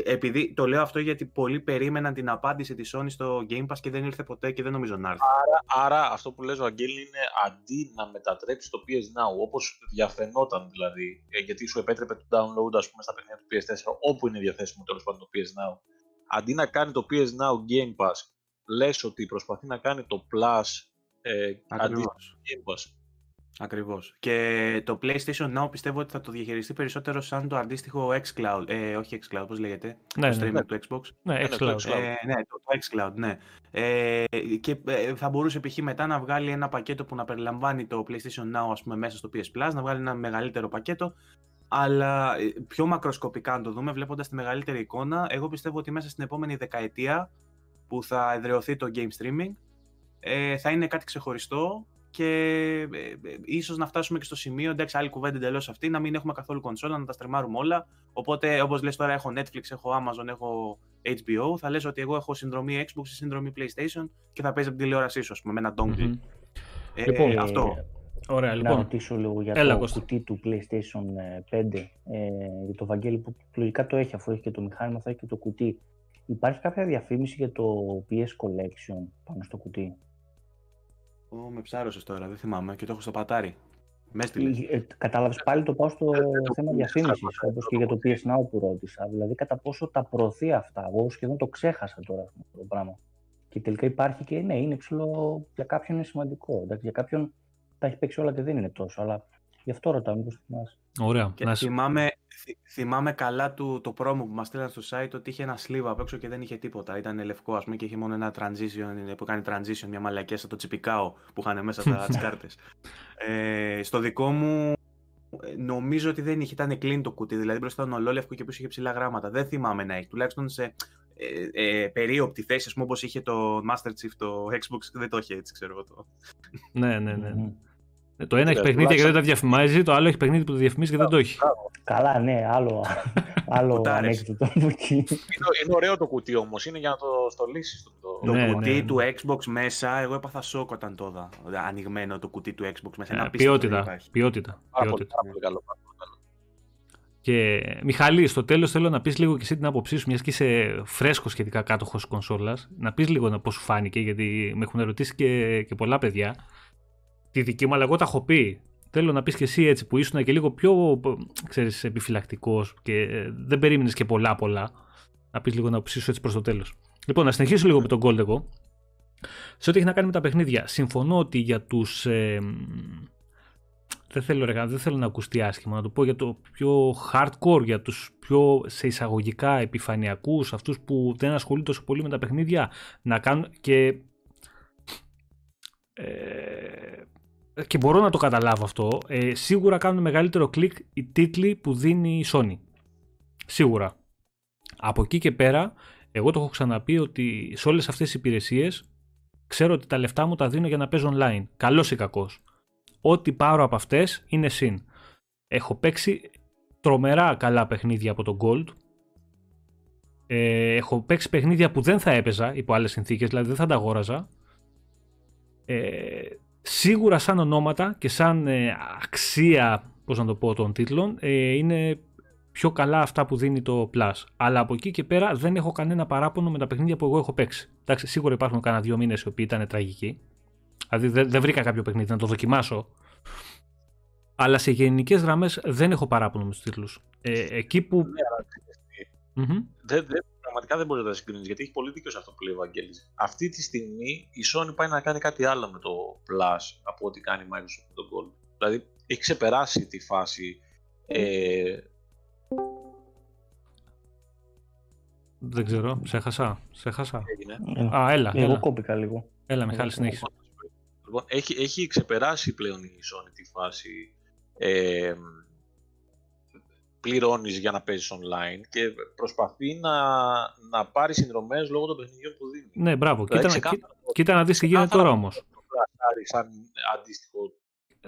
επειδή το λέω αυτό γιατί πολλοί περίμεναν την απάντηση της Sony στο Game Pass και δεν ήρθε ποτέ και δεν νομίζω να έρθει. Άρα, άρα αυτό που λες ο Αγγέλη είναι αντί να μετατρέψεις το PS Now όπως διαφαινόταν δηλαδή γιατί σου επέτρεπε το download ας πούμε στα παιχνίδια του PS4 όπου είναι διαθέσιμο τέλος πάντων το PS Now αντί να κάνει το PS Now Game Pass λες ότι προσπαθεί να κάνει το Plus ε, αντί Game Pass Ακριβώς. Και το PlayStation Now πιστεύω ότι θα το διαχειριστεί περισσότερο σαν το αντίστοιχο xCloud. Ε, όχι xCloud, πώς λέγεται. Ναι, το ναι, streaming ναι. του Xbox. Ναι, Ναι, το xCloud. xCloud. Ε, ναι, το, το xCloud, ναι. Ε, και ε, θα μπορούσε π.χ. μετά να βγάλει ένα πακέτο που να περιλαμβάνει το PlayStation Now ας πούμε, μέσα στο PS Plus, να βγάλει ένα μεγαλύτερο πακέτο. Αλλά ε, πιο μακροσκοπικά, αν το δούμε, βλέποντας τη μεγαλύτερη εικόνα, εγώ πιστεύω ότι μέσα στην επόμενη δεκαετία που θα εδραιωθεί το game streaming, ε, θα είναι κάτι ξεχωριστό και ε, ε, ίσως να φτάσουμε και στο σημείο, εντάξει, άλλη κουβέντα εντελώς αυτή, να μην έχουμε καθόλου κονσόλα, να τα στρεμάρουμε όλα. Οπότε, όπως λες τώρα, έχω Netflix, έχω Amazon, έχω HBO, θα λες ότι εγώ έχω συνδρομή Xbox ή συνδρομή PlayStation και θα παίζει από την τηλεόρασή σου, ας πούμε, με ένα dongle. Μμμ. Ε, Λοιπόν, αυτό. Ωραία, Να λοιπόν. ρωτήσω λίγο για Έλα, το Κώστα. κουτί του PlayStation 5 ε, για το Βαγγέλη που λογικά το έχει αφού έχει και το μηχάνημα θα έχει και το κουτί. Υπάρχει κάποια διαφήμιση για το PS Collection πάνω στο κουτί; Ω, με ψάρωσες τώρα, δεν θυμάμαι και το έχω στο πατάρι. Μες έστειλες. Ε, Κατάλαβες πάλι το πάω στο θέμα το διαφήμισης, ξέχασα. όπως και για το PS Now που ρώτησα. Δηλαδή, κατά πόσο τα προωθεί αυτά. Εγώ σχεδόν το ξέχασα τώρα αυτό το πράγμα. Και τελικά υπάρχει και ναι, είναι ψηλό. Για κάποιον είναι σημαντικό. Εντάξει, για κάποιον τα έχει παίξει όλα και δεν είναι τόσο. Αλλά γι' αυτό ρωτάω, μήπως θυμάσαι. Ωραία. Και Να σε- θυμάμαι, θυ- θυμάμαι καλά του, το promo που μας στείλαν στο site ότι είχε ένα sleeve απ' έξω και δεν είχε τίποτα. Ήταν λευκό, ας πούμε, και είχε μόνο ένα transition που κάνει transition, μια μαλακία σαν το τσιπικάο που είχαν μέσα στα τις κάρτες. Ε, στο δικό μου ε, νομίζω ότι δεν είχε, ήταν clean το κουτί, δηλαδή μπροστά ήταν ολόλευκο και πίσω είχε ψηλά γράμματα. Δεν θυμάμαι να έχει, τουλάχιστον σε ε, ε, περίοπτη θέση, ας πούμε, όπως είχε το Master Chief, το Xbox, δεν το είχε έτσι, ξέρω εγώ. Το. Ναι, ναι, ναι. Μμμ. Ε, Το ένα έχει Ναι, παιχνίδια και δεν τα τουλάχιστον- διαφημίζει, το άλλο έχει παιχνίδι που το διαφημίζει και δεν το έχει. Καλά, ναι, άλλο, άλλο Κουτάρες. ανέκδοτο από εκεί. Είναι, είναι ωραίο το κουτί όμως, είναι για να το στολίσεις. Το, το... Το Ναι, κουτί ναι, ναι. του Xbox μέσα, εγώ έπαθα σοκ όταν το είδα. Ανοιγμένο το κουτί του Xbox μέσα. Ένα Ε, απίστευτο δεν ποιότητα, υπάρχει. ποιότητα, Πάρα πολύ, ποιότητα. πάρα πολύ καλό. πάρα πολύ καλό. Και Μιχαλή, στο τέλος θέλω να πεις λίγο και εσύ την άποψή σου, μιας και είσαι φρέσκο σχετικά κάτοχος κονσόλας. Να πεις λίγο πώς σου φάνηκε, γιατί με έχουν ερωτήσει και, και πολλά παιδιά. Τη δική μου, αλλά εγώ τα έχω πει. Θέλω να πεις και εσύ έτσι που ήσουν και λίγο πιο ξέρεις, επιφυλακτικός και ε, δεν περίμενες και πολλά πολλά. Να πεις λίγο να άποψή σου έτσι προς το τέλος. Λοιπόν, να συνεχίσω λίγο με τον Gold εγώ. Σε ό,τι έχει να κάνει με τα παιχνίδια, συμφωνώ ότι για τους. Ε, δεν θέλω, ρε, δεν θέλω να ακουστεί άσχημα, να το πω για το πιο hardcore, για τους πιο σε εισαγωγικά επιφανειακούς, αυτούς που δεν ασχολούνται τόσο πολύ με τα παιχνίδια, να κάνουν και... Ε, και μπορώ να το καταλάβω αυτό. Ε, σίγουρα κάνουν μεγαλύτερο κλικ οι τίτλοι που δίνει η Sony. Σίγουρα. Από εκεί και πέρα, εγώ το έχω ξαναπεί ότι σε όλες αυτές τις υπηρεσίες ξέρω ότι τα λεφτά μου τα δίνω για να παίζω online. Καλός ή κακός ό,τι πάρω από αυτές είναι συν. Έχω παίξει τρομερά καλά παιχνίδια από τον Gold. Ε, έχω παίξει παιχνίδια που δεν θα έπαιζα υπό άλλες συνθήκες, δηλαδή δεν θα τα αγόραζα. Ε, σίγουρα σαν ονόματα και σαν ε, αξία, πώς να το πω, των τίτλων, ε, είναι πιο καλά αυτά που δίνει το Plus. Αλλά από εκεί και πέρα δεν έχω κανένα παράπονο με τα παιχνίδια που εγώ έχω παίξει. Εντάξει, σίγουρα υπάρχουν κάνα δύο μήνες οι οποίοι ήταν τραγικοί. Δηλαδή δεν, δεν βρήκα κάποιο παιχνίδι να το δοκιμάσω. Αλλά σε γενικές γραμμές δεν έχω παράπονο με τους τίτλους. Ε, εκεί που. Ναι, αλλά Μμμ. δεν, δεν, πραγματικά δεν μπορεί να τα συγκρίνεις γιατί έχει πολύ δίκιο σε αυτό που λέει ο Βαγγέλης. Αυτή τη στιγμή η Sony πάει να κάνει κάτι άλλο με το Plus από ό,τι κάνει η Microsoft με το Gold. Δηλαδή έχει ξεπεράσει τη φάση. Ε, Δεν ξέρω, σε έχασα. Σε έχασα. έγινε. Ε, Α, έλα. Εγώ έλα, κόπηκα λίγο. έλα Μιχάλη, εγώ- συνέχισε. Λοιπόν, έχει, έχει ξεπεράσει πλέον η Sony τη φάση ε, πληρώνεις για να παίζεις online και προσπαθεί να, να πάρει συνδρομές λόγω των παιχνιδιών που δίνει. Ναι, μπράβο. Δηλαδή, Κοίτα, ξεκάθαρα κοίτα, το- κοίτα να δεις τι γίνεται ξεκάθαρα τώρα όμως. το πλασάρει σαν αντίστοιχο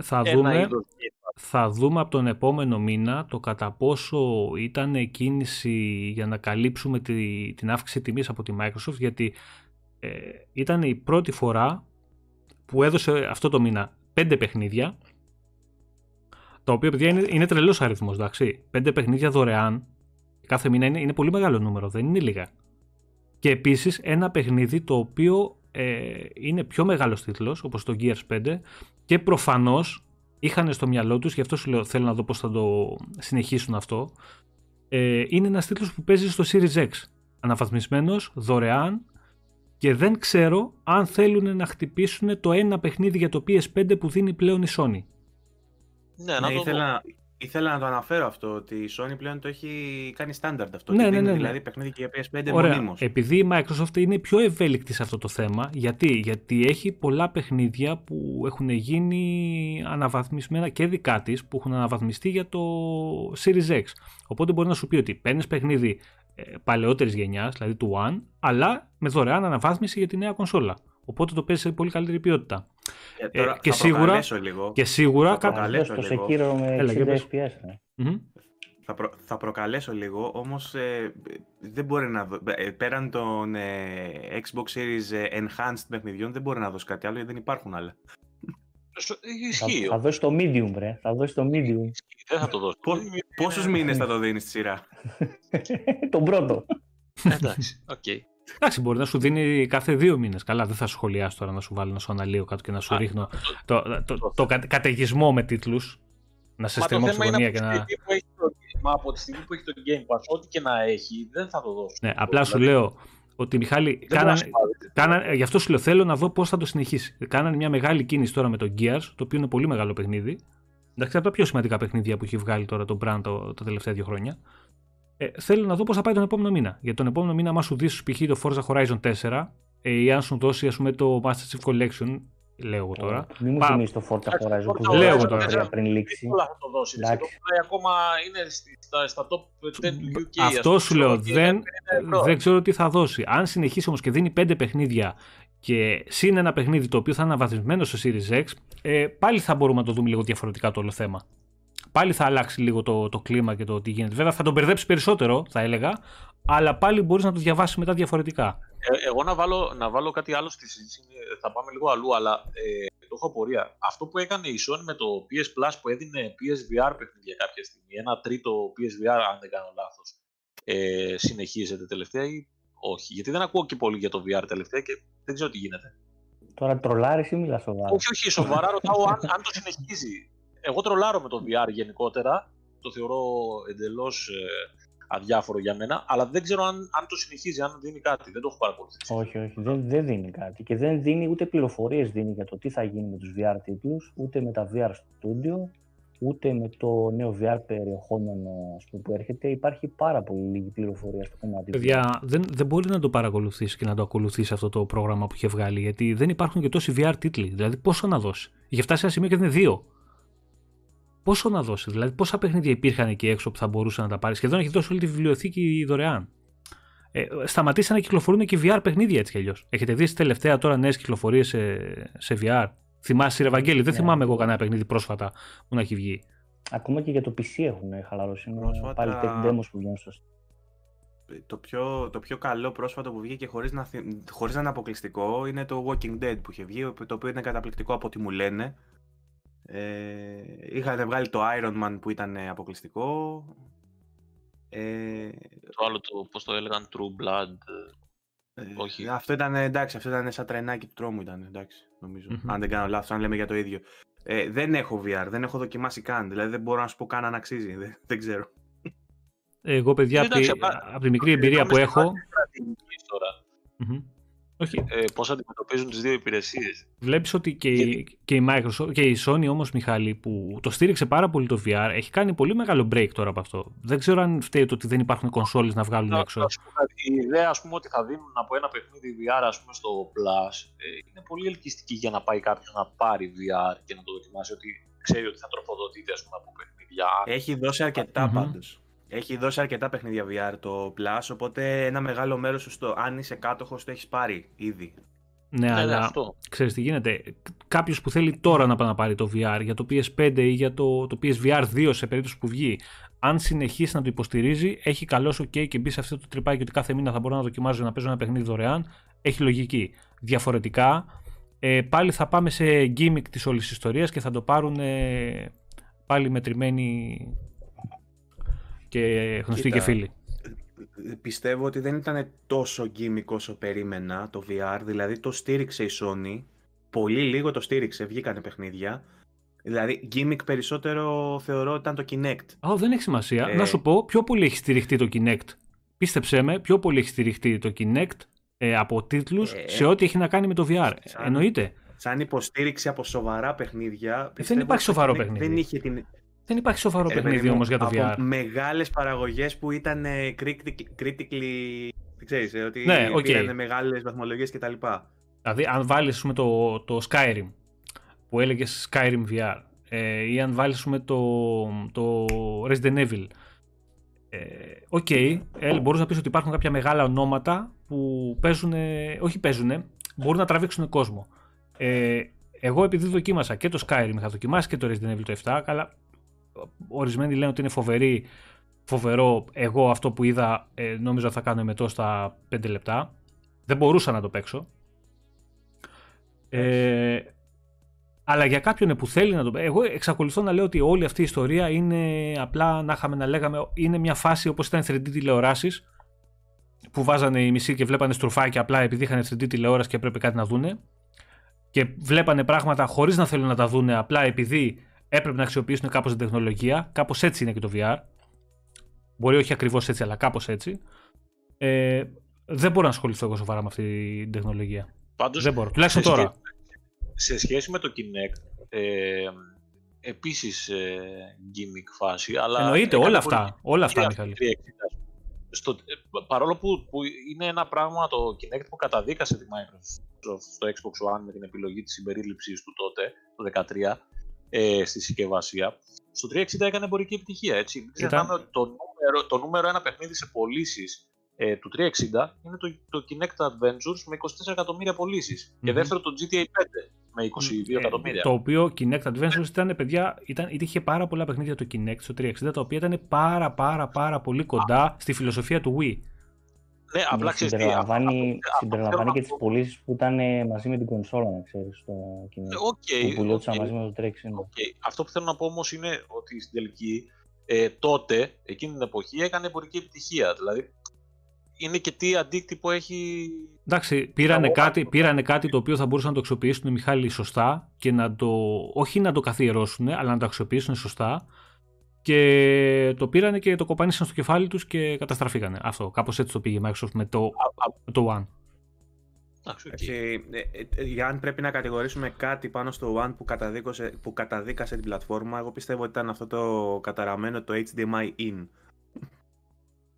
Θα ένα δούμε. είδος Game θα δούμε από τον επόμενο μήνα το κατά πόσο ήταν κίνηση για να καλύψουμε τη, την αύξηση τιμής από τη Microsoft γιατί ε, ήταν η πρώτη φορά που έδωσε αυτό το μήνα πέντε παιχνίδια τα οποία παιδιά είναι, είναι τρελός αριθμός εντάξει. Πέντε παιχνίδια δωρεάν κάθε μήνα είναι, είναι πολύ μεγάλο νούμερο, δεν είναι λίγα. Και επίσης ένα παιχνίδι το οποίο ε, είναι πιο μεγάλος τίτλος όπως το Gears 5 και προφανώς είχαν στο μυαλό τους, γι' αυτό σου λέω θέλω να δω πώς θα το συνεχίσουν αυτό, ε, είναι ένας τίτλος που παίζει στο Series X. Αναβαθμισμένος, δωρεάν και δεν ξέρω αν θέλουν να χτυπήσουν το ένα παιχνίδι για το PS5 που δίνει πλέον η Sony. Ναι, να ναι, το ήθελα, ήθελα να το αναφέρω αυτό, ότι η Sony πλέον το έχει κάνει στάνταρτ αυτό. Ναι, ναι, ναι, Δηλαδή παιχνίδι και για PS5 Ωραία. μονίμως. Επειδή η Microsoft είναι πιο ευέλικτη σε αυτό το θέμα, γιατί, γιατί έχει πολλά παιχνίδια που έχουν γίνει αναβαθμισμένα και δικά της, που έχουν αναβαθμιστεί για το Series X. Οπότε μπορεί να σου πει ότι παίρνεις παιχνίδι ε, παλαιότερης γενιάς, δηλαδή του One, αλλά με δωρεάν αναβάθμιση για τη νέα κονσόλα. Οπότε το παίζει σε πολύ καλύτερη ποιότητα. Ε, τώρα ε, και, θα σίγουρα, λίγο. και σίγουρα. Θα προκαλέσω το λίγο. με 60 FPS. Mm-hmm. Θα, προ, θα προκαλέσω λίγο, όμως ε, δεν μπορεί να δω, ε, πέραν των ε, Xbox Series Enhanced παιχνιδιών δεν μπορεί να δώσει κάτι άλλο γιατί δεν υπάρχουν άλλα. Ισχύει. Θα, θα δώσει το medium, βρε. Θα δώσει το medium. Δεν θα το δώσει. πόσους μήνες θα το δίνεις στη σειρά; Τον πρώτο. Εντάξει, OK. Okay. Εντάξει, μπορεί να σου δίνει κάθε δύο μήνες. Καλά, δεν θα σου σχολιάσω τώρα να σου βάλει να σου αναλύω κάτω και να σου ρίχνω το, το, το, καταιγισμό με τίτλους. Να σε στριμώξω στη γωνία και να. Μα από τη στιγμή που έχει το Game Pass, ό,τι και να έχει, δεν θα το δώσω. Ναι, απλά σου δηλαδή- λέω ότι Μιχάλη, κάναν, γι' αυτό σου λέω θέλω να δω πώς θα το συνεχίσει. Κάνανε μια μεγάλη κίνηση τώρα με το Gears, το οποίο είναι πολύ μεγάλο παιχνίδι. Εντάξει, από τα πιο σημαντικά παιχνίδια που έχει βγάλει τώρα το Brand τα τελευταία δύο χρόνια. Ε, θέλω να δω πώς θα πάει τον επόμενο μήνα. Για τον επόμενο μήνα, άμα σου δεις π.χ. το Forza Horizon 4 ε, ή αν σου δώσει ας πούμε, το Master Chief Collection, λέω εγώ τώρα. Ε, μην μου θυμίσεις το Forza Horizon που λέω εγώ τώρα. πριν λήξει. Όλα θα το δώσεις. ακόμα είναι στα, στα top 10 του UK. Αυτό σου λέω. Δεν, δεν ξέρω τι θα δώσει. Αν συνεχίσει όμως και δίνει 5 παιχνίδια και συν ένα παιχνίδι το οποίο θα είναι αναβαθμισμένο στο Series X, ε, πάλι θα μπορούμε να το δούμε λίγο διαφορετικά το όλο θέμα πάλι θα αλλάξει λίγο το, το κλίμα και το τι γίνεται. Βέβαια θα τον μπερδέψει περισσότερο, θα έλεγα, αλλά πάλι μπορείς να το διαβάσεις μετά διαφορετικά. Ε, εγώ να βάλω, να βάλω κάτι άλλο στη συζήτηση, θα πάμε λίγο αλλού, αλλά ε, το έχω απορία. Αυτό που έκανε η Sony με το PS Plus που έδινε PSVR παιχνίδια κάποια στιγμή, ένα τρίτο PSVR, αν δεν κάνω λάθος, ε, συνεχίζεται τελευταία ή όχι; Γιατί δεν ακούω και πολύ για το VR τελευταία και δεν ξέρω τι γίνεται. Τώρα τρολάρεις ή μιλάς σοβαρά; Όχι, όχι, σοβαρά ρωτάω αν, αν το συνεχίζει εγώ τρολάρω με το VR γενικότερα. Το θεωρώ εντελώς ε, αδιάφορο για μένα, αλλά δεν ξέρω αν, αν το συνεχίζει, αν δίνει κάτι. Δεν το έχω παρακολουθήσει. Όχι, όχι, δεν, δεν δίνει κάτι. Και δεν δίνει ούτε πληροφορίες δίνει για το τι θα γίνει με τους VR τίτλους, ούτε με τα VR Studio, ούτε με το νέο VR περιεχόμενο που έρχεται. Υπάρχει πάρα πολύ λίγη πληροφορία στο κομμάτι. Παιδιά, δεν, δεν μπορεί να το παρακολουθήσει και να το ακολουθήσει αυτό το πρόγραμμα που είχε βγάλει, γιατί δεν υπάρχουν και τόσοι VR τίτλοι. Δηλαδή, πόσο να δώσει. Είχε φτάσει σε ένα σημείο και δεν είναι δύο πόσο να δώσεις, δηλαδή πόσα παιχνίδια υπήρχαν εκεί έξω που θα μπορούσε να τα πάρεις; Σχεδόν έχει δώσει όλη τη βιβλιοθήκη δωρεάν. Ε, σταματήσαν να κυκλοφορούν και VR παιχνίδια έτσι κι αλλιώς. Έχετε δει τελευταία τώρα νέες κυκλοφορίες σε, σε VR. Θυμάσαι, Ευαγγέλη, δεν ναι, θυμάμαι εγώ κανένα παιχνίδι πρόσφατα που να έχει βγει. Ακόμα και για το PC έχουν χαλαρώσει. Είναι πρόσφατα... πάλι tech demos που βγαίνουν στο το πιο, το πιο καλό πρόσφατο που βγήκε χωρίς να, χωρίς να είναι αποκλειστικό είναι το Walking Dead που είχε βγει, το οποίο είναι καταπληκτικό από ό,τι μου λένε. Ε, είχατε βγάλει το Iron Man που ήταν αποκλειστικό. Ε, το άλλο, το, πώς το έλεγαν, True Blood. Ε, όχι. Αυτό ήταν, εντάξει, αυτό ήταν σαν τρενάκι του τρόμου ήταν, εντάξει, Αν δεν κάνω λάθος, αν λέμε για το ίδιο. Ε, δεν έχω VR, δεν έχω δοκιμάσει καν, δηλαδή δεν μπορώ να σου πω καν αν αξίζει, δεν, δεν ξέρω. Εγώ, παιδιά, από τη, τη μικρή εμπειρία που έχω... Όχι. Ε, πώς αντιμετωπίζουν τις δύο υπηρεσίες. Βλέπεις ότι και, η, και η Microsoft και η Sony όμως Μιχάλη που το στήριξε πάρα πολύ το VR έχει κάνει πολύ μεγάλο break τώρα από αυτό. Δεν ξέρω αν φταίει το ότι δεν υπάρχουν κονσόλες να βγάλουν έξω. Η ιδέα ας πούμε ότι θα δίνουν από ένα παιχνίδι VR ας πούμε στο Plus ε, είναι πολύ ελκυστική για να πάει κάποιος να πάρει VR και να το δοκιμάσει ότι ξέρει ότι θα τροφοδοτείται ας πούμε από παιχνίδια. Έχει δώσει αρκετά mm-hmm. πάντως. Έχει δώσει αρκετά παιχνίδια VR το Plus, οπότε ένα μεγάλο μέρος σου, στο, αν είσαι κάτοχος, το έχεις πάρει ήδη. Ναι, ναι, αλλά αυτό. ξέρεις τι γίνεται. Κάποιος που θέλει τώρα να πάει να πάρει το VR για το PS5 ή για το, το PSVR 2 σε περίπτωση που βγει, αν συνεχίσει να το υποστηρίζει, έχει καλός OK και μπει σε αυτό το τρυπάκι ότι κάθε μήνα θα μπορώ να δοκιμάζω να παίζω ένα παιχνίδι δωρεάν, έχει λογική. Διαφορετικά, ε, πάλι θα πάμε σε gimmick της όλης της ιστορίας και θα το πάρουν ε, πάλι μετρημένοι και γνωστοί και φίλοι. Πιστεύω ότι δεν ήταν τόσο gimmick όσο περίμενα το VR, δηλαδή το στήριξε η Sony, πολύ λίγο το στήριξε, βγήκανε παιχνίδια, Δηλαδή, gimmick περισσότερο θεωρώ ήταν το Kinect. Α, δεν έχει σημασία. Ε... Να σου πω, πιο πολύ έχει στηριχτεί το Kinect. Πίστεψέ με, πιο πολύ έχει στηριχτεί το Kinect ε, από τίτλους ε... σε ό,τι έχει να κάνει με το VR. Σαν... Εννοείται. Σαν υποστήριξη από σοβαρά παιχνίδια. Ε, δεν υπάρχει σοβαρό παιχνίδι. Δεν, είχε την... δεν υπάρχει σοβαρό ε, παιχνίδι όμως για το από VR. Μεγάλες παραγωγές που ήταν critically. Ξέρεις, ότι ναι, okay. πήραν μεγάλες βαθμολογίες κτλ. Δηλαδή, αν βάλεις το, το Skyrim που έλεγες Skyrim VR ε, ή αν βάλεις το, το Resident Evil ε, OK, okay, ε, μπορείς να πεις ότι υπάρχουν κάποια μεγάλα ονόματα που παίζουν, όχι παίζουν, μπορούν να τραβήξουν κόσμο. Ε, εγώ επειδή δοκίμασα και το Skyrim, είχα δοκιμάσει και το Resident Evil το 7, αλλά ορισμένοι λένε ότι είναι φοβερή, φοβερό. Εγώ αυτό που είδα ε, νόμιζα θα κάνω εμετό στα 5 λεπτά. Δεν μπορούσα να το παίξω. Ε, αλλά για κάποιον που θέλει να το Εγώ εξακολουθώ να λέω ότι όλη αυτή η ιστορία είναι απλά να είχαμε να λέγαμε. Είναι μια φάση όπως ήταν 3D τηλεοράσεις που βάζανε οι μισοί και βλέπανε στροφάκια απλά επειδή είχαν 3D τηλεόραση και έπρεπε κάτι να δούνε. Και βλέπανε πράγματα χωρίς να θέλουν να τα δούνε απλά επειδή έπρεπε να αξιοποιήσουν κάπως την τεχνολογία. Κάπως έτσι είναι και το VR. Μπορεί όχι ακριβώς έτσι, αλλά κάπως έτσι. Ε, δεν μπορώ να ασχοληθώ εγώ σοβαρά με αυτή την τεχνολογία. Πάντως, δεν μπορώ. Τουλάχιστον τώρα σε σχέση με το Kinect, ε, επίσης ε, gimmick φάση, αλλά... Εννοείται, όλα αυτά, όλα αυτά, Μιχάλη. Στο, ε, παρόλο που, που είναι ένα πράγμα το Kinect που καταδίκασε τη Microsoft στο Xbox One με την επιλογή της συμπερίληψης του τότε, το 2013, ε, στη συσκευασία, στο 360 έκανε εμπορική επιτυχία, έτσι. Μην ξεχνάμε ότι το νούμερο, το νούμερο ένα παιχνίδι σε πωλήσεις ε, του 360 είναι το, το Kinect Adventures με 24 εκατομμύρια Και δεύτερο το GTA 5 με 22 εκατομμύρια. Το οποίο Kinect Adventures ήταν, παιδιά, ήταν, είχε πάρα πολλά παιχνίδια το Kinect στο 360, τα οποία ήταν πάρα πάρα πάρα πολύ κοντά στη φιλοσοφία του Wii. Ναι, απλά ξέρεις συμπεριλαμβάνει, συμπεριλαμβάνει και τις πωλήσεις που ήταν μαζί με την κονσόλα, να ξέρεις, στο Kinect. Okay, που πουλιόντουσαν okay, μαζί με το 360. Okay. Αυτό που θέλω να πω όμως είναι ότι στην τελική ε, τότε, εκείνη την εποχή, έκανε εμπορική επιτυχία. Δηλαδή, είναι και τι αντίκτυπο έχει. Εντάξει, πήρανε, κάτι, πήρανε κάτι το οποίο θα μπορούσαν να το αξιοποιήσουν οι Μιχάλη σωστά και να το. όχι να το καθιερώσουν, αλλά να το αξιοποιήσουν σωστά. Και το πήρανε και το κοπάνισαν στο κεφάλι τους και καταστραφήκανε. Αυτό. Κάπως έτσι το πήγε η Microsoft με το, με το One. Okay. Ε, για αν πρέπει να κατηγορήσουμε κάτι πάνω στο One που, που καταδίκασε την πλατφόρμα, εγώ πιστεύω ότι ήταν αυτό το καταραμένο το HDMI in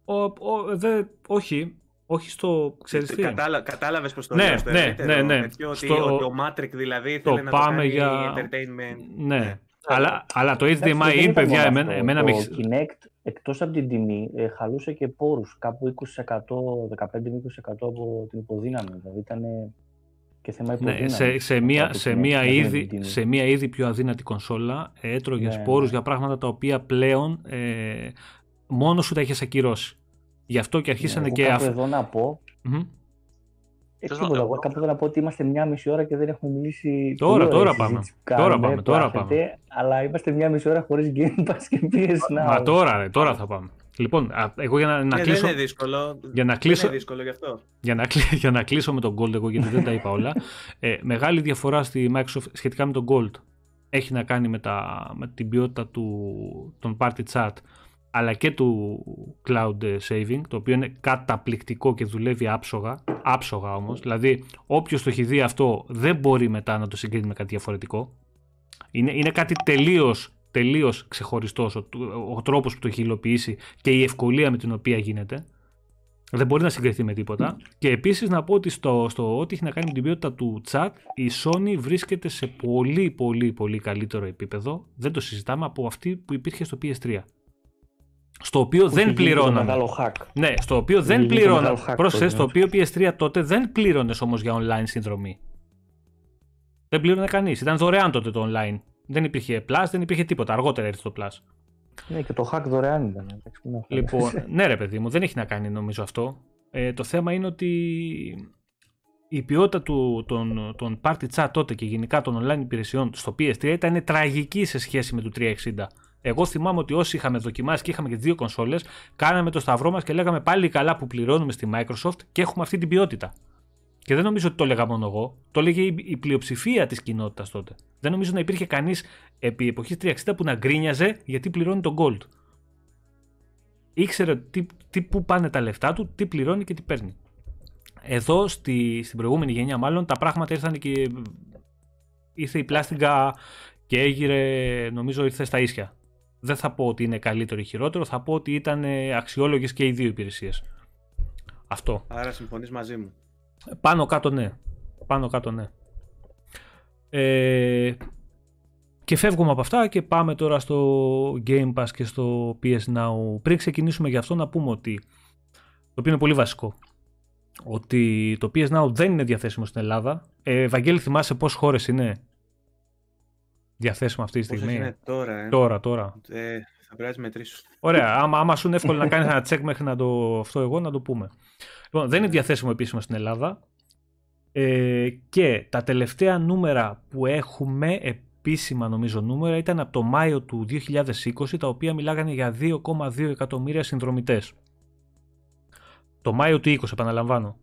ο, ο, δε, όχι, όχι στο. Ξέρεις τι. Κατάλα, κατάλαβες πως το ναι, λέω. Ναι, ναι, ναι. ότι, στο... ότι ο Matrix δηλαδή το να πάμε το κάνει για... entertainment. Ναι. Ναι. Αλλά, αλλά το HDMI είναι, παιδιά, εμένα, εμένα το Kinect, εκτός από την τιμή, ε, χαλούσε και πόρους, κάπου 20%, 15-20% από την υποδύναμη. Δηλαδή ήταν και θέμα ναι, υποδύναμης. Ναι, σε, σε, μία, σε, μία ήδη, σε μία ήδη πιο αδύνατη κονσόλα έτρωγες ναι, σπόρους ναι. για πράγματα τα οποία πλέον ε, μόνος σου τα έχει ακυρώσει. Γι' αυτό και αρχίσανε Εγώ και αυτό. εδώ να πω. Mm-hmm. Έτσι τίποτα. Εγώ κάπου εδώ να πω ότι είμαστε μια μισή ώρα και δεν έχουμε μιλήσει. Τώρα, τώρα πάμε. τώρα πάμε. Τώρα πάμε. Αλλά είμαστε μια μισή ώρα χωρίς Game Pass και PS Now. Μα τώρα, ρε, τώρα θα πάμε. Λοιπόν, εγώ για να, να ναι, κλείσω. Δεν είναι δύσκολο. Για να κλείσω, δεν είναι δύσκολο γι' αυτό. Για να, για να κλείσω με τον Gold, εγώ γιατί δεν τα είπα όλα. Ε, μεγάλη διαφορά στη Microsoft σχετικά με τον Gold έχει να κάνει με, τα, με την ποιότητα του, των party chat αλλά και του cloud saving, το οποίο είναι καταπληκτικό και δουλεύει άψογα, άψογα όμως, δηλαδή όποιος το έχει δει αυτό δεν μπορεί μετά να το συγκρίνει με κάτι διαφορετικό. Είναι, είναι κάτι τελείως, τελείως ξεχωριστός ο, ο τρόπος που το έχει υλοποιήσει και η ευκολία με την οποία γίνεται. Δεν μπορεί να συγκριθεί με τίποτα. Και επίσης να πω ότι στο, στο ό,τι έχει να κάνει με την ποιότητα του chat, η Sony βρίσκεται σε πολύ πολύ πολύ καλύτερο επίπεδο, δεν το συζητάμε, από αυτή που υπήρχε στο PS3. Στο οποίο δεν πληρώνανε. hack. Ναι, στο οποίο δεν πληρώνανε. Πρόσεχε, στο οποίο PS3 τότε δεν πλήρωνες όμως για online συνδρομή. Δεν πλήρωνε κανείς. Ήταν δωρεάν τότε το online. Δεν υπήρχε Plus, δεν υπήρχε τίποτα. Αργότερα ήρθε το Plus. Ναι, και το hack δωρεάν ήταν. Λοιπόν, ναι, ρε παιδί μου, δεν έχει να κάνει νομίζω αυτό. Ε, το θέμα είναι ότι η ποιότητα του, των, των party chat τότε και γενικά των online υπηρεσιών στο PS3 ήταν τραγική σε σχέση με το 360. Εγώ θυμάμαι ότι όσοι είχαμε δοκιμάσει και είχαμε και δύο κονσόλες, κάναμε το σταυρό μας και λέγαμε πάλι καλά που πληρώνουμε στη Microsoft και έχουμε αυτή την ποιότητα. Και δεν νομίζω ότι το έλεγα μόνο εγώ. Το έλεγε η, πλειοψηφία της κοινότητας τότε. Δεν νομίζω να υπήρχε κανείς επί εποχής 360 που να γκρίνιαζε γιατί πληρώνει τον Gold. Ήξερε τι, τι, πού πάνε τα λεφτά του, τι πληρώνει και τι παίρνει. Εδώ στη, στην προηγούμενη γενιά μάλλον τα πράγματα ήρθαν και ήρθε η πλάστιγκα και έγιρε νομίζω ήρθε στα ίσια. Δεν θα πω ότι είναι καλύτερο ή χειρότερο, θα πω ότι ήταν αξιόλογες και οι δύο υπηρεσίες. Αυτό. Άρα συμφωνείς μαζί μου. Πάνω κάτω ναι. Πάνω κάτω ναι. Ε, και φεύγουμε από αυτά και πάμε τώρα στο Game Pass και στο PS Now. Πριν ξεκινήσουμε για αυτό να πούμε ότι, το οποίο είναι πολύ βασικό, ότι το PS Now δεν είναι διαθέσιμο στην Ελλάδα. Ε, Ευαγγέλη θυμάσαι πόσες χώρες είναι; Διαθέσιμο αυτή τη στιγμή. είναι τώρα, ε; Τώρα, τώρα. Ε, θα πρέπει να μετρήσω. Ωραία, άμα, άμα σου είναι εύκολο να κάνεις ένα τσεκ μέχρι να το αυτό εγώ να το πούμε. Λοιπόν, δεν είναι διαθέσιμο επίσημα στην Ελλάδα. Ε, και τα τελευταία νούμερα που έχουμε, επίσημα νομίζω νούμερα, ήταν από το Μάιο του 2020, τα οποία μιλάγανε για 2,2 εκατομμύρια συνδρομητές. Το Μάιο του 20, επαναλαμβάνω.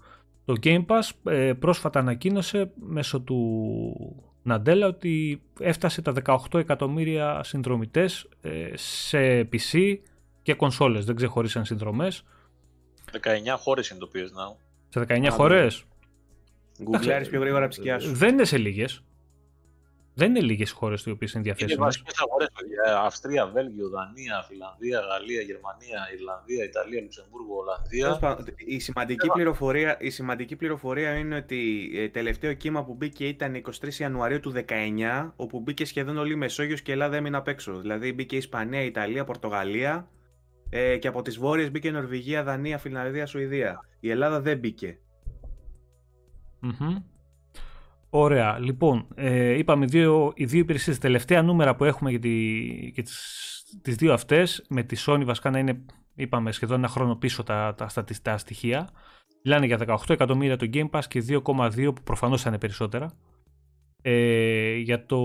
Το Game Pass ε, πρόσφατα ανακοίνωσε μέσω του Ναντέλα ότι έφτασε τα 18 εκατομμύρια συνδρομητές ε, σε PC και κονσόλες, δεν ξεχωρίσαν συνδρομές. 19 χώρες είναι το PS Now. Σε 19 χώρες. Γκουγκλάρεις πιο γρήγορα ψυχιά σου. Δεν είναι σε λίγες. Δεν είναι λίγες χώρες οι οποίες είναι διαθέσιμες. Είναι βασικές αγορές, παιδιά. Αυστρία, Βέλγιο, Δανία, Φιλανδία, Γαλλία, Γερμανία, Ιρλανδία, Ιταλία, Λουξεμβούργο, Ολλανδία. Η σημαντική, πληροφορία, η σημαντική πληροφορία είναι ότι ε, τελευταίο κύμα που μπήκε ήταν 23 Ιανουαρίου του 19, όπου μπήκε σχεδόν όλη η Μεσόγειος και η Ελλάδα έμεινε απ' έξω. Δηλαδή μπήκε η Ισπανία, η Ιταλία, Πορτογαλία ε, και από τις βόρειες μπήκε η Νορβηγία, Δανία, Φιλανδία, Σουηδία. Η Ελλάδα δεν μπήκε. Mm-hmm. Ωραία. Λοιπόν, ε, είπαμε δύο, οι δύο υπηρεσίες, τελευταία νούμερα που έχουμε για, τη, για τις, τις δύο αυτές, με τη Sony βασικά να είναι, είπαμε, σχεδόν ένα χρόνο πίσω τα, τα στατιστικά στοιχεία. Μιλάνε για 18 εκατομμύρια το Game Pass και 2,2 που προφανώς θα είναι περισσότερα ε, για το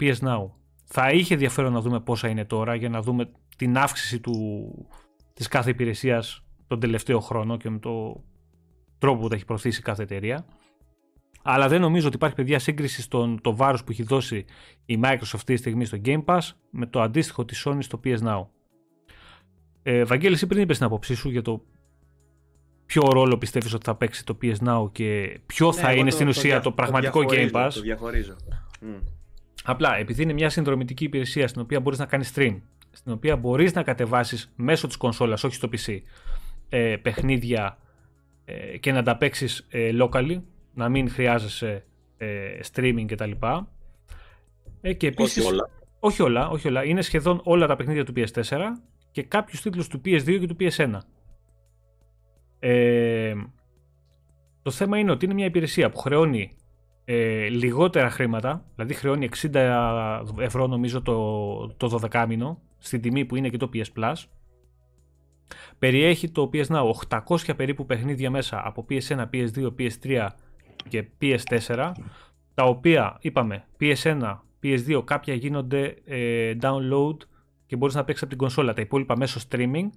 PS Now. Θα είχε ενδιαφέρον να δούμε πόσα είναι τώρα για να δούμε την αύξηση του, της κάθε υπηρεσίας τον τελευταίο χρόνο και με το τρόπο που τα έχει προωθήσει κάθε εταιρεία. Αλλά δεν νομίζω ότι υπάρχει παιδιά σύγκριση στον το βάρος που έχει δώσει η Microsoft αυτή τη στιγμή στο Game Pass με το αντίστοιχο της Sony στο PS Now. Ε, Βαγγέλη, εσύ πριν είπες την άποψή σου για το ποιο ρόλο πιστεύεις ότι θα παίξει το PS Now και ποιο ναι, θα είναι στην ουσία το, πραγματικό Game Pass; Το διαχωρίζω. Απλά, επειδή είναι μια συνδρομητική υπηρεσία στην οποία μπορείς να κάνεις stream, στην οποία μπορείς να κατεβάσεις μέσω της κονσόλας, όχι στο PC, ε, παιχνίδια ε, και να τα παίξεις ε, locally, να μην χρειάζεσαι ε, streaming κτλ. Ε, και επίσης, όχι όλα. Όχι όλα, όχι όλα. Είναι σχεδόν όλα τα παιχνίδια του PS4 και κάποιους τίτλους του PS2 και του PS1. Ε, το θέμα είναι ότι είναι μια υπηρεσία που χρεώνει ε, λιγότερα χρήματα, δηλαδή χρεώνει 60 ευρώ νομίζω το, το 12 μήνο, στην τιμή που είναι και το PS Plus. Περιέχει το PS Now 800 περίπου παιχνίδια μέσα από PS1, PS2, PS3 και PS4, τα οποία είπαμε PS1, PS2 κάποια γίνονται ε, download και μπορείς να παίξεις από την κονσόλα, τα υπόλοιπα μέσω streaming.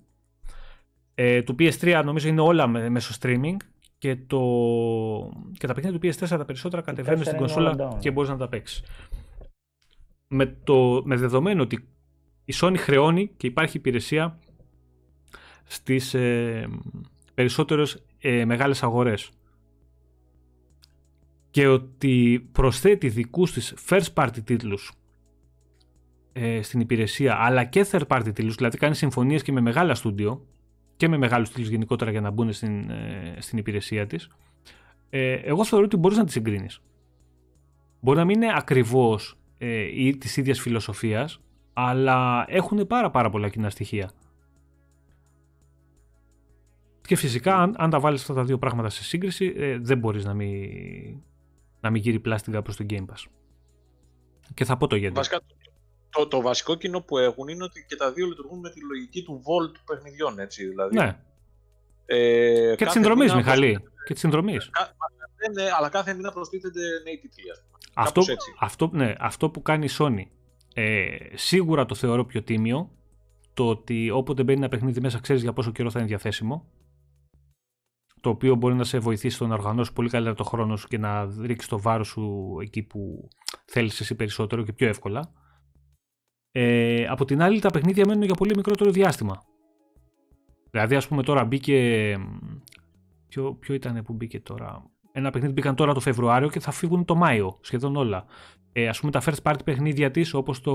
Ε, του PS3 νομίζω είναι όλα μέσω streaming και, το... και τα παιχνίδια του PS4 τα περισσότερα κατεβαίνουν στην κονσόλα και μπορείς να τα παίξεις. Με, το... με δεδομένο ότι η Sony χρεώνει και υπάρχει υπηρεσία στις ε, περισσότερες ε, μεγάλες αγορές και ότι προσθέτει δικούς της first party τίτλους ε, στην υπηρεσία αλλά και third party τίτλους, δηλαδή κάνει συμφωνίες και με μεγάλα στούντιο και με μεγάλους τίτλους γενικότερα για να μπουν στην, ε, στην υπηρεσία της ε, εγώ θεωρώ ότι μπορείς να τις συγκρίνεις. Μπορεί να μην είναι ακριβώς ε, ή της ίδιας φιλοσοφίας αλλά έχουν πάρα πάρα πολλά κοινά στοιχεία. Και φυσικά, αν, αν τα βάλεις αυτά τα δύο πράγματα σε σύγκριση, ε, δεν μπορείς να μην, να μην γύρει πλάστιγκα προς το Game Pass. Και θα πω το γιατί. Βασικά, το, το βασικό κοινό που έχουν είναι ότι και τα δύο λειτουργούν με τη λογική του Volt παιχνιδιών, έτσι. Δηλαδή, ναι. Ε, και τη συνδρομής, Μιχαλή. Και τη συνδρομής. Ναι, αλλά κάθε μήνα προστίθεται νέοι τίτλοι. Αυτό, αυτό, ναι, αυτό που κάνει η Sony ε, σίγουρα το θεωρώ πιο τίμιο το ότι όποτε μπαίνει ένα παιχνίδι μέσα ξέρεις για πόσο καιρό θα είναι διαθέσιμο το οποίο μπορεί να σε βοηθήσει στο να οργανώσεις πολύ καλύτερα το χρόνο σου και να ρίξεις το βάρος σου εκεί που θέλεις εσύ περισσότερο και πιο εύκολα. Ε, από την άλλη τα παιχνίδια μένουν για πολύ μικρότερο διάστημα. Δηλαδή ας πούμε τώρα μπήκε... Ποιο, ποιο ήταν που μπήκε τώρα... Ένα παιχνίδι μπήκαν τώρα το Φεβρουάριο και θα φύγουν το Μάιο, σχεδόν όλα. Ε, ας πούμε τα first party παιχνίδια της όπως το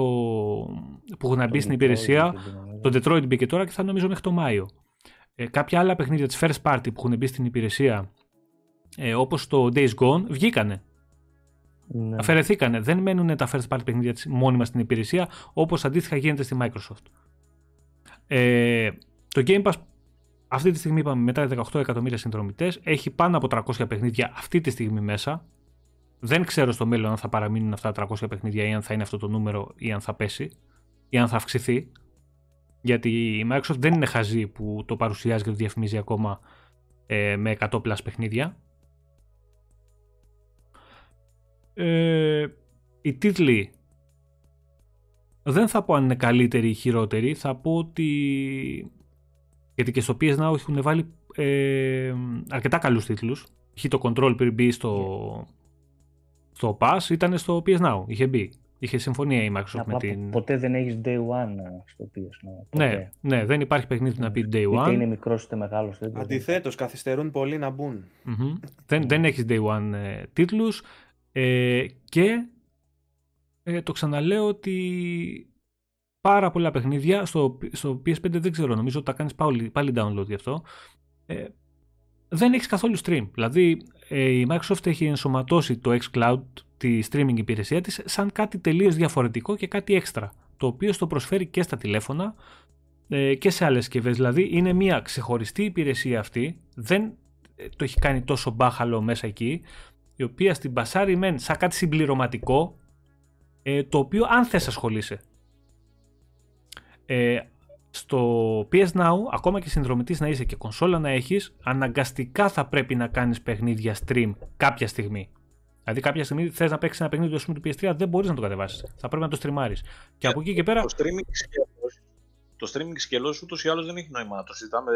που έχουν μπει στην υπηρεσία, το Detroit μπήκε τώρα και θα νομίζω μέχρι το Μάιο. Ε, κάποια άλλα παιχνίδια της first party που έχουν μπει στην υπηρεσία ε, όπως το Days Gone βγήκανε. Ναι. Αφαιρεθήκανε. Δεν μένουν τα first party παιχνίδια της μόνιμα στην υπηρεσία όπως αντίστοιχα γίνεται στη Microsoft. Ε, το Game Pass αυτή τη στιγμή είπαμε μετά 18 εκατομμύρια συνδρομητές έχει πάνω από 300 παιχνίδια αυτή τη στιγμή μέσα. Δεν ξέρω στο μέλλον αν θα παραμείνουν αυτά τα 300 παιχνίδια ή αν θα είναι αυτό το νούμερο ή αν θα πέσει ή αν θα αυξηθεί. Γιατί η Microsoft δεν είναι χαζή που το παρουσιάζει και το διαφημίζει ακόμα ε, με 100 plus παιχνίδια. Ε, οι τίτλοι δεν θα πω αν είναι καλύτεροι ή χειρότεροι, θα πω ότι γιατί και στο PS Now έχουν βάλει ε, αρκετά καλούς τίτλους. Είχε το Control πριν μπει στο, στο Pass, ήταν στο PS Now, είχε μπει. Είχε συμφωνία η Microsoft με την. Ποτέ δεν έχεις day one στο PS. Ναι, ναι, δεν υπάρχει παιχνίδι να πει day one. Είτε είναι μικρός είτε μεγάλος. Αντιθέτως, καθυστερούν πολύ να μπουν. δεν, δεν έχεις day one ε, τίτλους. Ε, και ε, το ξαναλέω ότι πάρα πολλά παιχνίδια στο, στο PS5 δεν ξέρω, νομίζω ότι τα κάνεις πάλι, πάλι download γι' αυτό. Ε, δεν έχεις καθόλου stream. Δηλαδή ε, η Microsoft έχει ενσωματώσει το xCloud τη streaming υπηρεσία της σαν κάτι τελείως διαφορετικό και κάτι έξτρα το οποίο στο προσφέρει και στα τηλέφωνα ε, και σε άλλες συσκευές. Δηλαδή είναι μια ξεχωριστή υπηρεσία αυτή δεν ε, το έχει κάνει τόσο μπάχαλο μέσα εκεί η οποία στην πασάρει μεν σαν κάτι συμπληρωματικό ε, το οποίο αν θες ασχολείσαι. Ε, στο PS Now, ακόμα και συνδρομητής να είσαι και κονσόλα να έχεις, αναγκαστικά θα πρέπει να κάνεις παιχνίδια stream κάποια στιγμή. Δηλαδή, κάποια στιγμή θες να παίξεις ένα παιχνίδι του PS3, δεν μπορείς να το κατεβάσεις. Θα πρέπει να το στριμάρεις. Και από εκεί και πέρα. Το streaming σκέλος, το streaming σκέλος ούτως ή άλλως δεν έχει νόημα να το συζητάμε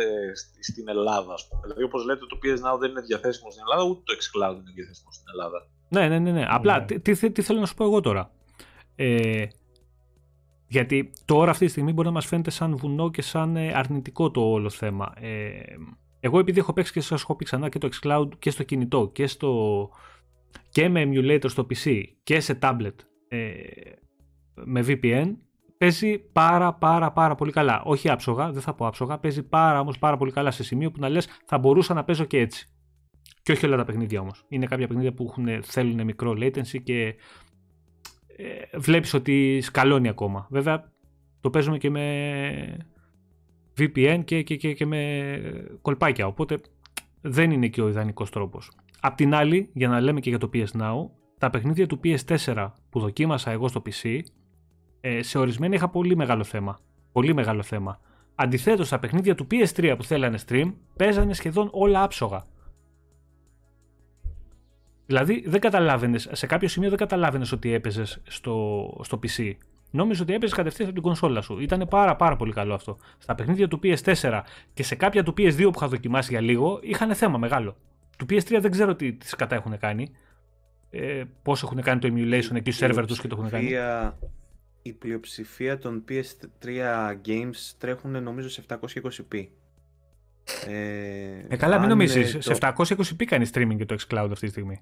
στην Ελλάδα. Ας πούμε. Δηλαδή, όπως λέτε, το PS Now δεν είναι διαθέσιμο στην Ελλάδα, ούτε το xCloud είναι διαθέσιμο στην Ελλάδα. Ναι, ναι, ναι. ναι. Απλά ναι. Τι, τι, τι, θέλω να σου πω εγώ τώρα. Ε, γιατί τώρα αυτή τη στιγμή μπορεί να μας φαίνεται σαν βουνό και σαν ε, αρνητικό το όλο θέμα. Ε, εγώ επειδή έχω παίξει και σας έχω πει ξανά και το xCloud και στο κινητό και, στο, και με emulator στο PC και σε tablet ε, με VPN παίζει πάρα πάρα πάρα πολύ καλά. Όχι άψογα, δεν θα πω άψογα, παίζει πάρα όμως πάρα πολύ καλά σε σημείο που να λες θα μπορούσα να παίζω και έτσι. Και όχι όλα τα παιχνίδια όμως. Είναι κάποια παιχνίδια που έχουν, θέλουν μικρό latency και ε, βλέπεις ότι σκαλώνει ακόμα. Βέβαια το παίζουμε και με VPN και, και, και, και με κολπάκια, οπότε δεν είναι και ο ιδανικός τρόπος. Απ' την άλλη, για να λέμε και για το PS Now, τα παιχνίδια του PS4 που δοκίμασα εγώ στο PC, ε, σε ορισμένα είχα πολύ μεγάλο θέμα. Πολύ μεγάλο θέμα. Αντιθέτως, τα παιχνίδια του PS3 που θέλανε stream, παίζανε σχεδόν όλα άψογα. Δηλαδή δεν καταλάβαινες, σε κάποιο σημείο δεν καταλάβαινες ότι έπαιζες στο, στο PC. Νόμιζες ότι έπαιζες κατευθείαν από την κονσόλα σου. Ήταν πάρα, πάρα πολύ καλό αυτό. Στα παιχνίδια του PS4 και σε κάποια του PS2 που είχα δοκιμάσει για λίγο είχαν θέμα μεγάλο. Του PS3 δεν ξέρω τι, τις κατά έχουν κάνει. Ε, Πώς έχουν κάνει το emulation εκεί στου server τους και το έχουν κάνει. Η πλειοψηφία των PS3 games τρέχουν νομίζω σε 720p. Ε, ε καλά, μην νομίζεις. Σε 720p κάνεις streaming και το xCloud αυτή τη στιγμή.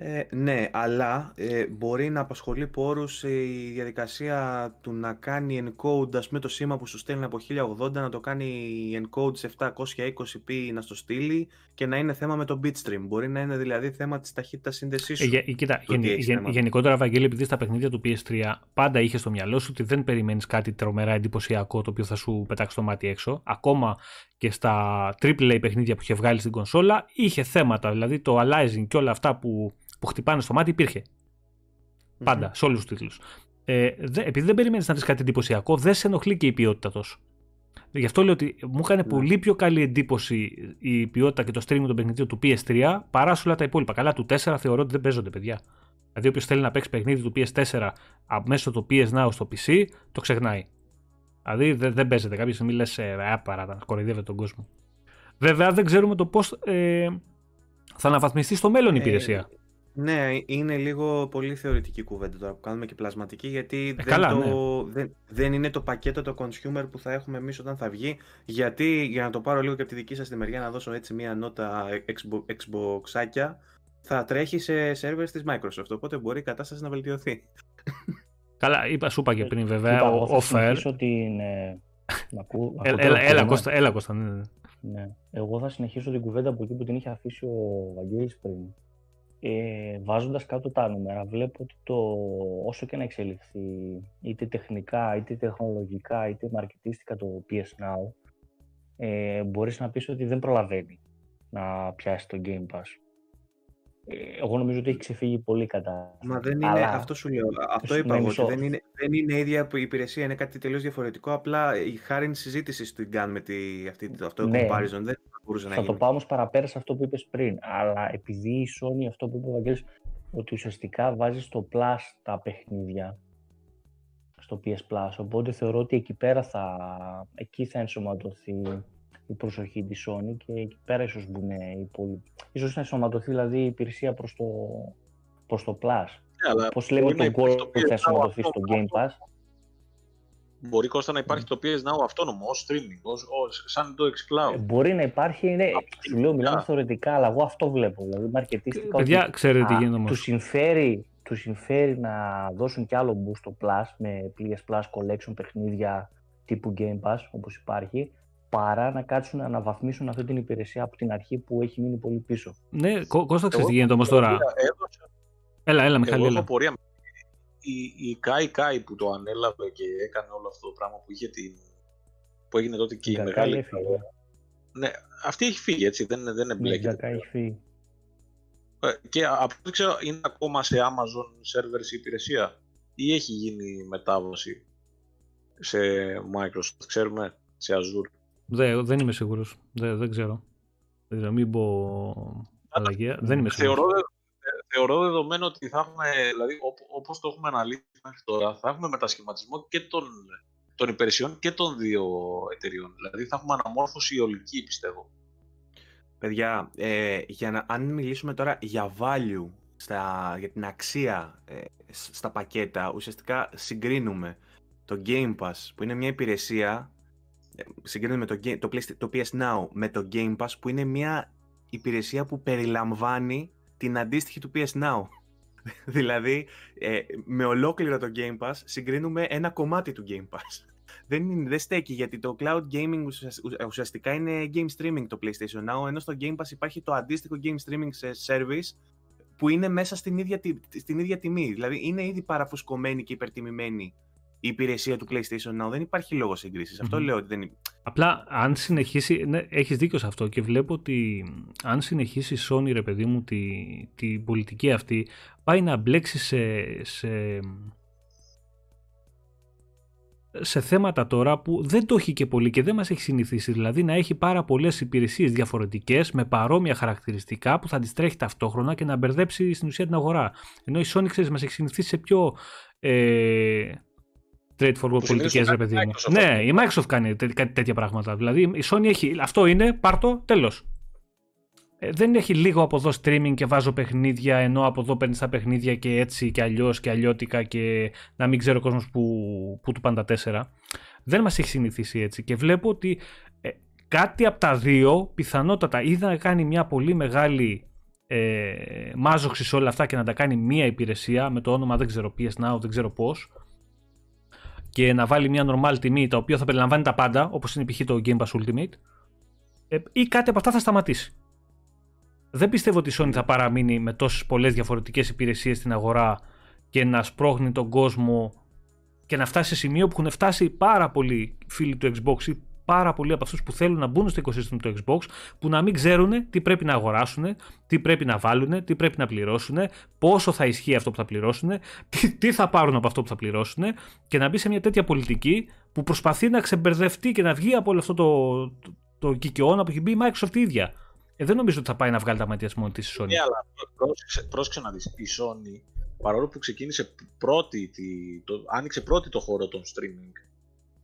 Ε, ναι, αλλά ε, μπορεί να απασχολεί πόρους η διαδικασία του να κάνει encode ας πούμε, το σήμα που σου στέλνει από 1080 να το κάνει encode σε 720p να στο στείλει και να είναι θέμα με το bitstream. Μπορεί να είναι δηλαδή θέμα της ταχύτητας σύνδεσής Ε, σου. γε- κοίτα, το γεν- τι έχεις γεν- θέμα. γενικότερα, Βαγγέλη, επειδή στα παιχνίδια του PS3 πάντα είχε στο μυαλό σου ότι δεν περιμένεις κάτι τρομερά εντυπωσιακό το οποίο θα σου πετάξει το μάτι έξω. Ακόμα και στα AAA παιχνίδια που είχε βγάλει στην κονσόλα είχε θέματα. Δηλαδή το aliasing και όλα αυτά που, που χτυπάνε στο μάτι υπήρχε. Πάντα, σε όλους τους τίτλους. Ε, δε- επειδή δεν περιμένεις να δεις κάτι εντυπωσιακό, δεν σε ενοχλεί και η ποιότητα τόσο. Γι' αυτό λέω ότι μου έκανε Ναι. πολύ πιο καλή εντύπωση η ποιότητα και το streaming των παιχνιδιών του PS3 παρά σε όλα τα υπόλοιπα. Καλά, του 4 θεωρώ ότι δεν παίζονται, παιδιά. Δηλαδή, όποιος θέλει να παίξει παιχνίδι του PS4 α- μέσω του PS Now στο PC, το ξεχνάει. Δηλαδή, δεν, δεν παίζεται. Κάποια στιγμή λες, ε, παράτα, κοροϊδεύεται τον κόσμο. Βέβαια, δεν ξέρουμε το πώς ε, θα αναβαθμιστεί στο μέλλον η Ε, υπηρεσία. Ναι, είναι λίγο πολύ θεωρητική κουβέντα τώρα που κάνουμε και πλασματική γιατί δεν, Ε, καλά, ναι. το, δεν, δεν είναι το πακέτο το consumer που θα έχουμε εμείς όταν θα βγει γιατί για να το πάρω λίγο και από τη δική σας τη μεριά να δώσω έτσι μια νότα Xbox, Xboxάκια θα τρέχει σε servers της Microsoft οπότε μπορεί η κατάσταση να βελτιωθεί. Καλά, είπα, σου είπα και πριν βέβαια, Κοίτα, ο, εγώ θα ο Fair. συνεχίσω την... ε, μ' ακού- Ε, ακούτε Έλα, το έλα, θέμα; Κώστα, έλα, Κώστα, ναι, ναι. Ναι. Εγώ θα συνεχίσω την κουβέντα από εκεί που την είχε αφήσει ο Βαγγέλης πριν. Ε, βάζοντας κάτω τα νούμερα, βλέπω ότι το, όσο και να εξελιχθεί, είτε τεχνικά, είτε τεχνολογικά, είτε μαρκετίστικα το PS Now, ε, μπορείς να πεις ότι δεν προλαβαίνει να πιάσει το Game Pass. Ε, εγώ νομίζω ότι έχει ξεφύγει πολύ κατά. Μα δεν είναι, Αλλά- αυτό σου λέω. Αυτό Ναι, είπα εγώ. μισό. Ότι δεν είναι, δεν είναι η ίδια η υπηρεσία, είναι κάτι τελείως διαφορετικό. Απλά η χάρη συζήτησης του κάνουμε με τη, αυτή, αυτό το Ναι. comparison. Δεν θα μπορούσε να Θα το γίνει. πάω όμως παραπέρα σε αυτό που είπες πριν. Αλλά επειδή η Sony, αυτό που είπε ο Βαγγέλης, ότι ουσιαστικά βάζει στο Plus τα παιχνίδια, στο PS Plus, οπότε θεωρώ ότι εκεί πέρα θα, εκεί θα ενσωματωθεί η προσοχή της Sony και εκεί πέρα ίσως μπουν οι υπόλοιποι. Ίσως να ενσωματωθεί δηλαδή η υπηρεσία προς το, προς το Plus. Ναι, αλλά Πώς λέμε μπορεί να το υπάρχει Gold το που θα PS Now ενσωματωθεί στο αυτόνομο. Game Pass; Μπορεί Κώστα να υπάρχει το PS Now αυτόνομο ως streaming, ως, ως, σαν το Ε, xCloud. Μπορεί να υπάρχει, ναι, Από σου λέω μιλάμε κοινικά. θεωρητικά, αλλά εγώ αυτό βλέπω. Δηλαδή, μαρκετίστικα ότι Παιδιά, ξέρετε τι Α, γίνεται όμως. Τους συμφέρει, τους συμφέρει να δώσουν κι άλλο boost στο Plus με PS Plus Collection παιχνίδια τύπου Game Pass όπως υπάρχει παρά να κάτσουν να αναβαθμίσουν αυτή την υπηρεσία από την αρχή που έχει μείνει πολύ πίσω. Ναι, Κώ- Κώστα, ξέρεις Εγώ τι γίνεται όμως τώρα. Έδωσα- Έλα, έλα, Μιχάλη, Εγώ έχω έλα. πορεία. Η, η Kai Kai που το ανέλαβε και έκανε όλο αυτό το πράγμα που είχε την... που έγινε τότε και η Η Gakai μεγάλη... έφυγε. Ναι, αυτή έχει φύγει έτσι, δεν, δεν Ναι, η εμπλέκεται. Gakai έχει φύγει. Ε, Και από ό,τι ξέρω είναι ακόμα σε Amazon servers η υπηρεσία ή έχει γίνει μετάβαση σε Microsoft, ξέρουμε, σε Azure; Δε- δεν είμαι σίγουρος. δεν ξέρω. Δεν ξέρω, μην πω αλλαγή. Δεν είμαι σίγουρος. Θεωρώ, ε, θεωρώ δεδομένο ότι θα έχουμε, δηλαδή ό- όπως το έχουμε αναλύσει μέχρι τώρα, θα έχουμε μετασχηματισμό και των, των υπηρεσιών και των δύο εταιριών. Δηλαδή θα έχουμε αναμόρφωση ολική, πιστεύω. Παιδιά, ε, για να, αν μιλήσουμε τώρα για value, στα, για την αξία ε, σ- στα πακέτα, ουσιαστικά συγκρίνουμε το Game Pass, που είναι μια υπηρεσία, ε, συγκρίνουμε το, Ga- το, Playsta- το PS Now με το Game Pass, που είναι μια υπηρεσία που περιλαμβάνει την αντίστοιχη του PS Now. δηλαδή, ε, με ολόκληρο το Game Pass συγκρίνουμε ένα κομμάτι του Game Pass. Δεν, είναι, δεν στέκει γιατί το cloud gaming ουσιασ- ουσια- ουσιαστικά είναι game streaming το PlayStation Now, ενώ στο Game Pass υπάρχει το αντίστοιχο game streaming σε service που είναι μέσα στην ίδια, τη- στην ίδια τιμή. Δηλαδή είναι ήδη παραφουσκωμένη και υπερτιμημένη η υπηρεσία του PlayStation Now. Δεν υπάρχει λόγος σύγκρισης. Αυτό Μμμ. λέω ότι δεν είναι. Απλά αν συνεχίσει, ναι, έχεις δίκιο σε αυτό και βλέπω ότι αν συνεχίσει η Sony ρε παιδί μου τη, την πολιτική αυτή πάει να μπλέξει σε, σε, σε θέματα τώρα που δεν το έχει και πολύ και δεν μας έχει συνηθίσει δηλαδή να έχει πάρα πολλές υπηρεσίες διαφορετικές με παρόμοια χαρακτηριστικά που θα τις τρέχει ταυτόχρονα και να μπερδέψει στην ουσία την αγορά ενώ η Sony ξέρεις μας έχει συνηθίσει σε πιο ε, straightforward συνήθως πολιτικές το ρε κάνει παιδί η μου Microsoft ναι αυτό. η Microsoft κάνει τέ- κάτι τέτοια πράγματα δηλαδή η Sony έχει αυτό είναι πάρτο τέλος ε, δεν έχει λίγο από εδώ streaming και βάζω παιχνίδια ενώ από εδώ παίρνεις τα παιχνίδια και έτσι και αλλιώς και αλλιώτικα και να μην ξέρει ο κόσμος που, που του πάνε τα τέσσερα. Δεν μας έχει συνηθίσει έτσι και βλέπω ότι ε, κάτι από τα δύο πιθανότατα ή θα κάνει μια πολύ μεγάλη ε, μάζοξη σε όλα αυτά και να τα κάνει μία υπηρεσία με το όνομα δεν ξέρω PS Now, δεν ξέρω πώς και να βάλει μια normal τιμή τα οποία θα περιλαμβάνει τα πάντα όπως είναι π.χ. το Game Pass Ultimate ε, ή κάτι από αυτά θα σταματήσει. Δεν πιστεύω ότι η Sony θα παραμείνει με τόσες πολλές διαφορετικές υπηρεσίες στην αγορά και να σπρώχνει τον κόσμο και να φτάσει σε σημείο που έχουν φτάσει πάρα πολλοί φίλοι του Xbox ή πάρα πολλοί από αυτούς που θέλουν να μπουν στο ecosystem του Xbox που να μην ξέρουν τι πρέπει να αγοράσουν, τι πρέπει να βάλουν, τι πρέπει να πληρώσουν, πόσο θα ισχύει αυτό που θα πληρώσουν, τι, τι θα πάρουν από αυτό που θα πληρώσουν και να μπει σε μια τέτοια πολιτική που προσπαθεί να ξεμπερδευτεί και να βγει από όλο αυτό το, το, το κικαιώνα που έχει μπει η Microsoft η ίδια. Ε, δεν νομίζω ότι θα πάει να βγάλει τα μάτια μόνο της Sony. Ναι, αλλά πρόσεξε, να δεις. Η Sony, παρόλο που ξεκίνησε πρώτη, το, άνοιξε πρώτη το χώρο των streaming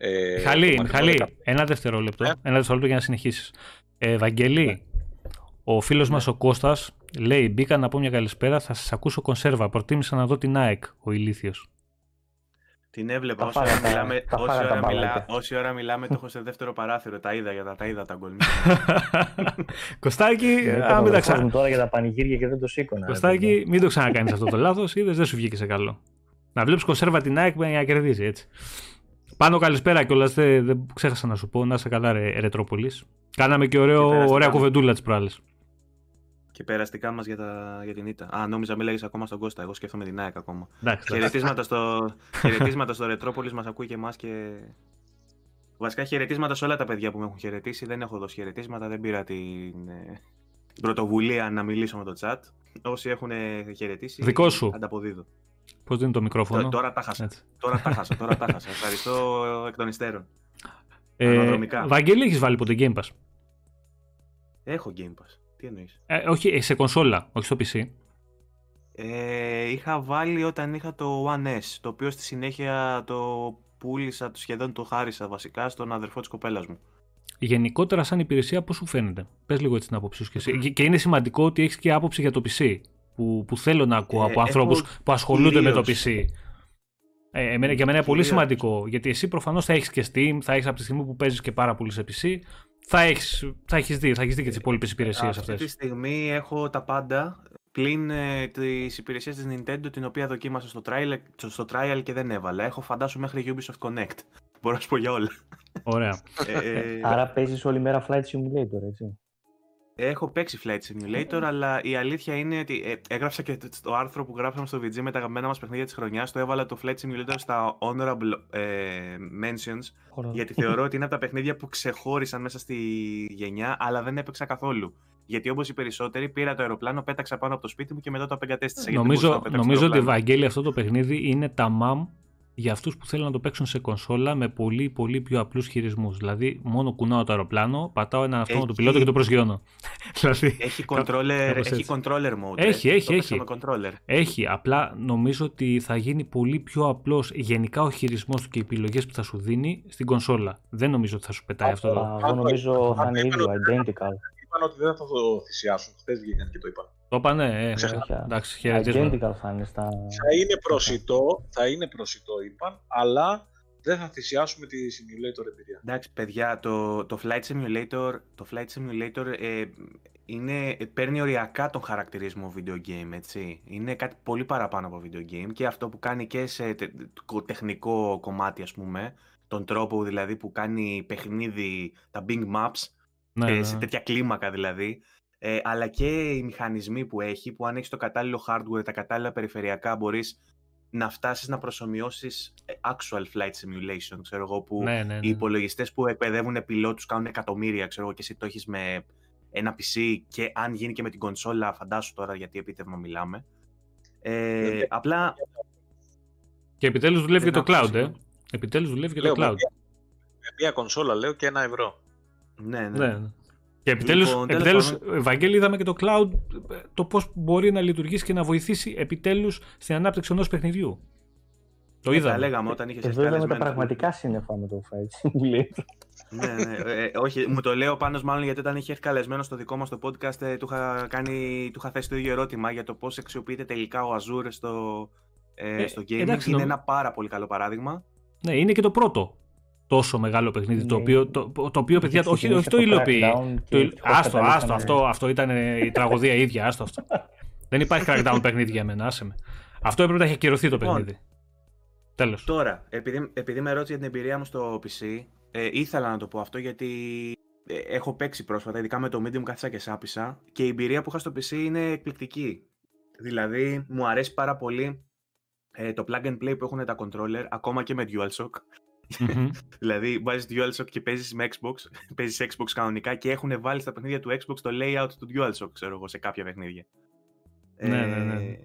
ε, Χαλή, Χαλή, ένα δευτερόλεπτο, ε; ένα δευτερόλεπτο για να συνεχίσεις. Ε, Βαγγελή, ναι. ο φίλος ναι. μας ο Κώστας λέει μπήκα να πω μια καλησπέρα, θα σας ακούσω κονσέρβα, προτίμησα να δω την ΑΕΚ, ο ηλίθιος. Την έβλεπα όση ώρα, μιλάμε, όση, ώρα μιλά, όση ώρα μιλάμε, το έχω σε δεύτερο παράθυρο. Τα είδα για τα, τα είδα τα γκολ. Κωστάκι, α, μην τα ξανά. τώρα για τα πανηγύρια και δεν το σήκωνα. Κωστάκι, μην το ξανακάνεις αυτό το λάθος, είδες δεν σου βγήκε σε καλό. Να βλέπεις κονσέρβα την ΑΕΚ για να κερδίζει έτσι. Πάνω καλησπέρα κιόλας. Δεν, δεν ξέχασα να σου πω. Να είσαι καλά, ρε, Ρετρόπολης. Κάναμε και, ωραίο, ωραία κουβεντούλα τις προάλλες. Και περαστικά μα για, για την ήττα. Α, νόμιζα μιλάει ακόμα στον Κώστα. Εγώ σκέφτομαι την ΑΕΚ ακόμα. χαιρετίσματα, στο, χαιρετίσματα στο Ρετρόπολης μας ακούει και εμάς και. Βασικά χαιρετίσματα σε όλα τα παιδιά που με έχουν χαιρετήσει. Δεν έχω δώσει χαιρετίσματα. Δεν πήρα την, ε, πρωτοβουλία να μιλήσω με το chat. Όσοι έχουν χαιρετήσει. Δικό σου. Ανταποδίδω. Πώς δίνει το μικρόφωνο; Τώρα, τα χάσα. Τώρα τα χάσα. Τώρα τα χάσα. Ευχαριστώ εκ των υστέρων. Ε, Βαγγέλη, έχεις βάλει ποτέ Game Pass; Έχω Game Pass. Τι εννοείς; Ε, όχι, ε, σε κονσόλα, όχι στο PC. Ε, είχα βάλει όταν είχα το One S, το οποίο στη συνέχεια το πούλησα, σχεδόν το χάρισα βασικά στον αδερφό της κοπέλας μου. Γενικότερα σαν υπηρεσία πώς σου φαίνεται; Πες λίγο έτσι την άποψή σου και εσύ. Και είναι σημαντικό ότι έχεις και άποψη για το PC που, που θέλω να ακούω ε, από ανθρώπους που ασχολούνται με το PC. Ε, εμένα, για μένα είναι πολύ σημαντικό γιατί εσύ προφανώς θα έχεις και Steam, θα έχεις από τη στιγμή που παίζεις και πάρα πολύ σε PC, θα έχεις θα έχεις δει, θα έχεις δει και τις υπόλοιπες υπηρεσίες αυτές. Αυτή τη στιγμή έχω τα πάντα πλην ε, τις υπηρεσίες της Nintendo την οποία δοκίμασα στο trial, στο trial και δεν έβαλα. Έχω φαντάσου μέχρι Ubisoft Connect. Μπορώ να σου πω για όλα. Ωραία. ε, Άρα παίζεις όλη μέρα Flight Simulator, έτσι. Έχω παίξει Flight Simulator, αλλά η αλήθεια είναι ότι ε, έγραψα και το άρθρο που γράψαμε στο VG με τα αγαπημένα μας παιχνίδια της χρονιάς. Το έβαλα το Flight Simulator στα honorable ε, mentions, γιατί θεωρώ ότι είναι από τα παιχνίδια που ξεχώρισαν μέσα στη γενιά, αλλά δεν έπαιξα καθόλου. Γιατί όπως οι περισσότεροι πήρα το αεροπλάνο, πέταξα πάνω από το σπίτι μου και μετά το απεγκατέστησα. Νομίζω, νομίζω ότι, Βαγγέλη, αυτό το παιχνίδι είναι τα μαμ για αυτούς που θέλουν να το παίξουν σε κονσόλα με πολύ πολύ πιο απλούς χειρισμούς. Δηλαδή, μόνο κουνάω το αεροπλάνο, πατάω έναν αυτόματο έχει... πιλότο και το προσγειώνω. δηλαδή, έχει, controller, έχει controller mode. Έχει, έχει. έχει. controller. έχει. Απλά νομίζω ότι θα γίνει πολύ πιο απλός γενικά ο χειρισμός του και οι επιλογές που θα σου δίνει στην κονσόλα. Δεν νομίζω ότι θα σου πετάει αυτό. Εγώ νομίζω θα είναι ίδιο, identical είπαν ότι δεν θα το θυσιάσουν. Χθες βγήκαν και το είπαν. Το είπαν, ναι. Ε, εντάξει, χαιρετίσματα. Θα είναι, στα... θα είναι προσιτό, θα είναι προσιτό, είπαν, αλλά δεν θα θυσιάσουμε τη simulator εμπειρία. Εντάξει, παιδιά, το, το Flight Simulator, το Flight Simulator ε, είναι, παίρνει οριακά τον χαρακτηρισμό video game, έτσι. Είναι κάτι πολύ παραπάνω από video game και αυτό που κάνει και σε τεχνικό κομμάτι, ας πούμε, τον τρόπο δηλαδή που κάνει παιχνίδι, τα Bing Maps, ναι, ε, ναι. σε τέτοια κλίμακα δηλαδή. Ε, αλλά και οι μηχανισμοί που έχει, που αν έχεις το κατάλληλο hardware, τα κατάλληλα περιφερειακά, μπορείς να φτάσεις να προσωμιώσεις ε, actual flight simulation, ξέρω εγώ, που ναι, ναι, οι υπολογιστές που εκπαιδεύουν πιλότους κάνουν εκατομμύρια, ξέρω εγώ, και εσύ το έχεις με ένα PC και αν γίνει και με την κονσόλα, φαντάσου τώρα γιατί επίτευγμα μιλάμε. Ε, απλά... Και επιτέλους δουλεύει και το cloud, ε. Επιτέλους δουλεύει και το cloud. Με μια κονσόλα λέω και ένα ευρώ. Ναι, ναι. ναι. Και επιτέλους, λοιπόν, επιτέλους Ευαγγέλη, είδαμε και το cloud, το πώς μπορεί να λειτουργήσει και να βοηθήσει επιτέλους στην ανάπτυξη ενός παιχνιδιού. Το ναι, είδαμε. Τα λέγαμε όταν είχες Εδώ είδαμε τα πραγματικά σύννεφα με το Fight Simulator. ναι, ναι. Ε, όχι, μου το λέω πάνω μάλλον γιατί όταν είχε έρθει καλεσμένο στο δικό μας το podcast, ε, του, είχα κάνει, του είχα θέσει το ίδιο ερώτημα για το πώς αξιοποιείται τελικά ο Azure στο, ε, ε στο gaming. είναι ένα πάρα πολύ καλό παράδειγμα. Ναι, είναι και το πρώτο το τόσο μεγάλο παιχνίδι, το ναι. οποίο, το, το οποίο παιδιά, όχι, όχι το υλοποιεί. Το, άστο, άστο, αυτό, αυτό ήταν η τραγωδία ίδια, άστο αυτό. Δεν υπάρχει crackdown παιχνίδι για μένα, άσε με. Αυτό έπρεπε να έχει ακυρωθεί το λοιπόν, παιχνίδι. Τέλος. Τώρα, επειδή, επειδή με ρώτησε για την εμπειρία μου στο PC, ε, ήθελα να το πω αυτό γιατί ε, έχω παίξει πρόσφατα, ειδικά με το Medium κάθισα και σάπισα και η εμπειρία που είχα στο PC είναι εκπληκτική. Δηλαδή, μου αρέσει πάρα πολύ ε, το plug and play που έχουν τα controller, ακόμα και με DualShock. Mm-hmm. δηλαδή, βάζεις DualShock και παίζεις με Xbox, παίζεις Xbox κανονικά και έχουν βάλει στα παιχνίδια του Xbox το layout του DualShock, ξέρω εγώ, σε κάποια παιχνίδια. Ναι, ναι, ναι. Ε,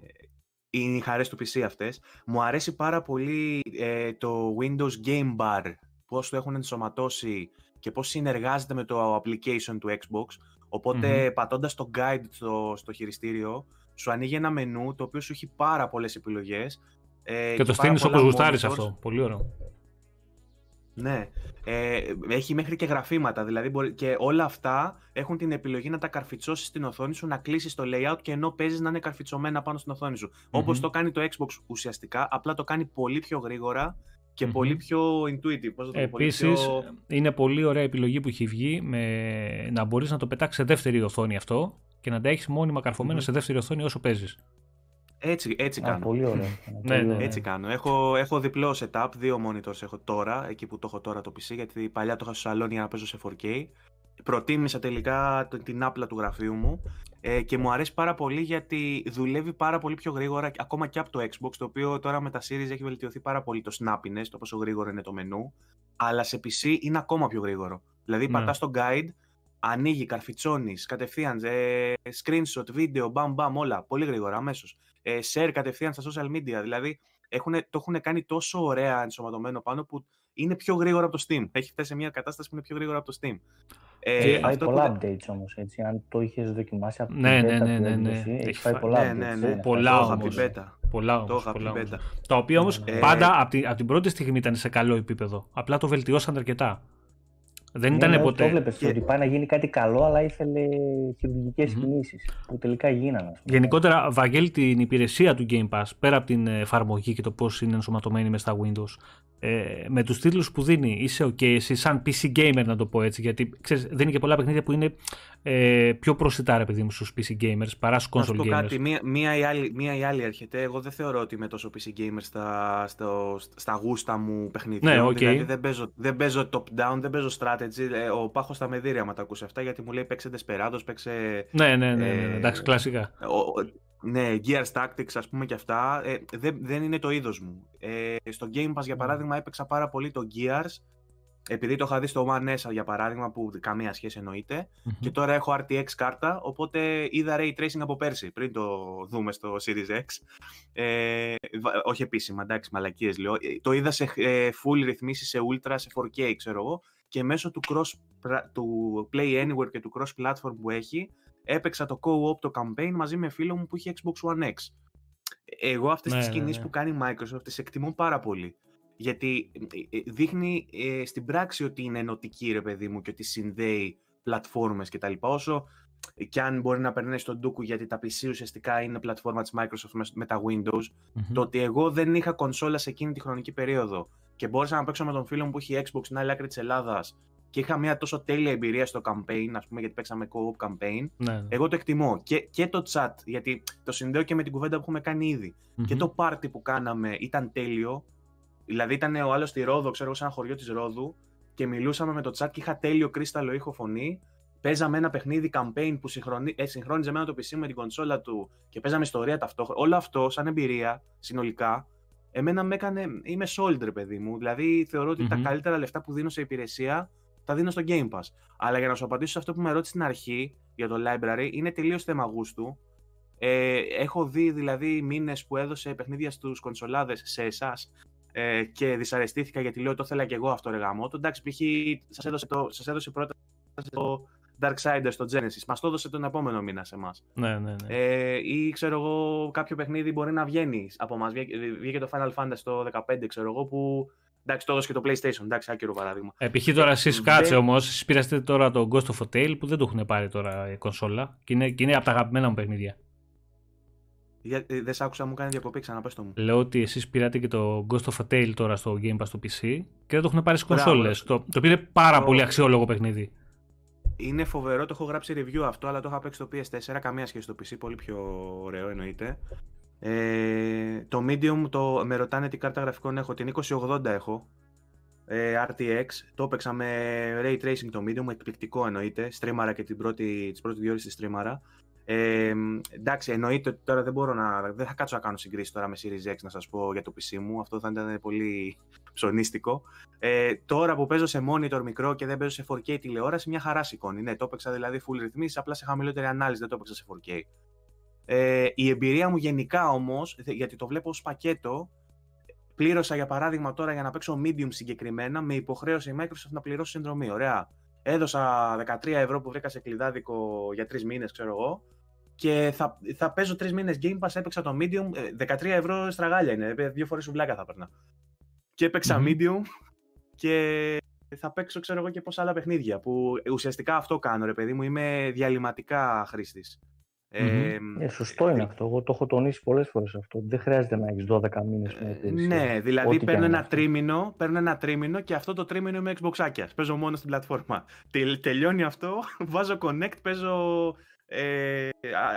είναι οι χαρές του PC αυτές. Μου αρέσει πάρα πολύ ε, το Windows Game Bar, πώς το έχουν ενσωματώσει και πώς συνεργάζεται με το application του Xbox. Οπότε mm-hmm. πατώντας το guide στο, στο χειριστήριο, σου ανοίγει ένα μενού το οποίο σου έχει πάρα πολλές επιλογές. Ε, και, και το στείνεις όπως γουστάρεις αυτό. Πολύ ωραίο. Ναι. Ε, έχει μέχρι και γραφήματα. Δηλαδή μπορεί, και όλα αυτά έχουν την επιλογή να τα καρφιτσώσεις στην οθόνη σου, να κλείσεις το layout και ενώ παίζεις να είναι καρφιτσωμένα πάνω στην οθόνη σου. Mm-hmm. Όπως το κάνει το Xbox ουσιαστικά, απλά το κάνει πολύ πιο γρήγορα και mm-hmm. πολύ πιο intuitive. Πώς το Επίσης, πιο... είναι πολύ ωραία επιλογή που έχει βγει με να μπορείς να το πετάξεις σε δεύτερη οθόνη αυτό και να τα έχεις μόνιμα καρφωμένα mm-hmm. σε δεύτερη οθόνη όσο παίζεις. Έτσι, έτσι κάνω. πολύ ωραία. ναι, ναι, έτσι κάνω. Έχω, έχω διπλό setup, δύο monitors έχω τώρα, εκεί που το έχω τώρα το PC, γιατί παλιά το είχα στο σαλόνι για να παίζω σε 4K. Προτίμησα τελικά την άπλα του γραφείου μου ε, και μου αρέσει πάρα πολύ γιατί δουλεύει πάρα πολύ πιο γρήγορα ακόμα και από το Xbox, το οποίο τώρα με τα series έχει βελτιωθεί πάρα πολύ το snappiness, το πόσο γρήγορο είναι το μενού, αλλά σε PC είναι ακόμα πιο γρήγορο. Δηλαδή ναι. πατάς το guide, ανοίγει, καρφιτσώνεις, κατευθείαν, ε, screenshot, βίντεο, μπαμ μπαμ, όλα, πολύ γρήγορα, αμέσως ε, share κατευθείαν στα social media. Δηλαδή έχουν, το έχουν κάνει τόσο ωραία ενσωματωμένο πάνω που είναι πιο γρήγορα από το Steam. Έχει φτάσει σε μια κατάσταση που είναι πιο γρήγορα από το Steam. Ε, έχει αυτό πολλά που... updates όμως, έτσι. Αν το είχες δοκιμάσει από ναι, την ναι, ναι, ναι, ναι. έχει πάει πολλά ναι, ναι, ναι. Πολλά όμως. Πολλά όμως, το πολλά όμως. Τα οποία όμως ναι, ναι. πάντα από την, από την πρώτη στιγμή ήταν σε καλό επίπεδο. Απλά το βελτιώσαν αρκετά. Δεν ήταν ναι, ποτέ. Το έβλεπες και... ότι πάει να γίνει κάτι καλό, αλλά ήθελε χειρουργικές mm-hmm. κινήσεις που τελικά γίνανε. Γενικότερα, Βαγγέλη, την υπηρεσία του Game Pass πέρα από την εφαρμογή και το πώς είναι ενσωματωμένη μέσα στα Windows, ε, με τους τίτλους που δίνει, είσαι OK, εσύ σαν PC gamer να το πω έτσι, γιατί ξέρεις, δίνει και πολλά παιχνίδια που είναι ε, πιο προσιτά, ρε παιδί μου, στους PC gamers παρά στους console gamers. κάτι, μία, μία, ή άλλη, μία ή άλλη έρχεται. Εγώ δεν θεωρώ ότι είμαι τόσο PC gamer στα, στο, στα γούστα μου παιχνίδια. Ναι, okay. Δηλαδή δεν παίζω, δεν παίζω top-down, δεν παίζω strategy. Ε, ο Πάχος στα μεδίρια, μα τα ακούσει αυτά, γιατί μου λέει παίξε Desperados, παίξε. Ναι, ναι, ναι, ναι, ναι εντάξει, κλασικά. Ο, ναι, Gears Tactics ας πούμε και αυτά, ε, δεν, δεν είναι το είδος μου. Ε, στο Game Pass για παράδειγμα έπαιξα πάρα πολύ το Gears, επειδή το είχα δει στο One S για παράδειγμα που καμία σχέση και τώρα έχω RTX κάρτα, οπότε είδα Ray Tracing από πέρσι, πριν το δούμε στο Series X. Ε, όχι επίσημα, εντάξει, μαλακίες λέω. Ε, το είδα σε ε, full ρυθμίσεις σε Ultra, σε 4K ξέρω εγώ, και μέσω του, cross, του Play Anywhere και του cross platform που έχει, έπαιξα το co-op το campaign μαζί με φίλο μου που είχε Xbox One X. Εγώ αυτές ναι, τις ναι, κινήσεις ναι. που κάνει η Microsoft τις εκτιμώ πάρα πολύ. Γιατί ε, ε, δείχνει ε, στην πράξη ότι είναι ενωτική ρε παιδί μου και ότι συνδέει πλατφόρμες και τα λοιπά. Όσο και αν μπορεί να περνάει στον ντούκου γιατί τα PC ουσιαστικά είναι πλατφόρμα της Microsoft με τα Windows, το ότι εγώ δεν είχα κονσόλα σε εκείνη τη χρονική περίοδο και μπόρεσα να παίξω με τον φίλο μου που έχει Xbox στην άλλη άκρη της Ελλάδας και είχα μια τόσο τέλεια εμπειρία στο campaign, ας πούμε, γιατί παίξαμε co-op campaign. Ναι, ναι. Εγώ το εκτιμώ. Και, και το chat, γιατί το συνδέω και με την κουβέντα που έχουμε κάνει Και το party που κάναμε ήταν τέλειο. Δηλαδή ήταν ο άλλος στη Ρόδο, ξέρω εγώ, σε ένα χωριό της Ρόδου και μιλούσαμε με το chat και είχα τέλειο κρίσταλο ήχο φωνή. Παίζαμε ένα παιχνίδι campaign που συγχρονι... ε, συγχρόνιζε με το PC με την κονσόλα του και παίζαμε ιστορία ταυτόχρονα. Όλο αυτό, σαν εμπειρία συνολικά, εμένα με έκανε. Είμαι sold, παιδί μου. Δηλαδή θεωρώ τα καλύτερα λεφτά που δίνω σε υπηρεσία τα δίνω στο Game Pass. Αλλά για να σου απαντήσω σε αυτό που με ρώτησε στην αρχή για το library, είναι τελείως θέμα γούστου. Ε, έχω δει δηλαδή μήνες που έδωσε παιχνίδια στους κονσολάδες σε εσάς ε, και δυσαρεστήθηκα γιατί λέω το ήθελα και εγώ αυτό ρε γάμο. Το εντάξει, π.χ. σας έδωσε, σας έδωσε πρώτα το Darksiders στο Genesis. Μας το έδωσε τον επόμενο μήνα σε εμάς. Ναι, ναι, ναι. Ε, ή ξέρω εγώ, κάποιο παιχνίδι μπορεί να βγαίνει από εμάς. Βγήκε το Final Fantasy το 15, ξέρω εγώ, που Εντάξει, το έδωσε και το PlayStation. Εντάξει, άκυρο παράδειγμα. Επιχεί τώρα εσεί κάτσε όμως, εσεί πήρατε τώρα το Ghost of Hotel που δεν το έχουν πάρει τώρα η κονσόλα και είναι, και είναι από τα αγαπημένα μου παιχνίδια. Ε, δεν σ' άκουσα, μου κάνει διακοπή, ξαναπες το μου. Λέω ότι εσείς πήρατε και το Ghost of a Tale τώρα στο Game Pass στο PC και δεν το έχουν πάρει στις κονσόλες. Το, το οποίο είναι πάρα πολύ αξιόλογο παιχνίδι. Είναι φοβερό, το έχω γράψει review αυτό, αλλά το είχα παίξει στο PS4, καμία σχέση στο PC, πολύ πιο ωραίο εννοείται. Ε, το Medium, το, με ρωτάνε τι κάρτα γραφικών έχω, την 2080 έχω, ε, RTX, το έπαιξα με Ray Tracing το Medium, εκπληκτικό εννοείται, στρίμαρα και την πρώτη, τις πρώτη δύο ώρες τη στρίμαρα. Ε, εντάξει, εννοείται ότι τώρα δεν μπορώ να. Δεν θα κάτσω να κάνω συγκρίσεις τώρα με Series X να σας πω για το PC μου. Αυτό θα ήταν πολύ ψωνίστικο. Ε, τώρα που παίζω σε monitor μικρό και δεν παίζω σε 4K τηλεόραση, μια χαρά σηκώνει. Ναι, το έπαιξα δηλαδή full ρυθμίσεις, απλά σε χαμηλότερη ανάλυση, δεν το έπαιξα σε 4K. Ε, η εμπειρία μου γενικά όμως, γιατί το βλέπω ως πακέτο, πλήρωσα για παράδειγμα τώρα για να παίξω medium συγκεκριμένα με υποχρέωση η Microsoft να πληρώσει συνδρομή. Ωραία. Έδωσα 13 ευρώ που βρήκα σε κλειδάδικο για τρεις μήνες, ξέρω εγώ. Και θα, θα παίζω τρεις μήνες Game Pass, έπαιξα το Medium. 13 ε, ευρώ στραγάλια είναι. Δύο φορές βλάκα θα περνά. Και επαιξα Medium και θα παίξω, ξέρω εγώ, και πόσα άλλα παιχνίδια. Που ουσιαστικά αυτό κάνω, ρε παιδί μου. Είμαι διαλυματικά χρήστης. Ε, ε, σωστό είναι αυτό. Εγώ το έχω τονίσει πολλές φορές αυτό. Δεν χρειάζεται να έχεις 12 μήνες με Ναι, δηλαδή παίρνω ένα, τρίμηνο, παίρνω ένα τρίμηνο και αυτό το τρίμηνο είμαι Xbox Παίζω μόνο στην πλατφόρμα. τελειώνει αυτό, βάζω Connect, παίζω ε,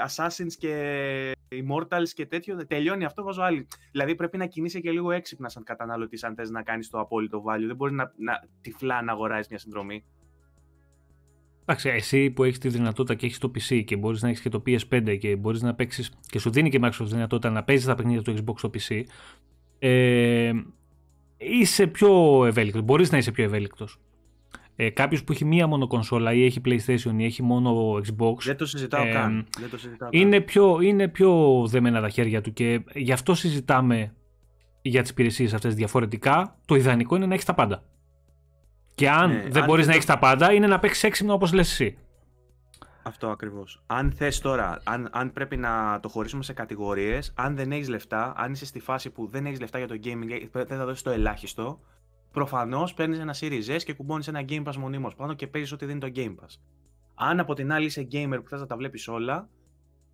Assassins και Immortals και τέτοιο. Τελειώνει αυτό, βάζω άλλη. Δηλαδή πρέπει να κινείσαι και λίγο έξυπνα σαν καταναλωτής, αν θες να κάνεις το απόλυτο value. Δεν μπορείς να, να τυφλά να αγοράζεις μια συνδρομή. Εντάξει, εσύ που έχεις τη δυνατότητα και έχεις το PC και μπορείς να έχεις και το PS5 και μπορείς να παίξεις και σου δίνει και η Microsoft δυνατότητα να παίζεις τα παιχνίδια του Xbox στο PC, ε, είσαι πιο ευέλικτος. Μπορείς να είσαι πιο ευέλικτος. Ε, Κάποιος που έχει μία μόνο κονσόλα ή έχει PlayStation ή έχει μόνο Xbox. Δεν το συζητάω ε, καν. Δεν το συζητάω είναι, Πιο, είναι πιο δεμένα τα χέρια του και γι' αυτό συζητάμε για τις υπηρεσίες αυτές διαφορετικά. Το ιδανικό είναι να έχεις τα πάντα. Και αν ναι, δεν μπορείς να έχεις τα πάντα, είναι να παίξεις έξυπνο όπως λες εσύ. Αυτό ακριβώς. Αν θες τώρα, αν, αν πρέπει να το χωρίσουμε σε κατηγορίες, αν δεν έχεις λεφτά, αν είσαι στη φάση που δεν έχεις λεφτά για το gaming, δεν θα δώσεις το ελάχιστο, προφανώς παίρνεις ένα Series S και κουμπώνεις ένα Game Pass μονίμως πάνω και παίζεις ό,τι δίνει το Game Pass. Αν από την άλλη είσαι gamer που θες να τα βλέπεις όλα,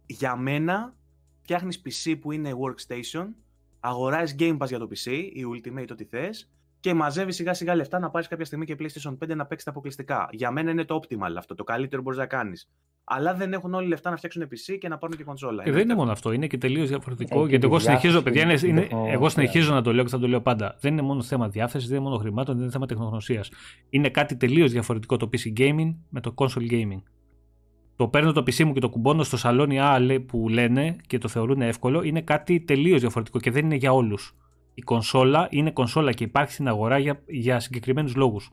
για μένα φτιάχνεις PC που είναι workstation, αγοράζεις Game Pass για το PC, η Ultimate, ό,τι θες, και μαζεύεις σιγά σιγά λεφτά να πάρεις κάποια στιγμή και PlayStation 5 να παίξεις τα αποκλειστικά. Για μένα είναι το optimal αυτό, το καλύτερο μπορείς να κάνεις. Αλλά δεν έχουν όλοι λεφτά να φτιάξουν PC και να πάρουν και κονσόλα. Και δεν είναι μόνο αυτό, είναι και τελείως διαφορετικό. γιατί εγώ συνεχίζω, παιδιά, είναι, είναι, εγώ συνεχίζω να το λέω και θα το λέω πάντα. Δεν είναι μόνο θέμα διάθεσης, δεν είναι μόνο χρημάτων, δεν είναι θέμα τεχνογνωσίας. Είναι κάτι τελείως διαφορετικό το PC gaming με το console gaming. Το παίρνω το PC μου και το κουμπώνω στο σαλόνι Α που λένε και το θεωρούν εύκολο, είναι κάτι τελείως διαφορετικό και δεν είναι για όλους η κονσόλα είναι κονσόλα και υπάρχει στην αγορά για, για συγκεκριμένους λόγους.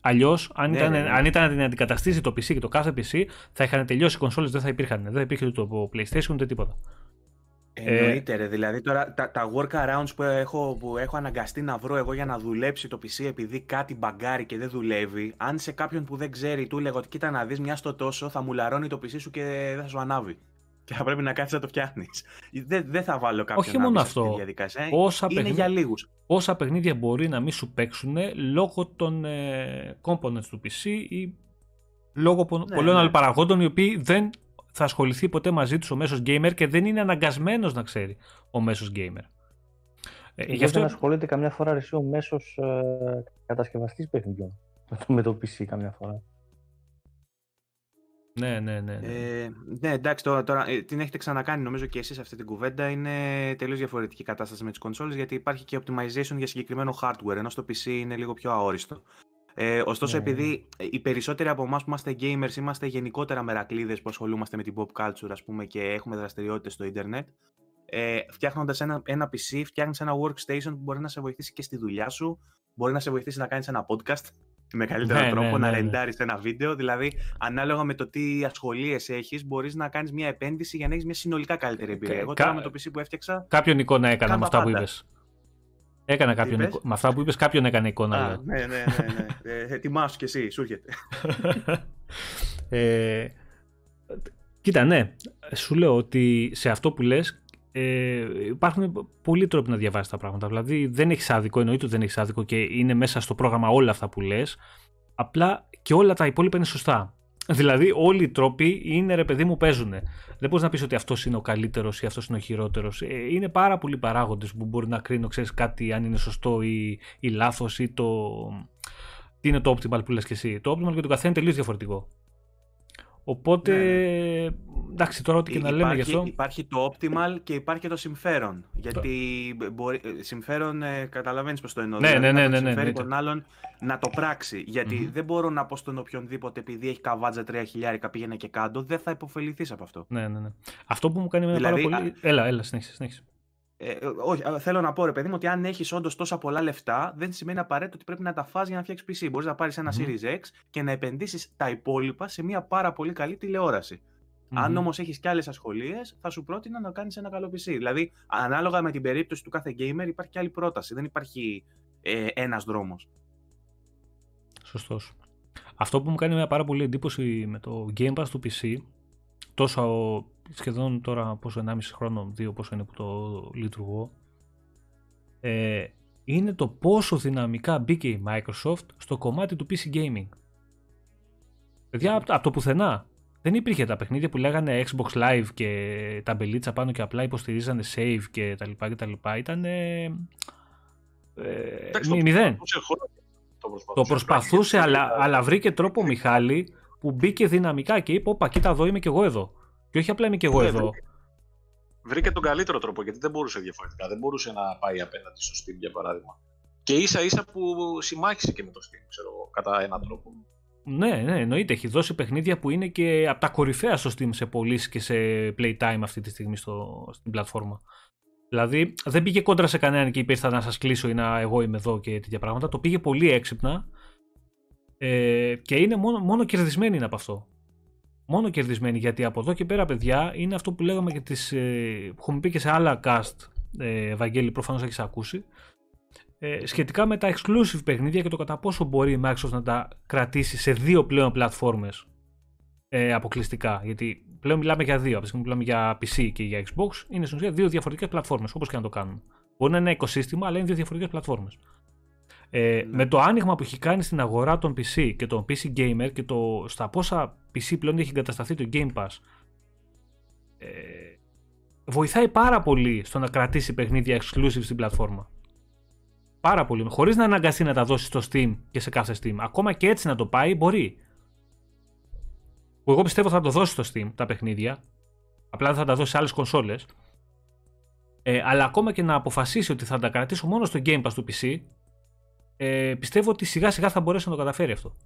Αλλιώς, αν, ναι, ήταν, ναι, ναι. αν ήταν να την αντικαταστήσει το PC και το κάθε PC, θα είχαν τελειώσει οι κονσόλες, δεν θα υπήρχαν. Δεν θα υπήρχε το PlayStation ούτε τίποτα. Εννοείται, ρε. Δηλαδή τώρα τα, τα workarounds που έχω, που έχω αναγκαστεί να βρω εγώ για να δουλέψει το PC επειδή κάτι μπαγκάρει και δεν δουλεύει, αν σε κάποιον που δεν ξέρει του λέγω ότι κοίτα να δεις μια στο τόσο, θα μου λαρώνει το PC σου και δεν θα σου ανάβει και θα πρέπει να κάτσει να το φτιάχνεις. Δεν, δεν θα βάλω κάποιον Όχι μόνο αυτό. διαδικασία. Όσα Είναι παιχνίδια, για λίγους. Όσα παιχνίδια μπορεί να μην σου παίξουν λόγω των ε, components του PC ή λόγω ναι, πολλών ναι. άλλων παραγόντων οι οποίοι δεν θα ασχοληθεί ποτέ μαζί τους ο μέσος gamer και δεν είναι αναγκασμένος να ξέρει ο μέσος gamer. Ε, γι' αυτό δεν ασχολείται καμιά φορά εσύ ο μέσος ε, κατασκευαστής παιχνιδιών με το PC καμιά φορά. Ναι, ναι, ναι. Ναι, ε, ναι εντάξει, τώρα, τώρα ε, την έχετε ξανακάνει νομίζω και εσείς αυτή την κουβέντα. Είναι τελείως διαφορετική κατάσταση με τις consoles γιατί υπάρχει και optimization για συγκεκριμένο hardware, ενώ στο PC είναι λίγο πιο αόριστο. Ε, ωστόσο, ναι. επειδή οι περισσότεροι από εμάς που είμαστε gamers είμαστε γενικότερα μερακλείδες που ασχολούμαστε με την pop culture ας πούμε, και έχουμε δραστηριότητες στο ίντερνετ, ε, φτιάχνοντας ένα, ένα PC, φτιάχνεις ένα workstation που μπορεί να σε βοηθήσει και στη δουλειά σου, μπορεί να σε βοηθήσει να κάνεις ένα podcast, με καλύτερο ναι, τρόπο ναι, να ναι, ρεντάρεις ένα βίντεο. Δηλαδή, ανάλογα με το τι ασχολίες έχεις, μπορείς να κάνεις μια επένδυση για να έχεις μια συνολικά καλύτερη εμπειρία. Εγώ τώρα με το PC που έφτιαξα. Κάποιον εικόνα έκανα με αυτά που είπες. Έκανα κάποιον εικόνα. Με αυτά που είπες, κάποιον έκανε εικόνα. Α, ναι, ναι, ναι. ναι. ε, ετοιμάσου κι εσύ, σου έρχεται. ε, κοίτα, ναι. Σου λέω ότι σε αυτό που λες ε, υπάρχουν πολλοί τρόποι να διαβάσεις τα πράγματα. Δηλαδή, δεν έχεις άδικο, εννοείται ότι δεν έχεις άδικο και είναι μέσα στο πρόγραμμα όλα αυτά που λες. Απλά και όλα τα υπόλοιπα είναι σωστά. Δηλαδή, όλοι οι τρόποι είναι ρε παιδί μου παίζουν. Δεν μπορείς να πεις ότι αυτός είναι ο καλύτερος ή αυτός είναι ο χειρότερος. Ε, είναι πάρα πολλοί παράγοντες που μπορεί να κρίνω, ξέρεις κάτι αν είναι σωστό ή, ή λάθος ή το. Τι είναι το optimal που λες και εσύ. Το optimal για τον καθένα είναι τελείως διαφορετικό. Οπότε, ναι. εντάξει, τώρα ό,τι και να λέμε γι' αυτό. Υπάρχει το optimal και υπάρχει και το συμφέρον. Γιατί μπορεί, συμφέρον ε, καταλαβαίνεις πώ το εννοώ. Ναι, δηλαδή, ναι, ναι, ναι, ναι, συμφέρει ναι, τον άλλον να το πράξει. Γιατί δεν μπορώ να πω στον οποιονδήποτε επειδή έχει καβάτζα 3 χιλιάρικα πήγαινε και κάτω, δεν θα υποφεληθείς από αυτό. Ναι, ναι, ναι. Αυτό που μου κάνει δηλαδή, πάρα πολύ. Έλα, έλα, συνέχισε. συνέχισε. Ε, όχι, θέλω να πω ρε παιδί μου ότι αν έχεις όντως τόσα πολλά λεφτά, δεν σημαίνει απαραίτητο ότι πρέπει να τα φας για να φτιάξεις PC. Μπορείς να πάρεις ένα mm. Series X και να επενδύσεις τα υπόλοιπα σε μια πάρα πολύ καλή τηλεόραση. Mm-hmm. Αν όμως έχεις και άλλες ασχολίες, θα σου πρότεινα να κάνεις ένα καλό PC. Δηλαδή, ανάλογα με την περίπτωση του κάθε gamer, υπάρχει και άλλη πρόταση. Δεν υπάρχει ε, ένας δρόμος. Σωστός. Αυτό που μου κάνει μια πάρα πολύ εντύπωση με το Game Pass του PC, τόσο σχεδόν τώρα πόσο 1,5 χρόνο, δύο πόσο είναι που το λειτουργώ, ε, είναι το πόσο δυναμικά μπήκε η Microsoft στο κομμάτι του PC Gaming. Παιδιά, από το πουθενά. Δεν υπήρχε τα παιχνίδια που λέγανε Xbox Live και τα μπελίτσα πάνω και απλά υποστηρίζανε save και τα λοιπά και τα λοιπά. Ήταν ε, ε, μηδέν. Το προσπαθούσε, αλλά, αλλά βρήκε τρόπο Μιχάλη που μπήκε δυναμικά και είπε: Όπα, κοίτα εδώ είμαι και εγώ εδώ. Και όχι απλά είμαι και εγώ ναι, εδώ. Βρήκε τον καλύτερο τρόπο γιατί δεν μπορούσε διαφορετικά. Δεν μπορούσε να πάει απέναντι στο Steam για παράδειγμα. Και ίσα ίσα που συμμάχησε και με το Steam, ξέρω κατά έναν τρόπο. Ναι, ναι, εννοείται. Έχει δώσει παιχνίδια που είναι και από τα κορυφαία στο Steam σε πωλήσει και σε playtime αυτή τη στιγμή στο, στην πλατφόρμα. Δηλαδή δεν πήγε κόντρα σε κανέναν και είπε θα να σας κλείσω ή να εγώ είμαι εδώ και τέτοια πράγματα. Το πήγε πολύ έξυπνα ε, και είναι μόνο, μόνο κερδισμένοι είναι από αυτό. Μόνο κερδισμένοι γιατί από εδώ και πέρα παιδιά είναι αυτό που λέγαμε και τις, ε, έχουμε πει και σε άλλα cast ε, Ευαγγέλη προφανώς έχεις ακούσει. Ε, σχετικά με τα exclusive παιχνίδια και το κατά πόσο μπορεί η Microsoft να τα κρατήσει σε δύο πλέον πλατφόρμες ε, αποκλειστικά. Γιατί πλέον μιλάμε για δύο από τη στιγμή που μιλάμε για PC και για Xbox είναι στην ουσία δύο διαφορετικές πλατφόρμες όπως και να το κάνουν. Μπορεί να είναι ένα οικοσύστημα αλλά είναι δύο διαφορετικές πλατφόρμες ε, ναι. Με το άνοιγμα που έχει κάνει στην αγορά των PC και των PC Gamer και το, στα πόσα PC πλέον έχει εγκατασταθεί το Game Pass ε, βοηθάει πάρα πολύ στο να κρατήσει παιχνίδια exclusive στην πλατφόρμα. Πάρα πολύ. Χωρίς να αναγκαστεί να τα δώσει στο Steam και σε κάθε Steam. Ακόμα και έτσι να το πάει μπορεί. Που εγώ πιστεύω θα το δώσει στο Steam τα παιχνίδια. Απλά δεν θα τα δώσει σε άλλες κονσόλες. Ε, αλλά ακόμα και να αποφασίσει ότι θα τα κρατήσω μόνο στο Game Pass του PC ε, πιστεύω ότι σιγά σιγά θα μπορέσει να το καταφέρει αυτό.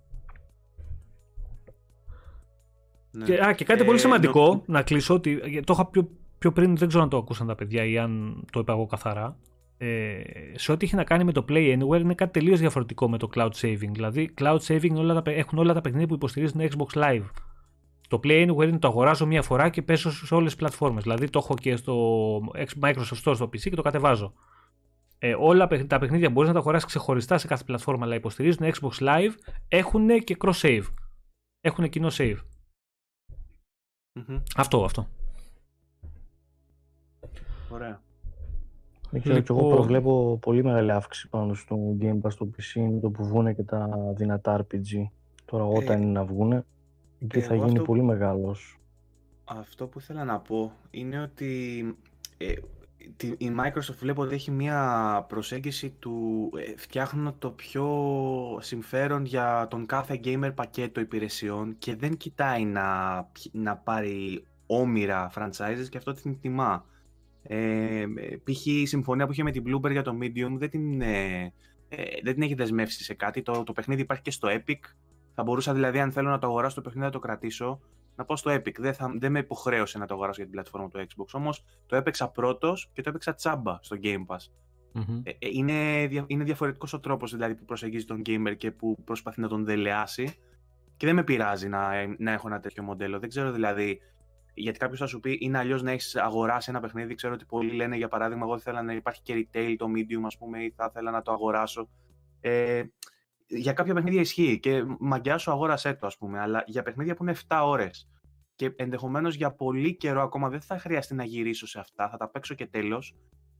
Ναι. Και, α, και κάτι πολύ ε, σημαντικό να κλείσω, ότι το είχα πιο, πιο πριν, δεν ξέρω αν το ακούσαν τα παιδιά ή αν το είπα εγώ καθαρά. Ε, σε ό,τι έχει να κάνει με το Play Anywhere είναι κάτι τελείως διαφορετικό με το Cloud Saving. Δηλαδή, Cloud Saving όλα τα, έχουν όλα τα παιχνίδια που υποστηρίζουν Xbox Live. Το Play Anywhere είναι το αγοράζω μία φορά και πέσω σε όλες τις πλατφόρμες. Δηλαδή, το έχω και στο Microsoft Store στο PC και το κατεβάζω. Ε, όλα τα παιχνίδια μπορείς να τα αγοράσεις ξεχωριστά σε κάθε πλατφόρμα, αλλά υποστηρίζουν Xbox Live, έχουν και cross save. Έχουν κοινό save. Αυτό, αυτό. Ωραία. Δεν ξέρω, και εγώ λοιπόν- προβλέπω πολύ μεγάλη αύξηση πάνω στο Game Pass στο PC με το που βγουν και τα δυνατά RPG. Τώρα όταν ε, είναι να βγουν, εκεί θα γίνει πολύ μεγάλος. Αυτό που ήθελα να πω είναι ότι ε, η Microsoft βλέπω ότι έχει μια προσέγγιση του ε, φτιάχνω το πιο συμφέρον για τον κάθε gamer πακέτο υπηρεσιών και δεν κοιτάει να, να πάρει όμοιρα franchises και αυτό την τιμά. Ε, π.χ. η συμφωνία που είχε με την Bloomberg για το Medium δεν την, ε, ε, δεν την έχει δεσμεύσει σε κάτι. Το, το παιχνίδι υπάρχει και στο Epic. Θα μπορούσα δηλαδή αν θέλω να το αγοράσω το παιχνίδι να το κρατήσω να πω στο Epic. Δεν, θα, δεν με υποχρέωσε να το αγοράσω για την πλατφόρμα του Xbox. Όμως το έπαιξα πρώτος και το έπαιξα τσάμπα στο Game Pass. mm Ε, είναι, είναι διαφορετικός ο τρόπος δηλαδή, που προσεγγίζει τον gamer και που προσπαθεί να τον δελεάσει. Και δεν με πειράζει να, να έχω ένα τέτοιο μοντέλο. Δεν ξέρω δηλαδή. Γιατί κάποιος θα σου πει είναι αλλιώς να έχεις αγοράσει ένα παιχνίδι. Ξέρω ότι πολλοί λένε για παράδειγμα, εγώ θέλω να υπάρχει και retail το medium, ας πούμε, ή θα ήθελα να το αγοράσω. Ε, για κάποια παιχνίδια ισχύει και μαγκιά σου αγόρασέ το, ας πούμε. Αλλά για παιχνίδια που είναι 7 ώρες και ενδεχομένως για πολύ καιρό ακόμα δεν θα χρειαστεί να γυρίσω σε αυτά, θα τα παίξω και τέλος.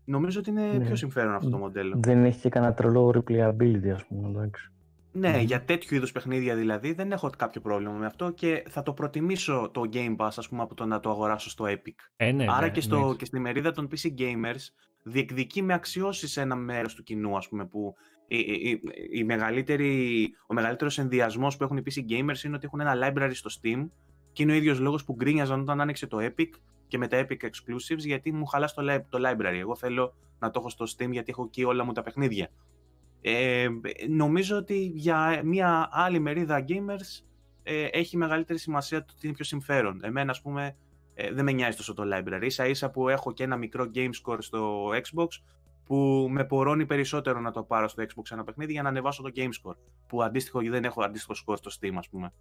Νομίζω ότι είναι ναι. πιο συμφέρον αυτό το μοντέλο. Δεν έχει και κανένα τρελό replayability, ας πούμε. Εντάξει. Ναι, για τέτοιου είδους παιχνίδια δηλαδή δεν έχω κάποιο πρόβλημα με αυτό και θα το προτιμήσω το Game Pass ας πούμε από το να το αγοράσω στο Epic. Ε, ναι, Άρα ναι, και, στο, ναι. και στη μερίδα των PC Gamers διεκδικεί με αξιώσεις σε ένα μέρος του κοινού ας πούμε που η, η, η μεγαλύτερη, ο μεγαλύτερος ενδιασμός που έχουν οι PC Gamers είναι ότι έχουν ένα library στο Steam και είναι ο ίδιος λόγος που γκρίνιαζαν όταν άνοιξε το Epic και με τα Epic Exclusives γιατί μου χαλά το, li- το library. Εγώ θέλω να το έχω στο Steam γιατί έχω εκεί όλα μου τα παιχνίδια. Ε, νομίζω ότι για μια άλλη μερίδα gamers ε, έχει μεγαλύτερη σημασία το ότι είναι πιο συμφέρον. Εμένα, ας πούμε, ε, δεν με νοιάζει τόσο το library. Ίσα ίσα που έχω και ένα μικρό game score στο Xbox που με πορώνει περισσότερο να το πάρω στο Xbox ένα παιχνίδι για να ανεβάσω το game score. Που αντίστοιχο δεν έχω αντίστοιχο score στο Steam, ας πούμε.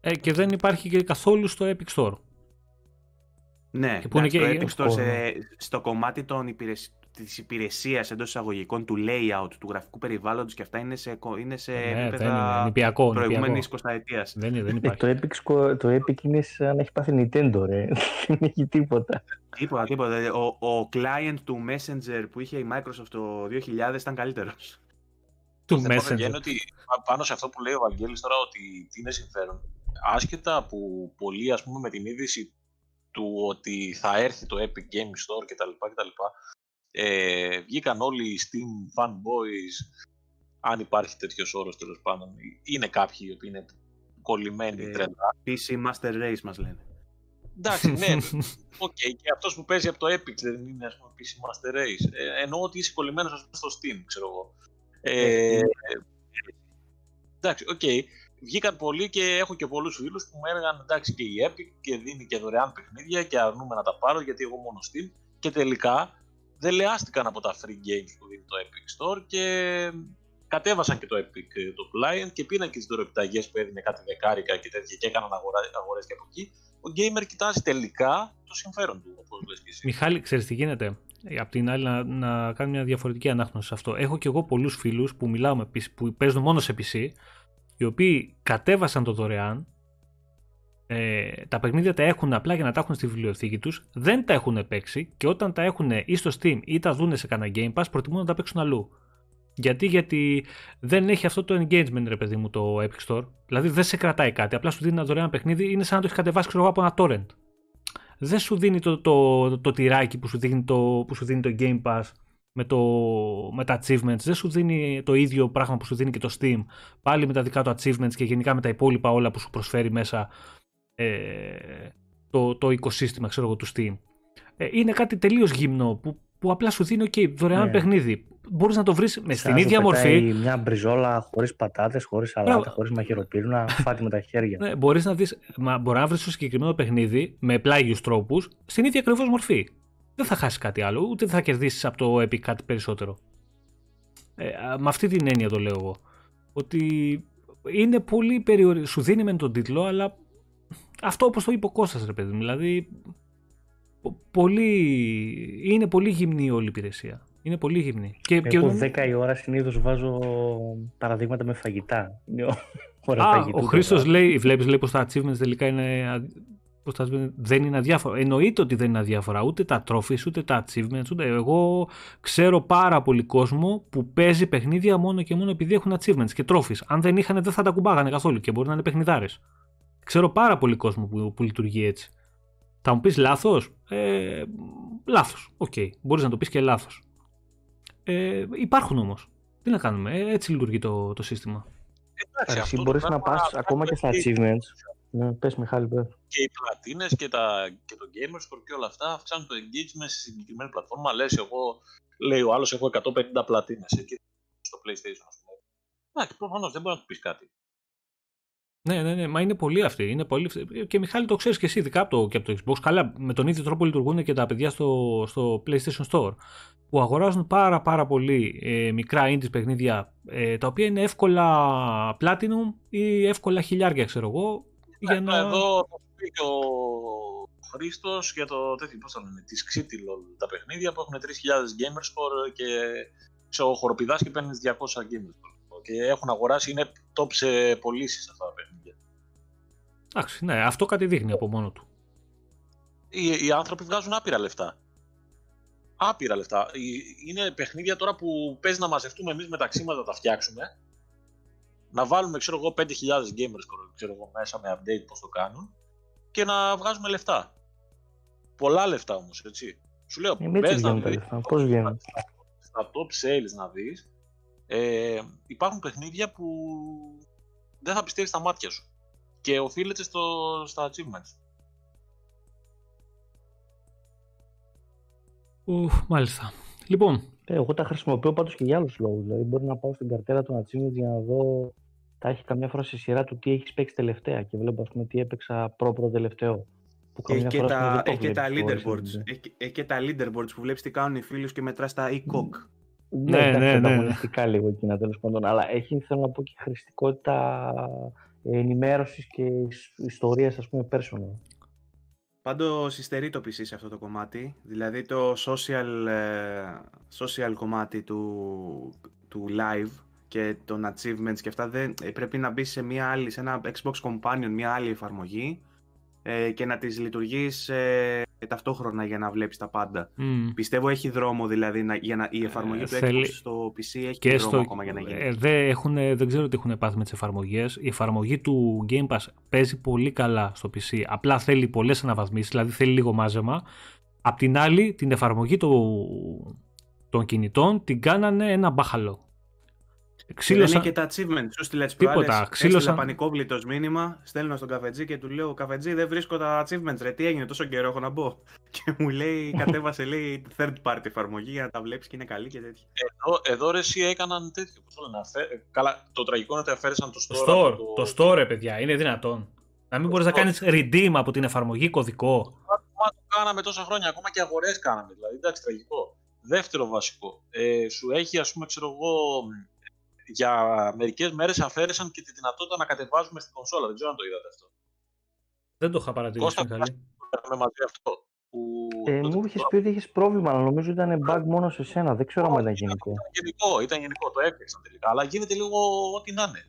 Ε, και δεν υπάρχει και καθόλου στο Epic Store. Ναι, Και που είναι εντάξει, και- το Epic Store σε- στο κομμάτι των υπηρεσ... της υπηρεσίας εντός εισαγωγικών, του layout, του γραφικού περιβάλλοντος και αυτά είναι σε, κο- είναι σε ναι, δεν είναι επίπεδα νηπιακό. προηγούμενης νηπιακό. 20 ετίας. Δεν, είναι, δεν Ε, υπάρχει. το, Epic, Sco- το Epic είναι σαν να έχει πάθει Nintendo, ρε. Δεν έχει τίποτα. Τίποτα, τίποτα. Ο, ο client του Messenger που είχε η Microsoft το 2000 ήταν καλύτερος. του Το θέμα, παιδιά, Messenger. είναι ότι πα- πάνω σε αυτό που λέει ο Βαγγέλης τώρα ότι τι είναι συμφέρον. Άσχετα που πολλοί ας πούμε με την είδηση του ότι θα έρθει το Epic Game Store κτλ. κτλ ε, βγήκαν όλοι οι Steam fanboys, αν υπάρχει τέτοιος όρος τέλος πάντων. Είναι κάποιοι οι οποίοι είναι κολλημένοι Ε, τρελά. PC Master Race μας λένε. Εντάξει, ναι, οκ. Και αυτός που παίζει από το Epic δεν είναι ας πούμε PC Master Race. Ε, εννοώ ότι είσαι κολλημένος ας πούμε στο Steam, ξέρω εγώ. Ε, εντάξει, οκ. Βγήκαν πολλοί και έχω και πολλούς φίλους που μου έλεγαν εντάξει και η Epic και δίνει και δωρεάν παιχνίδια και αρνούμε να τα πάρω γιατί εγώ μόνο Steam. Και τελικά δεν λεάστηκαν από τα free games που δίνει το Epic Store και κατέβασαν και το Epic ε, το client και πήραν και τις δωρεπιταγέ που έδινε κάτι δεκάρικα και τέτοια και έκαναν αγορές και από εκεί. Ο gamer κοιτάζει τελικά το συμφέρον του, όπως λες και εσύ. Μιχάλη, ξέρεις τι γίνεται; Ε, Απ' την άλλη, να, να κάνω μια διαφορετική ανάγνωση σε αυτό. Έχω και εγώ πολλούς φίλους που μιλάω με PC, που παίζουν μόνο σε PC, οι οποίοι κατέβασαν το δωρεάν, ε, τα παιχνίδια τα έχουν απλά για να τα έχουν στη βιβλιοθήκη τους, δεν τα έχουν παίξει και όταν τα έχουν ή στο Steam ή τα δούνε σε κανένα Game Pass, προτιμούν να τα παίξουν αλλού. Γιατί, γιατί δεν έχει αυτό το engagement, ρε παιδί μου, το Epic Store. Δηλαδή δεν σε κρατάει κάτι. Απλά σου δίνει ένα δωρεάν παιχνίδι, είναι σαν να το έχεις κατεβάσει ξέρω, εγώ, από ένα torrent δεν σου δίνει το, το, το, το τυράκι που σου δίνει το, που σου δίνει το Game Pass με, το, με τα achievements, δεν σου δίνει το ίδιο πράγμα που σου δίνει και το Steam, πάλι με τα δικά του achievements και γενικά με τα υπόλοιπα όλα που σου προσφέρει μέσα ε, το, το οικοσύστημα ξέρω εγώ, του Steam. Ε, είναι κάτι τελείως γυμνό που, που απλά σου δίνει ok, δωρεάν Ναι. παιχνίδι. Μπορείς να το βρεις με στην Σαν να ίδια σου μορφή. πετάει Μια μπριζόλα χωρίς πατάτες, χωρίς σαλάτα, Μπράβο. χωρίς μαχαιροπύρουνα, φάτι με τα χέρια. Ναι, μπορείς να δεις, μα μπορείς να βρεις το συγκεκριμένο παιχνίδι με πλάγιους τρόπους στην ίδια ακριβώς μορφή. Δεν θα χάσεις κάτι άλλο, ούτε θα κερδίσεις από το Epic κάτι περισσότερο. Ε, α, με αυτή την έννοια το λέω εγώ. Ότι είναι πολύ περιορισμένο. Σου δίνει με τον τίτλο, αλλά αυτό όπως το είπε ο Κώστας, ρε παιδί μου. Δηλαδή, πο- πολύ, είναι πολύ γυμνή όλη η υπηρεσία. Είναι πολύ γυμνή. Και, και Εγώ 10 η ώρα συνήθως βάζω παραδείγματα με φαγητά. Είναι ο- ώρα Α, φαγητού ο τώρα. Χρήστο λέει, βλέπεις λέει, πως τα achievements τελικά είναι, α- πώς τα achievements δεν είναι αδιάφορα. Εννοείται ότι δεν είναι αδιάφορα. Ούτε τα trophies, ούτε τα achievements. Ούτε... Εγώ ξέρω πάρα πολύ κόσμο που παίζει παιχνίδια μόνο και μόνο επειδή έχουν achievements και trophies. Αν δεν είχαν, δεν θα τα κουμπάγανε καθόλου και μπορεί να είναι παιχνιδάρες. Ξέρω πάρα πολύ κόσμο που, που λειτουργεί έτσι. Θα μου πεις λάθος; Ε, λάθος. Οκ. Μπορείς να το πεις και λάθος. Ε, υπάρχουν όμως. Τι να κάνουμε; Ε, έτσι λειτουργεί το, το σύστημα. Εντάξει, Εσύ αυτό το μπορείς να πράγμα πας ακόμα και στα και- achievements. Ναι, πες Μιχάλη, πες. Και οι πλατίνες και, τα, και το Gamerscore και όλα αυτά αυξάνουν το engagement σε συγκεκριμένη πλατφόρμα. Λες εγώ, λέει ο άλλος, έχω 150 πλατίνες εκεί στο PlayStation, ας πούμε. Εντάξει, προφανώς δεν μπορεί να του πεις κάτι. Ναι, ναι, ναι, μα είναι πολύ αυτή. Είναι πολύ... αυτή. Και Μιχάλη το ξέρεις και εσύ, ειδικά από το, και από το Xbox. Καλά, με τον ίδιο τρόπο λειτουργούν και τα παιδιά στο, στο PlayStation Store. Που αγοράζουν πάρα πάρα πολύ ε, μικρά indies παιχνίδια ε, τα οποία είναι εύκολα Platinum ή εύκολα χιλιάρια, ξέρω εγώ. Για να... Εδώ θα σου πει και ο Χρήστος για το τέτοιο, πώς θα λένε, τη Xitilo τα παιχνίδια που έχουν 3.000 Gamerscore και ξέρω, χοροπηδάς και παίρνεις 200 Gamerscore. Και έχουν αγοράσει, είναι top σε πωλήσεις αυτά τα παιχνίδια. Εντάξει, ναι, αυτό κάτι δείχνει από μόνο του. οι, οι άνθρωποι βγάζουν άπειρα λεφτά. Άπειρα λεφτά. Ε, Είναι παιχνίδια τώρα που παίζει να μαζευτούμε εμείς μεταξύ μας να τα φτιάξουμε. Να βάλουμε, ξέρω εγώ, 5.000 gamers ξέρω εγώ, μέσα με update πώς το κάνουν και να βγάζουμε λεφτά. Πολλά λεφτά όμως, έτσι. Σου λέω, ε, πες να δεις, πώς βγαίνουν; Στα top sales να δεις, ε, υπάρχουν παιχνίδια που δεν θα πιστεύεις στα μάτια σου και οφείλεται στο, στα achievements. Ουφ, μάλιστα. Λοιπόν. Ε, εγώ τα χρησιμοποιώ πάντως και για άλλους λόγους. Δηλαδή μπορεί να πάω στην καρτέλα των achievements για να δω τα έχει καμιά φορά σε σειρά του τι έχεις παίξει τελευταία και βλέπω ας πούμε τι έπαιξα προ-προ τελευταίο. Έχει και, τα, έχει και τα leaderboards. Έχει, έχει και τα leaderboards που βλέπεις τι κάνουν οι φίλοι και μετράς τα e-cock. Ναι, ναι, ναι, ναι, ναι. λίγο εκείνα τέλος πάντων. Αλλά έχει, θέλω να πω, και χρηστικότητα ενημέρωσης και ιστορίας, ας πούμε, personal. Πάντως υστερεί το PC σε αυτό το κομμάτι. Δηλαδή το social, ε, social κομμάτι του, του live και των achievements και αυτά δεν, ε, πρέπει να μπει σε, μια άλλη, σε ένα Xbox Companion, μια άλλη εφαρμογή ε, και να τις λειτουργείς ε, ταυτόχρονα για να βλέπεις τα πάντα. Πιστεύω έχει δρόμο δηλαδή να, για να, η εφαρμογή του Xbox στο PC έχει και δρόμο ακόμα για να γίνει. Ε, δεν, έχουν, δεν ξέρω τι έχουν πάθει με τις εφαρμογές. Η εφαρμογή του Game Pass παίζει πολύ καλά στο PC. Απλά θέλει πολλές αναβαθμίσεις, δηλαδή θέλει λίγο μάζεμα. Απ' την άλλη, την εφαρμογή του, των κινητών την κάνανε ένα μπάχαλο. Ξύλωσα... Δεν είναι και τα achievements. Σου στείλε τις προάλλες, Ξύλωσα... πανικόβλητος μήνυμα, στέλνω στον καφετζή και του λέω «Καφετζή, δεν βρίσκω τα achievements, ρε, τι έγινε, τόσο καιρό έχω να μπω». Και μου λέει, κατέβασε, λέει, third party εφαρμογή για να τα βλέπεις και είναι καλή και τέτοια. Εδώ, εδώ ρε, εσύ έκαναν τέτοιο, πώς το λένε, αφέ... Καλά, το τραγικό είναι ότι αφαίρεσαν το store. Το store, το... το store, παιδιά, είναι δυνατόν. Να μην μπορείς να κάνεις redeem από την εφαρμογή κωδικό. Μα το κάναμε τόσα χρόνια, ακόμα και αγορές κάναμε. Δηλαδή, εντάξει, τραγικό. Δεύτερο βασικό. Ε, σου έχει, ας πούμε, ξέρω εγώ, για μερικές μέρες αφαίρεσαν και τη δυνατότητα να κατεβάζουμε στην κονσόλα. Δεν ξέρω αν το είδατε αυτό. Δεν το είχα παρατηρήσει. Κώστα, με μαζί αυτό. Που ε, μου είχες πει ότι είχες πρόβλημα, αλλά νομίζω ήταν bug μόνο σε σένα. Δεν ξέρω αν ήταν γενικό. Ήταν γενικό, ήταν γενικό, το έφτιαξαν τελικά. Αλλά γίνεται λίγο ό,τι να είναι.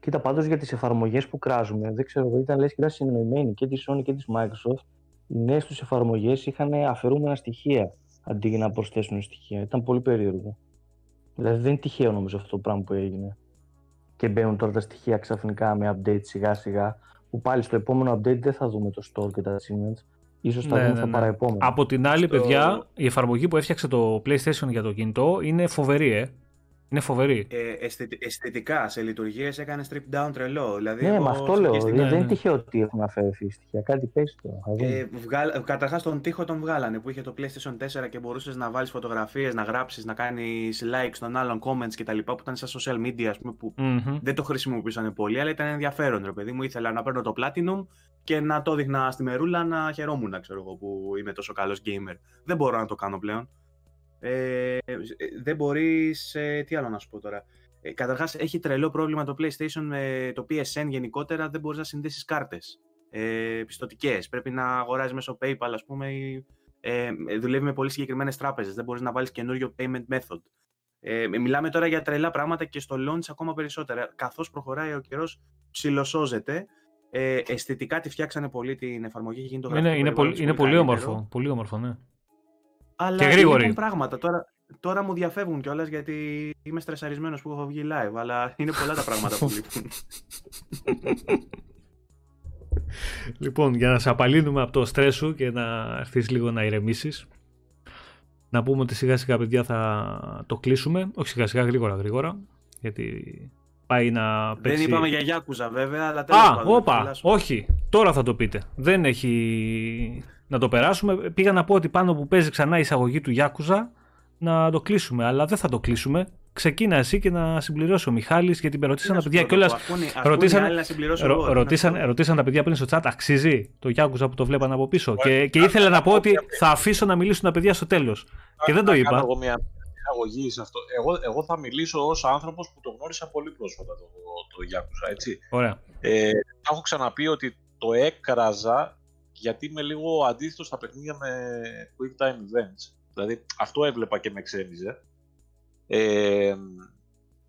Κοίτα, πάντως για τις εφαρμογές που κράζουμε, δεν ξέρω εγώ, ήταν λες και ήταν συνεννοημένοι και της Sony και της Microsoft. Οι νέε του εφαρμογές είχαν αφαιρούμενα στοιχεία αντί για να προσθέσουν στοιχεία. Ήταν πολύ περίεργο. Δηλαδή δεν είναι τυχαίο νομίζω αυτό το πράγμα που έγινε. Και μπαίνουν τώρα τα στοιχεία ξαφνικά με update σιγά σιγά. Που πάλι στο επόμενο update δεν θα δούμε το store και τα achievements. Ίσως θα ναι, δούμε ναι, στο ναι. παραεπόμενο. Από την άλλη, στο... παιδιά, η εφαρμογή που έφτιαξε το PlayStation για το κινητό είναι φοβερή, ε. Είναι φοβερή. Ε, αισθητικά, σε λειτουργίες έκανε strip down τρελό. Δηλαδή, ναι, με αυτό λέω. Στην... δεν είναι τυχαίο ότι έχουν αφαιρεθεί στοιχεία. Κάτι πέσει το. Ε, βγάλ... Καταρχάς τον τοίχο τον βγάλανε που είχε το PlayStation 4 και μπορούσες να βάλεις φωτογραφίες, να γράψεις, να κάνεις like στον άλλον comments κτλ. που ήταν στα social media, ας πούμε, που mm-hmm. δεν το χρησιμοποιούσαν πολύ, αλλά ήταν ενδιαφέρον. Ρε παιδί μου, ήθελα να παίρνω το Platinum και να το δείχνα στη μερούλα να χαιρόμουν, ξέρω εγώ, που είμαι τόσο καλός gamer. Δεν μπορώ να το κάνω πλέον. Ε, δεν μπορείς, ε, τι άλλο να σου πω τώρα. Ε, καταρχάς έχει τρελό πρόβλημα το PlayStation με το PSN γενικότερα, δεν μπορείς να συνδέσεις κάρτες ε, πιστοτικές. Πρέπει να αγοράζεις μέσω PayPal ας πούμε ή, ε, δουλεύει με πολύ συγκεκριμένες τράπεζες, δεν μπορείς να βάλεις καινούριο payment method. Ε, μιλάμε τώρα για τρελά πράγματα και στο launch ακόμα περισσότερα. Καθώς προχωράει ο καιρός ψιλοσώζεται. Ε, αισθητικά τη φτιάξανε πολύ την εφαρμογή και γίνεται το είναι, είναι, πολύ, είναι πολύ όμορφο, πολύ όμορφο, ναι. Αλλά και γρήγορη. πράγματα. Τώρα, τώρα μου διαφεύγουν κιόλας γιατί είμαι στρεσαρισμένος που έχω βγει live. Αλλά είναι πολλά τα πράγματα που λείπουν. λοιπόν, για να σε απαλύνουμε από το στρες σου και να έρθεις λίγο να ηρεμήσεις. Να πούμε ότι σιγά σιγά παιδιά θα το κλείσουμε. Όχι σιγά σιγά, γρήγορα γρήγορα. Γιατί πάει να παίξει... Δεν είπαμε για Γιάκουζα βέβαια, αλλά τέλος Α, όπα, όχι. Τώρα θα το πείτε. Δεν έχει να το περάσουμε. Πήγα να πω ότι πάνω που παίζει ξανά η εισαγωγή του Γιάκουζα να το κλείσουμε, αλλά δεν θα το κλείσουμε. Ξεκίνα εσύ και να συμπληρώσει ο Μιχάλης γιατί με ρωτήσαν τα παιδιά κιόλα. Ρωτήσαν, ρωτήσαν, ρωτήσαν τα παιδιά πριν στο chat, αξίζει το Γιάκουζα που το βλέπαν από πίσω; Και, και ήθελα να πω ότι θα αφήσω να μιλήσουν τα παιδιά στο τέλος. Και δεν το είπα. Εγώ μια εισαγωγή σε αυτό. Εγώ, εγώ θα μιλήσω ως άνθρωπος που το γνώρισα πολύ πρόσφατα το, το, Γιάκουζα. Έτσι. Ωραία. Ε, έχω ξαναπεί ότι το έκραζα γιατί είμαι λίγο αντίθετος στα παιχνίδια με quick time events. Δηλαδή αυτό έβλεπα και με ξένιζε. Ε,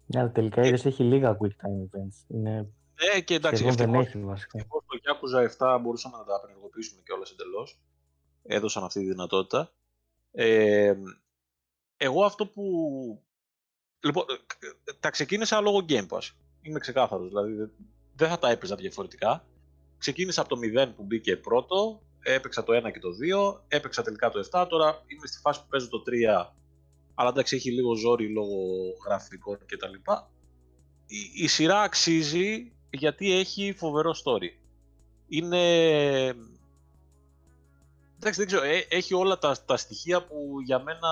ναι, αλλά τελικά ε, έχει λίγα quick time events. Είναι... Ναι, και εντάξει, δεν έχει βασικά. Εγώ στο Yakuza 7 μπορούσαμε να τα απενεργοποιήσουμε κιόλας εντελώς. Έδωσαν αυτή τη δυνατότητα. Ε, εγώ αυτό που Λοιπόν, τα ξεκίνησα λόγω Game Pass. Είμαι ξεκάθαρος, δηλαδή δεν θα τα έπαιζα διαφορετικά. Ξεκίνησα από το 0 που μπήκε πρώτο, έπαιξα το 1 και το 2, έπαιξα τελικά το 7, τώρα είμαι στη φάση που παίζω το 3, αλλά εντάξει έχει λίγο ζόρι λόγω γραφικών κτλ. Η, η σειρά αξίζει γιατί έχει φοβερό story. Είναι... Εντάξει, δεν ξέρω, ε, έχει όλα τα, τα στοιχεία που για μένα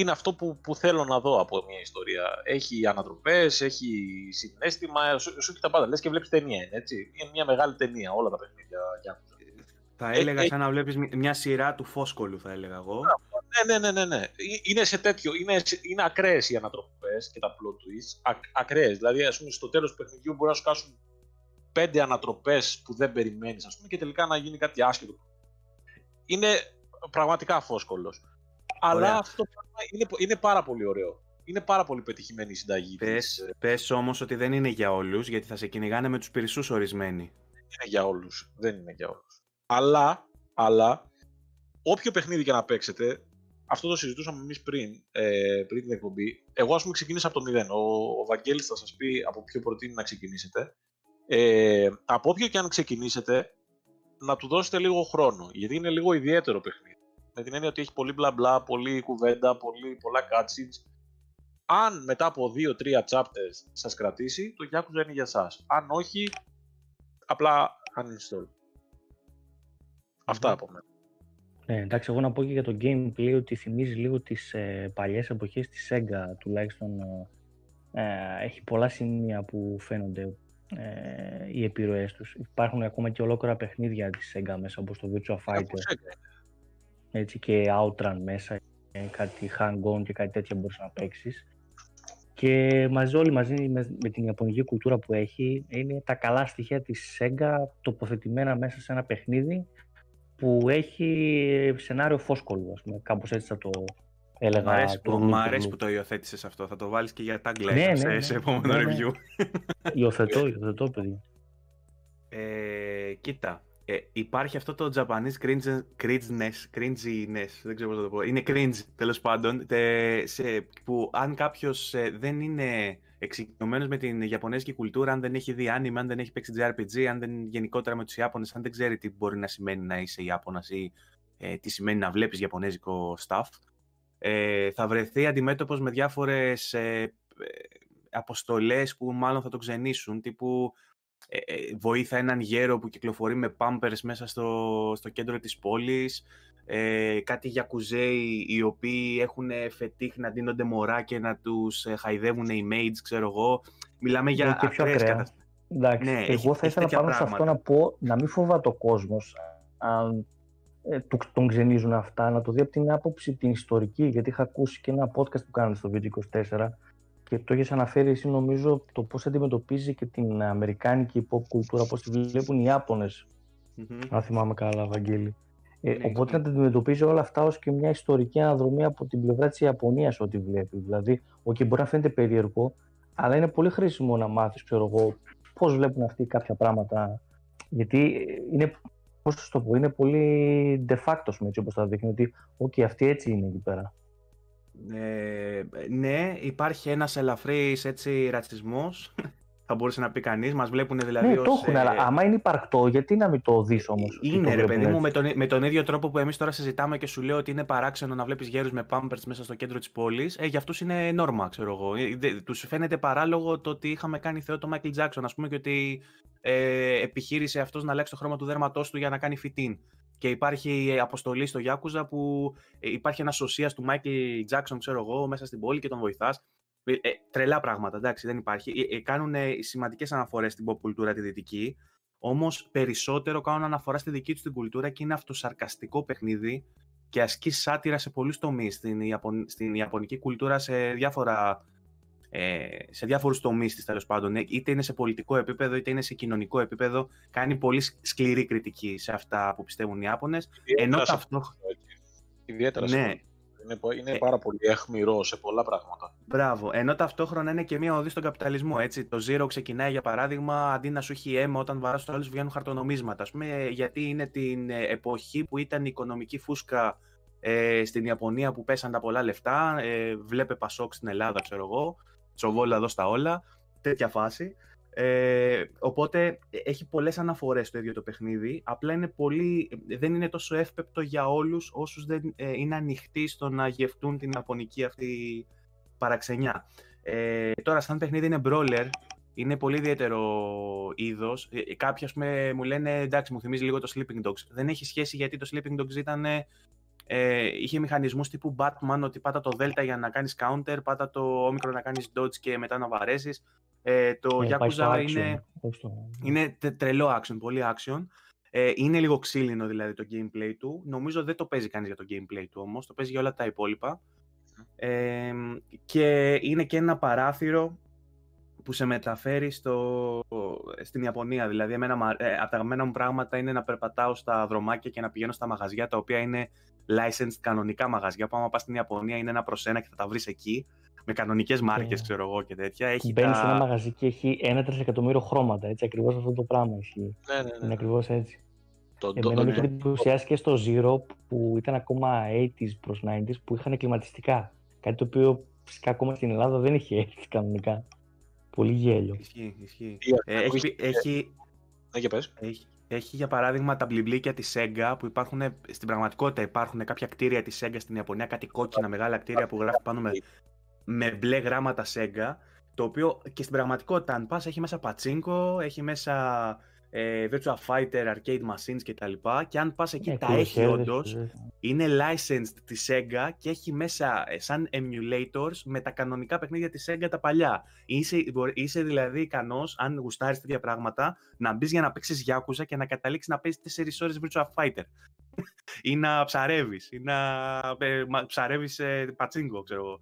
είναι αυτό που, που θέλω να δω από μια ιστορία. Έχει ανατροπές, έχει συνέστημα, σου, σου έχει τα πάντα. Λες και βλέπεις ταινία, είναι, έτσι. Είναι μια μεγάλη ταινία όλα τα παιχνίδια. Για... Θα έλεγα ε, σαν να βλέπεις μια σειρά του Φόσκολου, θα έλεγα εγώ. Ναι, ναι, ναι, ναι. ναι. Είναι σε τέτοιο, είναι, είναι ακραίες οι ανατροπές και τα plot twists, ακ, ακραίες. Δηλαδή, ας πούμε, στο τέλος του παιχνιδιού μπορεί να σου κάσουν πέντε ανατροπές που δεν περιμένεις, ας πούμε, και τελικά να γίνει κάτι άσχετο. Είναι πραγματικά φόσκολος. Αλλά αυτό είναι, είναι πάρα πολύ ωραίο. Είναι πάρα πολύ πετυχημένη η συνταγή. Πες, της... πες όμως ότι δεν είναι για όλους, γιατί θα σε κυνηγάνε με τους πυρσούς ορισμένοι. Δεν είναι για όλους. Δεν είναι για όλους. Αλλά, αλλά, όποιο παιχνίδι και να παίξετε, αυτό το συζητούσαμε εμείς πριν, ε, πριν την εκπομπή. Εγώ, ας πούμε, ξεκίνησα από το 0. Ο, ο Βαγγέλης θα σας πει από ποιο προτείνει να ξεκινήσετε. Ε, από όποιο και αν ξεκινήσετε, να του δώσετε λίγο χρόνο. Γιατί είναι λίγο ιδιαίτερο παιχνίδι με την έννοια ότι έχει πολύ μπλα μπλα, πολύ κουβέντα, πολύ, πολλά cutscenes. Αν μετά από 2-3 chapters σας κρατήσει, το Yakuza είναι για σας. Αν όχι, απλά uninstall. Αυτά από μένα. Ναι, εντάξει, εγώ να πω και για το gameplay ότι θυμίζει λίγο τις ε, παλιές εποχές της Sega, τουλάχιστον ε, ε, έχει πολλά σημεία που φαίνονται ε, οι επιρροές τους. Υπάρχουν ακόμα και ολόκληρα παιχνίδια της Sega μέσα, όπως το Virtua Fighter έτσι και Outrun μέσα, κάτι hang-on και κάτι τέτοια μπορείς να παίξεις. Και μαζί όλοι μαζί με, με, την ιαπωνική κουλτούρα που έχει είναι τα καλά στοιχεία της Sega τοποθετημένα μέσα σε ένα παιχνίδι που έχει σενάριο φόσκολου, ας πούμε, κάπως έτσι θα το έλεγα. Μ' αρέσει, που, μ αρέσει που το υιοθέτησες αυτό, θα το βάλεις και για τα ναι, ναι, ναι, σε, επόμενο ναι, ναι. review. Υιοθετώ, υιοθετώ παιδί. Ε, κοίτα, ε, υπάρχει αυτό το Japanese cringe, cringeness, cringiness, δεν ξέρω πώς να το πω. Είναι cringe, τέλος πάντων, τε, σε, που αν κάποιος ε, δεν είναι εξοικειωμένος με την Ιαπωνέζικη κουλτούρα, αν δεν έχει δει anime, αν δεν έχει παίξει JRPG, αν δεν γενικότερα με τους Ιάπωνες, αν δεν ξέρει τι μπορεί να σημαίνει να είσαι Ιάπωνας ή ε, τι σημαίνει να βλέπεις Ιαπωνέζικο stuff, ε, θα βρεθεί αντιμέτωπος με διάφορες ε, αποστολές που μάλλον θα το ξενήσουν, τύπου ε, ε, βοήθα έναν γέρο που κυκλοφορεί με πάμπερς μέσα στο, στο κέντρο της πόλης, ε, κάτι γιακουζέοι οι οποίοι έχουν φετίχ να δίνονται μωρά και να τους ε, χαϊδεύουν οι maids, ξέρω εγώ. Μιλάμε για και πιο ακραία. Εντάξει, ναι, εγώ θα ήθελα πάνω σε αυτό να πω να μην φοβάται ο κόσμος αν ε, τον ξενίζουν αυτά, να το δει από την άποψη την ιστορική, γιατί είχα ακούσει και ένα podcast που κάνατε στο Βίντεο 24 και το έχεις αναφέρει εσύ νομίζω το πώς αντιμετωπίζει και την αμερικάνικη pop κουλτούρα, πώς τη βλέπουν οι Ιάπωνες, mm-hmm. αν θυμάμαι καλά, Βαγγέλη. Ε, ναι, οπότε ναι. να τα αντιμετωπίζει όλα αυτά ως και μια ιστορική αναδρομή από την πλευρά της Ιαπωνίας ό,τι βλέπει. Δηλαδή, okay, μπορεί να φαίνεται περίεργο, αλλά είναι πολύ χρήσιμο να μάθεις, ξέρω εγώ, πώς βλέπουν αυτοί κάποια πράγματα. Γιατί είναι, πώς το πω, είναι πολύ de facto, έτσι όπως θα δείχνει, ότι okay, αυτοί έτσι είναι εκεί πέρα. Ε, ναι, υπάρχει ένας ελαφρύς έτσι ρατσισμός, θα μπορούσε να πει κανείς, μας βλέπουν δηλαδή ναι, ως... το έχουν, ε... αλλά άμα είναι υπαρκτό, γιατί να μην το δεις όμως. Είναι ρε παιδί μου, με τον, με τον ίδιο τρόπο που εμείς τώρα συζητάμε και σου λέω ότι είναι παράξενο να βλέπεις γέρους με πάμπερτς μέσα στο κέντρο της πόλης, ε, για αυτούς είναι νόρμα, ξέρω εγώ. Ε, τους φαίνεται παράλογο το ότι είχαμε κάνει θεό το Michael Jackson, ας πούμε, και ότι ε, επιχείρησε αυτός να αλλάξει το χρώμα του δέρματός του για να κάνει φιτίν και υπάρχει αποστολή στο Γιάκουζα που ε, υπάρχει ένας σωσία του Μάικλ Τζάξον, ξέρω εγώ, μέσα στην πόλη και τον βοηθάς. Ε, ε, τρελά πράγματα, εντάξει, δεν υπάρχει. Ε, ε κάνουν σημαντικές αναφορές στην pop κουλτούρα τη δυτική, όμως περισσότερο κάνουν αναφορά στη δική τους την κουλτούρα και είναι αυτοσαρκαστικό παιχνίδι και ασκεί σάτυρα σε πολλούς τομείς στην, στην Ιαπωνική κουλτούρα σε διάφορα ε, σε διάφορους τομείς της τέλος πάντων. Ε, είτε είναι σε πολιτικό επίπεδο, είτε είναι σε κοινωνικό επίπεδο. Κάνει πολύ σκληρή κριτική σε αυτά που πιστεύουν οι Ιάπωνε. Ενώ ταυτόχρονα. Ιδιαίτερα ναι. Είναι, είναι ε, πάρα πολύ εχμηρό σε πολλά πράγματα. Μπράβο. Ενώ ταυτόχρονα είναι και μία οδή στον καπιταλισμό. Έτσι. Το Zero ξεκινάει, για παράδειγμα, αντί να σου έχει αίμα όταν βαράς του άλλου, βγαίνουν χαρτονομίσματα. Ας πούμε, γιατί είναι την εποχή που ήταν η οικονομική φούσκα Ε, στην Ιαπωνία που πέσαν τα πολλά λεφτά, ε, βλέπε Πασόκ στην Ελλάδα, ξέρω εγώ, τσοβόλα εδώ στα όλα, τέτοια φάση. Ε, οπότε έχει πολλές αναφορές το ίδιο το παιχνίδι, απλά είναι πολύ, δεν είναι τόσο εύπεπτο για όλους όσους δεν ε, είναι ανοιχτοί στο να γευτούν την Ιαπωνική αυτή παραξενιά. Ε, τώρα, σαν παιχνίδι είναι brawler, είναι πολύ ιδιαίτερο είδος. Ε, κάποιοι, μου λένε εντάξει, μου θυμίζει λίγο το Sleeping Dogs. Δεν έχει σχέση γιατί το Sleeping Dogs ήταν. Ε, είχε μηχανισμούς τύπου Batman, ότι πάτα το Delta για να κάνεις counter, πάτα το Omicron να κάνεις dodge και μετά να βαρέσεις. Ε, το ε, Yakuza είναι, είναι τρελό action, πολύ action. Ε, είναι λίγο ξύλινο δηλαδή το gameplay του. Νομίζω δεν το παίζει κανείς για το gameplay του όμως, το παίζει για όλα τα υπόλοιπα. Ε, και είναι και ένα παράθυρο που σε μεταφέρει στο, στην Ιαπωνία. Δηλαδή, εμένα, ε, από τα αγαπημένα μου πράγματα είναι να περπατάω στα δρομάκια και να πηγαίνω στα μαγαζιά τα οποία είναι licensed κανονικά μαγαζιά. Που άμα πας στην Ιαπωνία είναι ένα προς ένα και θα τα βρεις εκεί. Με κανονικές μάρκες, yeah. ξέρω εγώ και τέτοια. Έχει Μπαίνεις τα... σε ένα μαγαζί και έχει ένα τρισεκατομμύριο χρώματα. Έτσι, ακριβώς αυτό το πράγμα ισχύει. Ναι, ναι, ναι. Είναι ακριβώς έτσι. Το, Εμένα το, με είχε εντυπωσιάσει και στο Zero που ήταν ακόμα 80s προς 90s που είχαν κλιματιστικά. Κάτι το οποίο φυσικά ακόμα στην Ελλάδα δεν είχε έρθει κανονικά. Πολύ γέλιο. Ισχύει, ισχύει. Ε, έχει, έχει, ναι, πες. έχει, έχει για παράδειγμα τα μπλιμπλίκια της Sega που υπάρχουν στην πραγματικότητα. Υπάρχουν κάποια κτίρια της Sega στην Ιαπωνία, κάτι κόκκινα μεγάλα κτίρια που γράφει πάνω με, με μπλε γράμματα Sega. Το οποίο και στην πραγματικότητα, αν πας, έχει μέσα πατσίνκο, έχει μέσα ε, Virtua Fighter, Arcade Machines κτλ. Και αν πας εκεί, ε, τα έχει όντως. Είναι licensed τη Sega και έχει μέσα ε, σαν emulators με τα κανονικά παιχνίδια της Sega τα παλιά. Είσαι, είσαι δηλαδή ικανός, αν γουστάρεις τέτοια πράγματα, να μπεις για να παίξεις Yakuza και να καταλήξεις να παίζεις 4 ώρες Virtua Fighter. ή να ψαρεύεις, ή να ε, ψαρεύεις ε, πατσίνκο, ξέρω εγώ.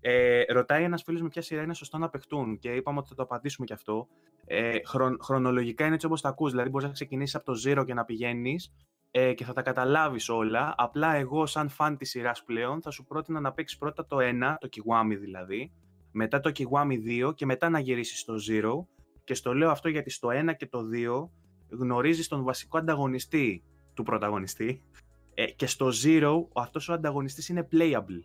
Ε, ρωτάει ένας φίλος με ποια σειρά είναι σωστό να παιχτούν και είπαμε ότι θα το απαντήσουμε κι αυτό. Ε, χρονολογικά είναι έτσι όπως τα ακούς, δηλαδή μπορείς να ξεκινήσεις από το zero και να πηγαίνεις ε, και θα τα καταλάβεις όλα. Απλά εγώ, σαν φαν της σειράς πλέον, θα σου πρότεινα να παίξεις πρώτα το 1, το Kiwami δηλαδή, μετά το Kiwami 2 και μετά να γυρίσεις στο zero. Και στο λέω αυτό γιατί στο 1 και το 2 γνωρίζεις τον βασικό ανταγωνιστή του πρωταγωνιστή. Ε, και στο Zero αυτός ο ανταγωνιστής είναι playable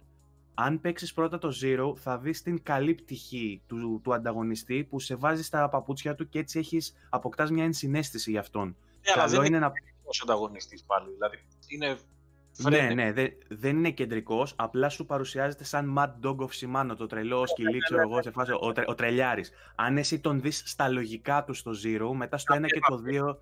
αν παίξεις πρώτα το Zero, θα δεις την καλή πτυχή του, του ανταγωνιστή που σε βάζει στα παπούτσια του και έτσι έχεις, αποκτάς μια ενσυναίσθηση για αυτόν. Ναι, αλλά δεν είναι να... ο ανταγωνιστής πάλι, δηλαδή είναι Ναι, ναι, δεν, δεν είναι κεντρικός. Απλά σου παρουσιάζεται σαν Mad Dog of Shimano, το τρελό ναι, σκυλί, ναι, ξέρω εγώ, σε φάση, ο, τρε, ο τρελιάρης. Αν εσύ τον δεις στα λογικά του στο Zero, μετά στο 1 και το 2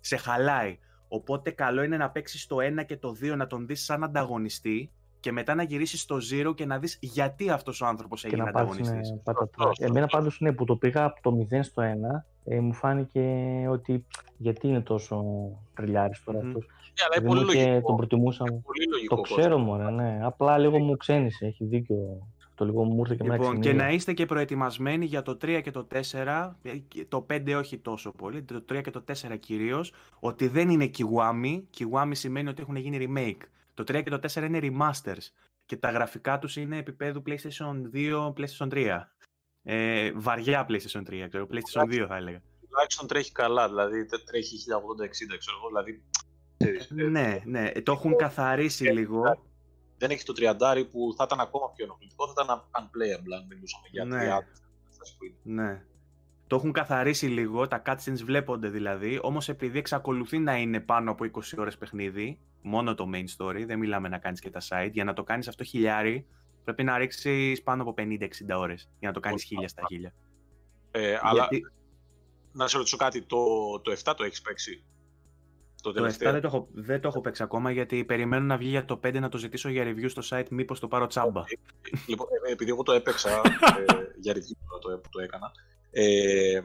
σε χαλάει. Οπότε καλό είναι να παίξεις το 1 και το 2 να τον δεις σαν ανταγωνιστή και μετά να γυρίσεις στο zero και να δεις γιατί αυτός ο άνθρωπος έγινε ανταγωνιστής. Ναι, Εμένα πάντως είναι που το πήγα από το 0 στο 1, ε, μου φάνηκε ότι γιατί είναι τόσο τριλιάρης τώρα αυτός. Ναι, αλλά είναι πολύ Τον προτιμούσα. το ξέρω μόνο, ναι. Απλά λίγο μου ξένησε, έχει δίκιο. Το λίγο μου ήρθε και λοιπόν, και να είστε και προετοιμασμένοι για το 3 και το 4, ε, το 5 όχι τόσο πολύ, το 3 και το 4 κυρίως, ότι δεν είναι Kiwami. Kiwami σημαίνει ότι έχουν γίνει remake. Το 3 και το 4 είναι remasters και τα γραφικά τους είναι επίπεδου PlayStation 2, PlayStation 3. Ε, βαριά PlayStation 3, ξέρω, PlayStation 2 θα έλεγα. Τουλάχιστον τρέχει καλά, δηλαδή τρέχει 1080-60, ξέρω εγώ, δηλαδή... ναι, ναι, το έχουν καθαρίσει λίγο. Δεν έχει το 30 που θα ήταν ακόμα πιο ενοχλητικό, θα ήταν unplayable αν μιλούσαμε για ναι. 30. Ναι. Το έχουν καθαρίσει λίγο, τα cutscenes βλέπονται δηλαδή, όμως επειδή εξακολουθεί να είναι πάνω από 20 ώρες παιχνίδι, μόνο το main story, δεν μιλάμε να κάνεις και τα side, για να το κάνεις αυτό χιλιάρι, πρέπει να ρίξεις πάνω από 50-60 ώρες για να το κάνεις χίλια στα χίλια. Ε, αλλά να σε ρωτήσω κάτι, το, το 7 το έχεις παίξει; Το, το 7 δεν το, έχω, δεν το έχω παίξει ακόμα γιατί περιμένω να βγει για το 5 να το ζητήσω για review στο site μήπως το πάρω τσάμπα. Λοιπόν, ε, επειδή εγώ το έπαιξα ε, για review το, το έκανα, ε,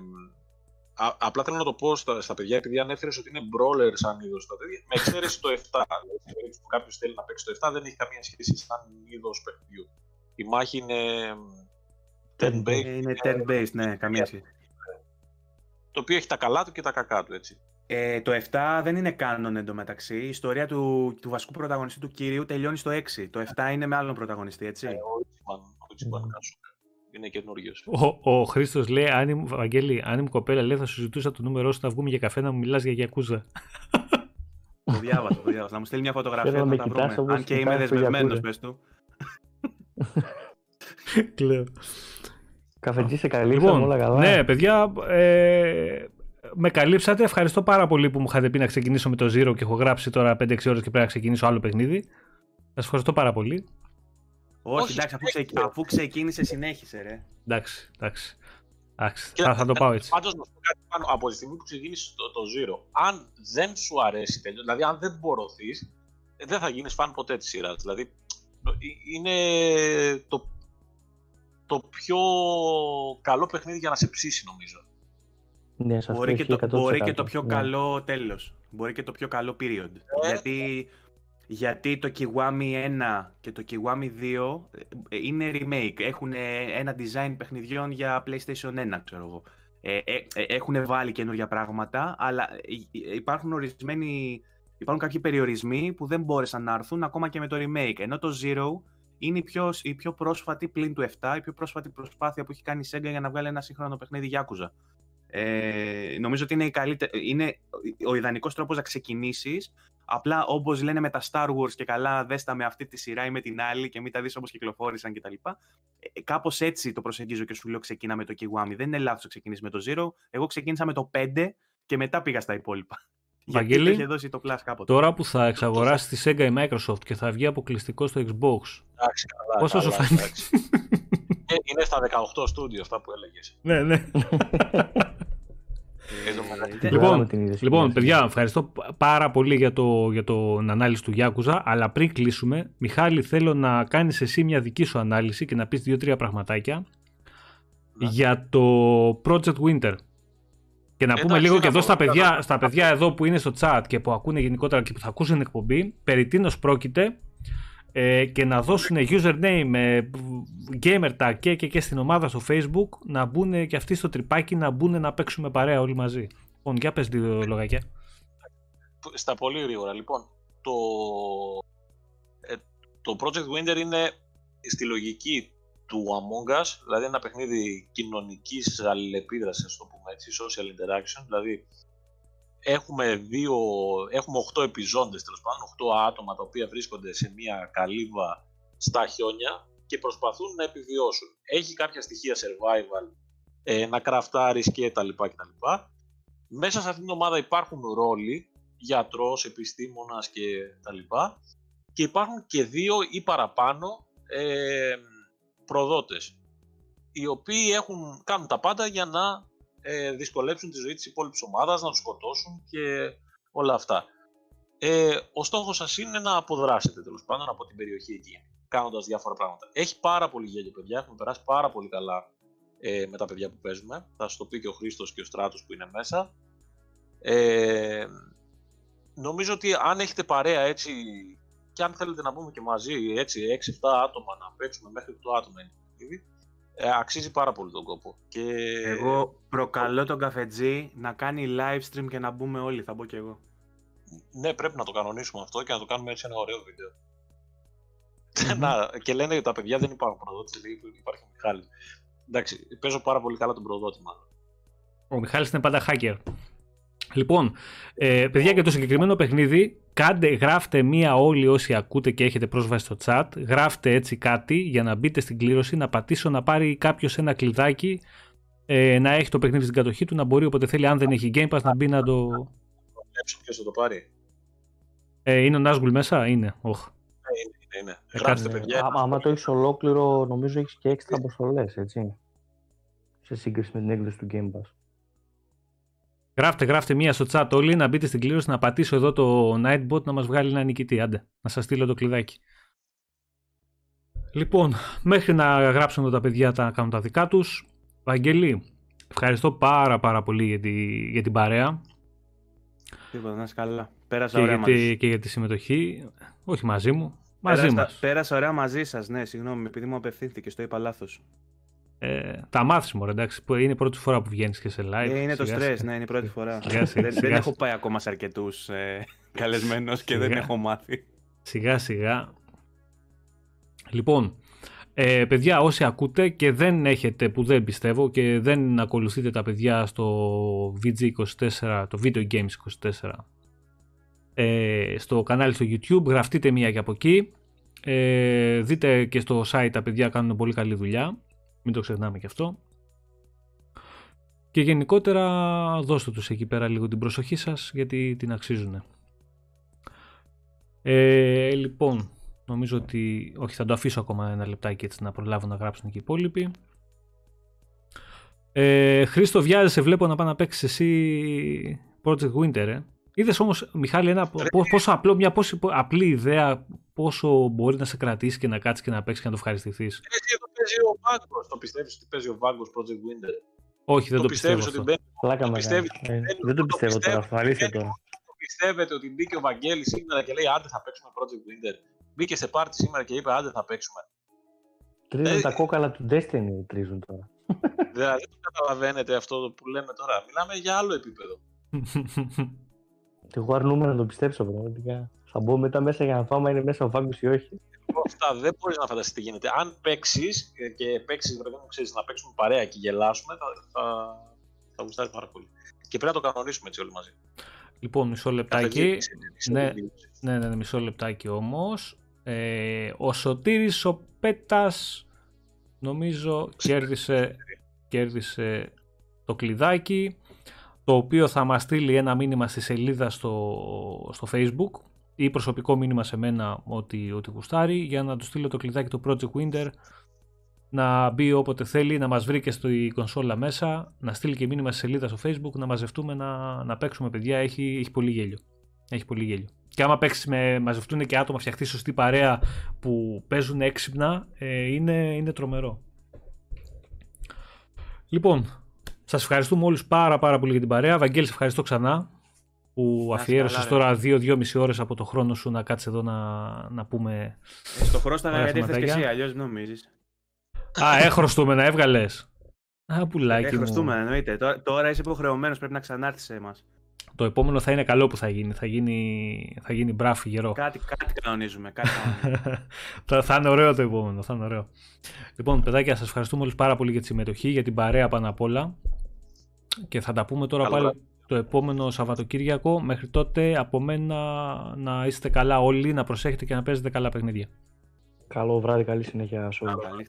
Α, απλά θέλω να το πω στα, στα παιδιά, επειδή ανέφερε ότι είναι brawler σαν είδος τα τέτοια, με εξαίρεση το 7. Δηλαδή, που κάποιος θέλει να παίξει το 7, δεν έχει καμία σχέση σαν είδος παιχνιδιού. Η μάχη είναι turn-based. Είναι turn-based, ναι, καμία σχέση. Το οποίο έχει τα καλά του και τα κακά του, έτσι. Ε, το 7 δεν είναι κάνον εντωμεταξύ. Η ιστορία του, του βασικού πρωταγωνιστή του κυρίου τελειώνει στο 6. Το 7 είναι με άλλον πρωταγωνιστή, έτσι. Ε, ο Ιτσιμαν, ο είναι καινούριος. Ο, ο Χρήστος λέει: Αν Βαγγέλη, αν είμαι κοπέλα, λέει, θα σου ζητούσα το νούμερό σου να βγούμε για καφέ να μου μιλάς για γιακούζα. Το διάβασα, το διάβασα. Να μου στείλει μια φωτογραφία να τα βρούμε. Αν και είμαι δεσμευμένος, πες του. Κλαίω. Καφετζή σε καλύψαμε λοιπόν, όλα καλά. Ναι, παιδιά, ε, με καλύψατε. Ευχαριστώ πάρα πολύ που μου είχατε πει να ξεκινήσω με το Zero και έχω γράψει τώρα 5-6 ώρες και πρέπει να ξεκινήσω άλλο παιχνίδι. Σας ευχαριστώ πάρα πολύ. Όχι, εντάξει, αφού, ξε... αφού ξεκίνησε, συνέχισε, ρε. Εντάξει, εντάξει. εντάξει θα, θα, το πάω έτσι. Πάντως, να πω κάτι πάνω. Από τη στιγμή που ξεκίνησες το, το Zero, αν δεν σου αρέσει τέλειο, δηλαδή αν δεν μπορωθεί, δεν θα γίνεις φαν ποτέ της σειράς. Δηλαδή, ε, είναι το, το πιο καλό παιχνίδι για να σε ψήσει, νομίζω. Ναι, μπορεί, και το, μπορεί και το πιο ναι. καλό τέλος. Μπορεί και το πιο καλό period. Ε, γιατί γιατί το Kiwami 1 και το Kiwami 2 ε, είναι remake. Έχουν ένα design παιχνιδιών για PlayStation 1, ξέρω εγώ. Ε, ε, ε έχουν βάλει καινούργια πράγματα, αλλά υπάρχουν ορισμένοι... Υπάρχουν κάποιοι περιορισμοί που δεν μπόρεσαν να έρθουν ακόμα και με το remake. Ενώ το Zero είναι η πιο, η πιο πρόσφατη πλην του 7, η πιο πρόσφατη προσπάθεια που έχει κάνει η Sega για να βγάλει ένα σύγχρονο παιχνίδι Yakuza. Ε, νομίζω ότι είναι, η είναι ο ιδανικός τρόπος να ξεκινήσεις Απλά όπως λένε με τα Star Wars και καλά, δέστα με αυτή τη σειρά ή με την άλλη και μην τα δεις όπως κυκλοφόρησαν κτλ. Ε, Κάπως έτσι το προσεγγίζω και σου λέω ξεκινά με το Kiwami. Δεν είναι λάθος να ξεκινήσεις με το Zero. Εγώ ξεκίνησα με το 5 και μετά πήγα στα υπόλοιπα. Βαγγέλη, Γιατί δώσει το Plus κάποτε. Τώρα που θα εξαγοράσει τη Sega η Microsoft και θα βγει αποκλειστικό στο Xbox. Εντάξει, καλά. Πόσο σου φαίνεται. Ε, είναι στα 18 στούντιο αυτά που έλεγες. ναι, ναι. Ε, λοιπόν, λοιπόν, παιδιά, ευχαριστώ πάρα πολύ για, το, για την ανάλυση του Γιάκουζα. Αλλά πριν κλείσουμε, Μιχάλη, θέλω να κάνεις εσύ μια δική σου ανάλυση και να πεις δύο-τρία πραγματάκια για το Project Winter. Και να πούμε λίγο και εδώ στα παιδιά, στα παιδιά εδώ που είναι στο chat και που ακούνε γενικότερα και που θα ακούσουν την εκπομπή, περί τίνος πρόκειται ε, και να δώσουν username με gamer tag και, και, και στην ομάδα στο facebook να μπουν και αυτοί στο τρυπάκι να μπουν να παίξουμε παρέα όλοι μαζί. Λοιπόν, για πες δύο λογάκια. Στα πολύ γρήγορα. Λοιπόν, το, ε, το Project Winter είναι στη λογική του Among Us, δηλαδή ένα παιχνίδι κοινωνικής αλληλεπίδρασης, το πούμε έτσι, social interaction, δηλαδή έχουμε, δύο, έχουμε 8 επιζώντες τέλος πάντων, 8 άτομα τα οποία βρίσκονται σε μια καλύβα στα χιόνια και προσπαθούν να επιβιώσουν. Έχει κάποια στοιχεία survival, ε, να κραφτάρεις και τα λοιπά και τα λοιπά. Μέσα σε αυτήν την ομάδα υπάρχουν ρόλοι, γιατρός, επιστήμονας και τα λοιπά και υπάρχουν και δύο ή παραπάνω ε, προδότες οι οποίοι έχουν, κάνουν τα πάντα για να ε, δυσκολέψουν τη ζωή της υπόλοιπης ομάδας, να τους σκοτώσουν και όλα αυτά. Ε, ο στόχος σας είναι να αποδράσετε τέλος πάντων από την περιοχή εκεί, κάνοντας διάφορα πράγματα. Έχει πάρα πολύ γέλιο παιδιά, έχουμε περάσει πάρα πολύ καλά ε, με τα παιδιά που παίζουμε. Θα σας το πει και ο Χρήστος και ο Στράτος που είναι μέσα. Ε, νομίζω ότι αν έχετε παρέα έτσι και αν θέλετε να πούμε και μαζί έτσι 6-7 άτομα να παίξουμε μέχρι το άτομα είναι ε, αξίζει πάρα πολύ τον κόπο. Και... Εγώ προκαλώ τον καφετζή να κάνει live stream και να μπούμε όλοι, θα μπω και εγώ. Ναι, πρέπει να το κανονίσουμε αυτό και να το κάνουμε έτσι ένα ωραίο βίντεο. να, και λένε ότι τα παιδιά δεν υπάρχουν προδότες, δηλαδή υπάρχει ο Μιχάλης. Εντάξει, παίζω πάρα πολύ καλά τον προδότη μάλλον. Ο Μιχάλης είναι πάντα hacker. Λοιπόν, ε, παιδιά για το συγκεκριμένο παιχνίδι, κάντε, γράφτε μία όλοι όσοι ακούτε και έχετε πρόσβαση στο chat, γράφτε έτσι κάτι για να μπείτε στην κλήρωση, να πατήσω να πάρει κάποιος ένα κλειδάκι, ε, να έχει το παιχνίδι στην κατοχή του, να μπορεί όποτε θέλει, αν δεν έχει Game Pass, να μπει να το... Ποιος θα το πάρει. Ε, είναι ο Νάσγουλ μέσα, είναι. Oh. είναι, είναι. Ε, γράφτε, παιδιά. άμα το έχεις ολόκληρο, νομίζω έχεις και έξτρα αποστολές, έτσι. Σε σύγκριση με την έκδοση του Game Pass. Γράφτε, γράφτε μία στο chat όλοι να μπείτε στην κλήρωση να πατήσω εδώ το Nightbot να μας βγάλει ένα νικητή. Άντε, να σας στείλω το κλειδάκι. Λοιπόν, μέχρι να γράψουν τα παιδιά τα κάνουν τα δικά τους. Βαγγέλη, ευχαριστώ πάρα πάρα πολύ για, τη, για την παρέα. Τίποτα, να είσαι καλά. Πέρασα ωραία για τη, και για τη συμμετοχή. Όχι μαζί μου, μαζί πέρασα, μας. Πέρασα ωραία μαζί σας, ναι, συγγνώμη, επειδή μου απευθύνθηκε, το είπα λάθος. Ε, τα μάθεις μου, εντάξει, που είναι η πρώτη φορά που βγαίνεις και σε live. Ε, είναι το στρε, ναι, είναι η πρώτη φορά. Σιγά, σιγά, δεν, δεν, έχω πάει ακόμα σε αρκετούς ε, καλεσμένους και δεν έχω μάθει. Σιγά σιγά. Λοιπόν, ε, παιδιά, όσοι ακούτε και δεν έχετε, που δεν πιστεύω και δεν ακολουθείτε τα παιδιά στο VG24, το Video Games 24, ε, στο κανάλι στο YouTube, γραφτείτε μία και από εκεί. Ε, δείτε και στο site τα παιδιά κάνουν πολύ καλή δουλειά. Μην το ξεχνάμε και αυτό. Και γενικότερα δώστε τους εκεί πέρα λίγο την προσοχή σας γιατί την αξίζουν. Ε, λοιπόν, νομίζω ότι... Όχι, θα το αφήσω ακόμα ένα λεπτάκι έτσι να προλάβω να γράψουν και οι υπόλοιποι. Ε, Χρήστο, βιάζεσαι, βλέπω να πάει να παίξεις εσύ Project Winter, ε. Είδες όμως, Μιχάλη, ένα, πόσο απλό, μια πόσο απλή ιδέα, πόσο μπορεί να σε κρατήσει και να κάτσεις και να παίξεις και να το ευχαριστηθείς. Έτσι, εδώ παίζει ο Βάγκος. Το πιστεύεις ότι παίζει ο Βάγκος Project Winter. Όχι, δεν το, το πιστεύω. Ότι μπαίνει, Πλάκα το πιστεύεις, ε, δεν το πιστεύω τώρα, αυτό, αλήθεια τώρα. Το πιστεύετε ότι μπήκε ο Βαγγέλης σήμερα και λέει άντε θα παίξουμε Project Winter. Μπήκε σε πάρτι σήμερα και είπε άντε θα παίξουμε. Τρίζουν ε, τα κόκαλα του Destiny, τρίζουν τώρα. Δηλαδή δεν καταλαβαίνετε αυτό που λέμε τώρα. Μιλάμε για άλλο επίπεδο. Εγώ αρνούμαι να το πιστέψω πραγματικά. Θα μπω μετά μέσα για να φάω, είναι μέσα ο Βάγκος ή όχι. Αυτά δεν μπορείς να φανταστείς τι γίνεται. Αν παίξεις και παίξεις, βρε μου ξέρεις να παίξουμε παρέα και γελάσουμε, θα, θα, θα γουστάρεις πάρα πολύ. Και πρέπει να το κανονίσουμε έτσι όλοι μαζί. Λοιπόν, μισό λεπτάκι. Ναι, ναι, ναι, ναι, μισό λεπτάκι όμως. Ε, ο Σωτήρης ο Πέτας νομίζω κέρδισε, κέρδισε το κλειδάκι το οποίο θα μας στείλει ένα μήνυμα στη σελίδα στο, στο facebook ή προσωπικό μήνυμα σε μένα ότι, ότι γουστάρει για να του στείλω το κλειδάκι του Project Winter να μπει όποτε θέλει, να μας βρει και στο κονσόλα μέσα, να στείλει και μήνυμα στη σελίδα στο facebook, να μαζευτούμε να, να παίξουμε παιδιά, έχει, έχει πολύ γέλιο. Έχει πολύ γέλιο. Και άμα παίξεις με μαζευτούν και άτομα, φτιαχτείς σωστή παρέα που παίζουν έξυπνα, ε, είναι, είναι τρομερό. Λοιπόν, σας ευχαριστούμε όλους πάρα πάρα πολύ για την παρέα. Βαγγέλη, σε ευχαριστώ ξανά που αφιέρωσες τώρα 2-2,5 ώρες από το χρόνο σου να κάτσεις εδώ να, να πούμε. Ε, στο χρόνο ήταν γιατί ήρθε και εσύ, αλλιώς νομίζεις. Α, έχρωστούμε να έβγαλες. Α, πουλάκι. Έχρωστούμε, εννοείται. Τώρα, τώρα είσαι υποχρεωμένος, πρέπει να ξανάρθεις σε εμάς. Το επόμενο θα είναι καλό που θα γίνει. Θα γίνει, θα γίνει μπράφι γερό. Κάτι, κάτι κανονίζουμε. Κάτι κανονίζουμε. θα, είναι ωραίο το επόμενο. Θα είναι ωραίο. Λοιπόν, παιδάκια, σας ευχαριστούμε όλους πάρα πολύ για τη συμμετοχή, για την παρέα πάνω απ' όλα. Και θα τα πούμε τώρα πάλι το επόμενο Σαββατοκύριακο. Μέχρι τότε από μένα να είστε καλά όλοι, να προσέχετε και να παίζετε καλά παιχνίδια. Καλό βράδυ, καλή συνέχεια σε όλους. Καλή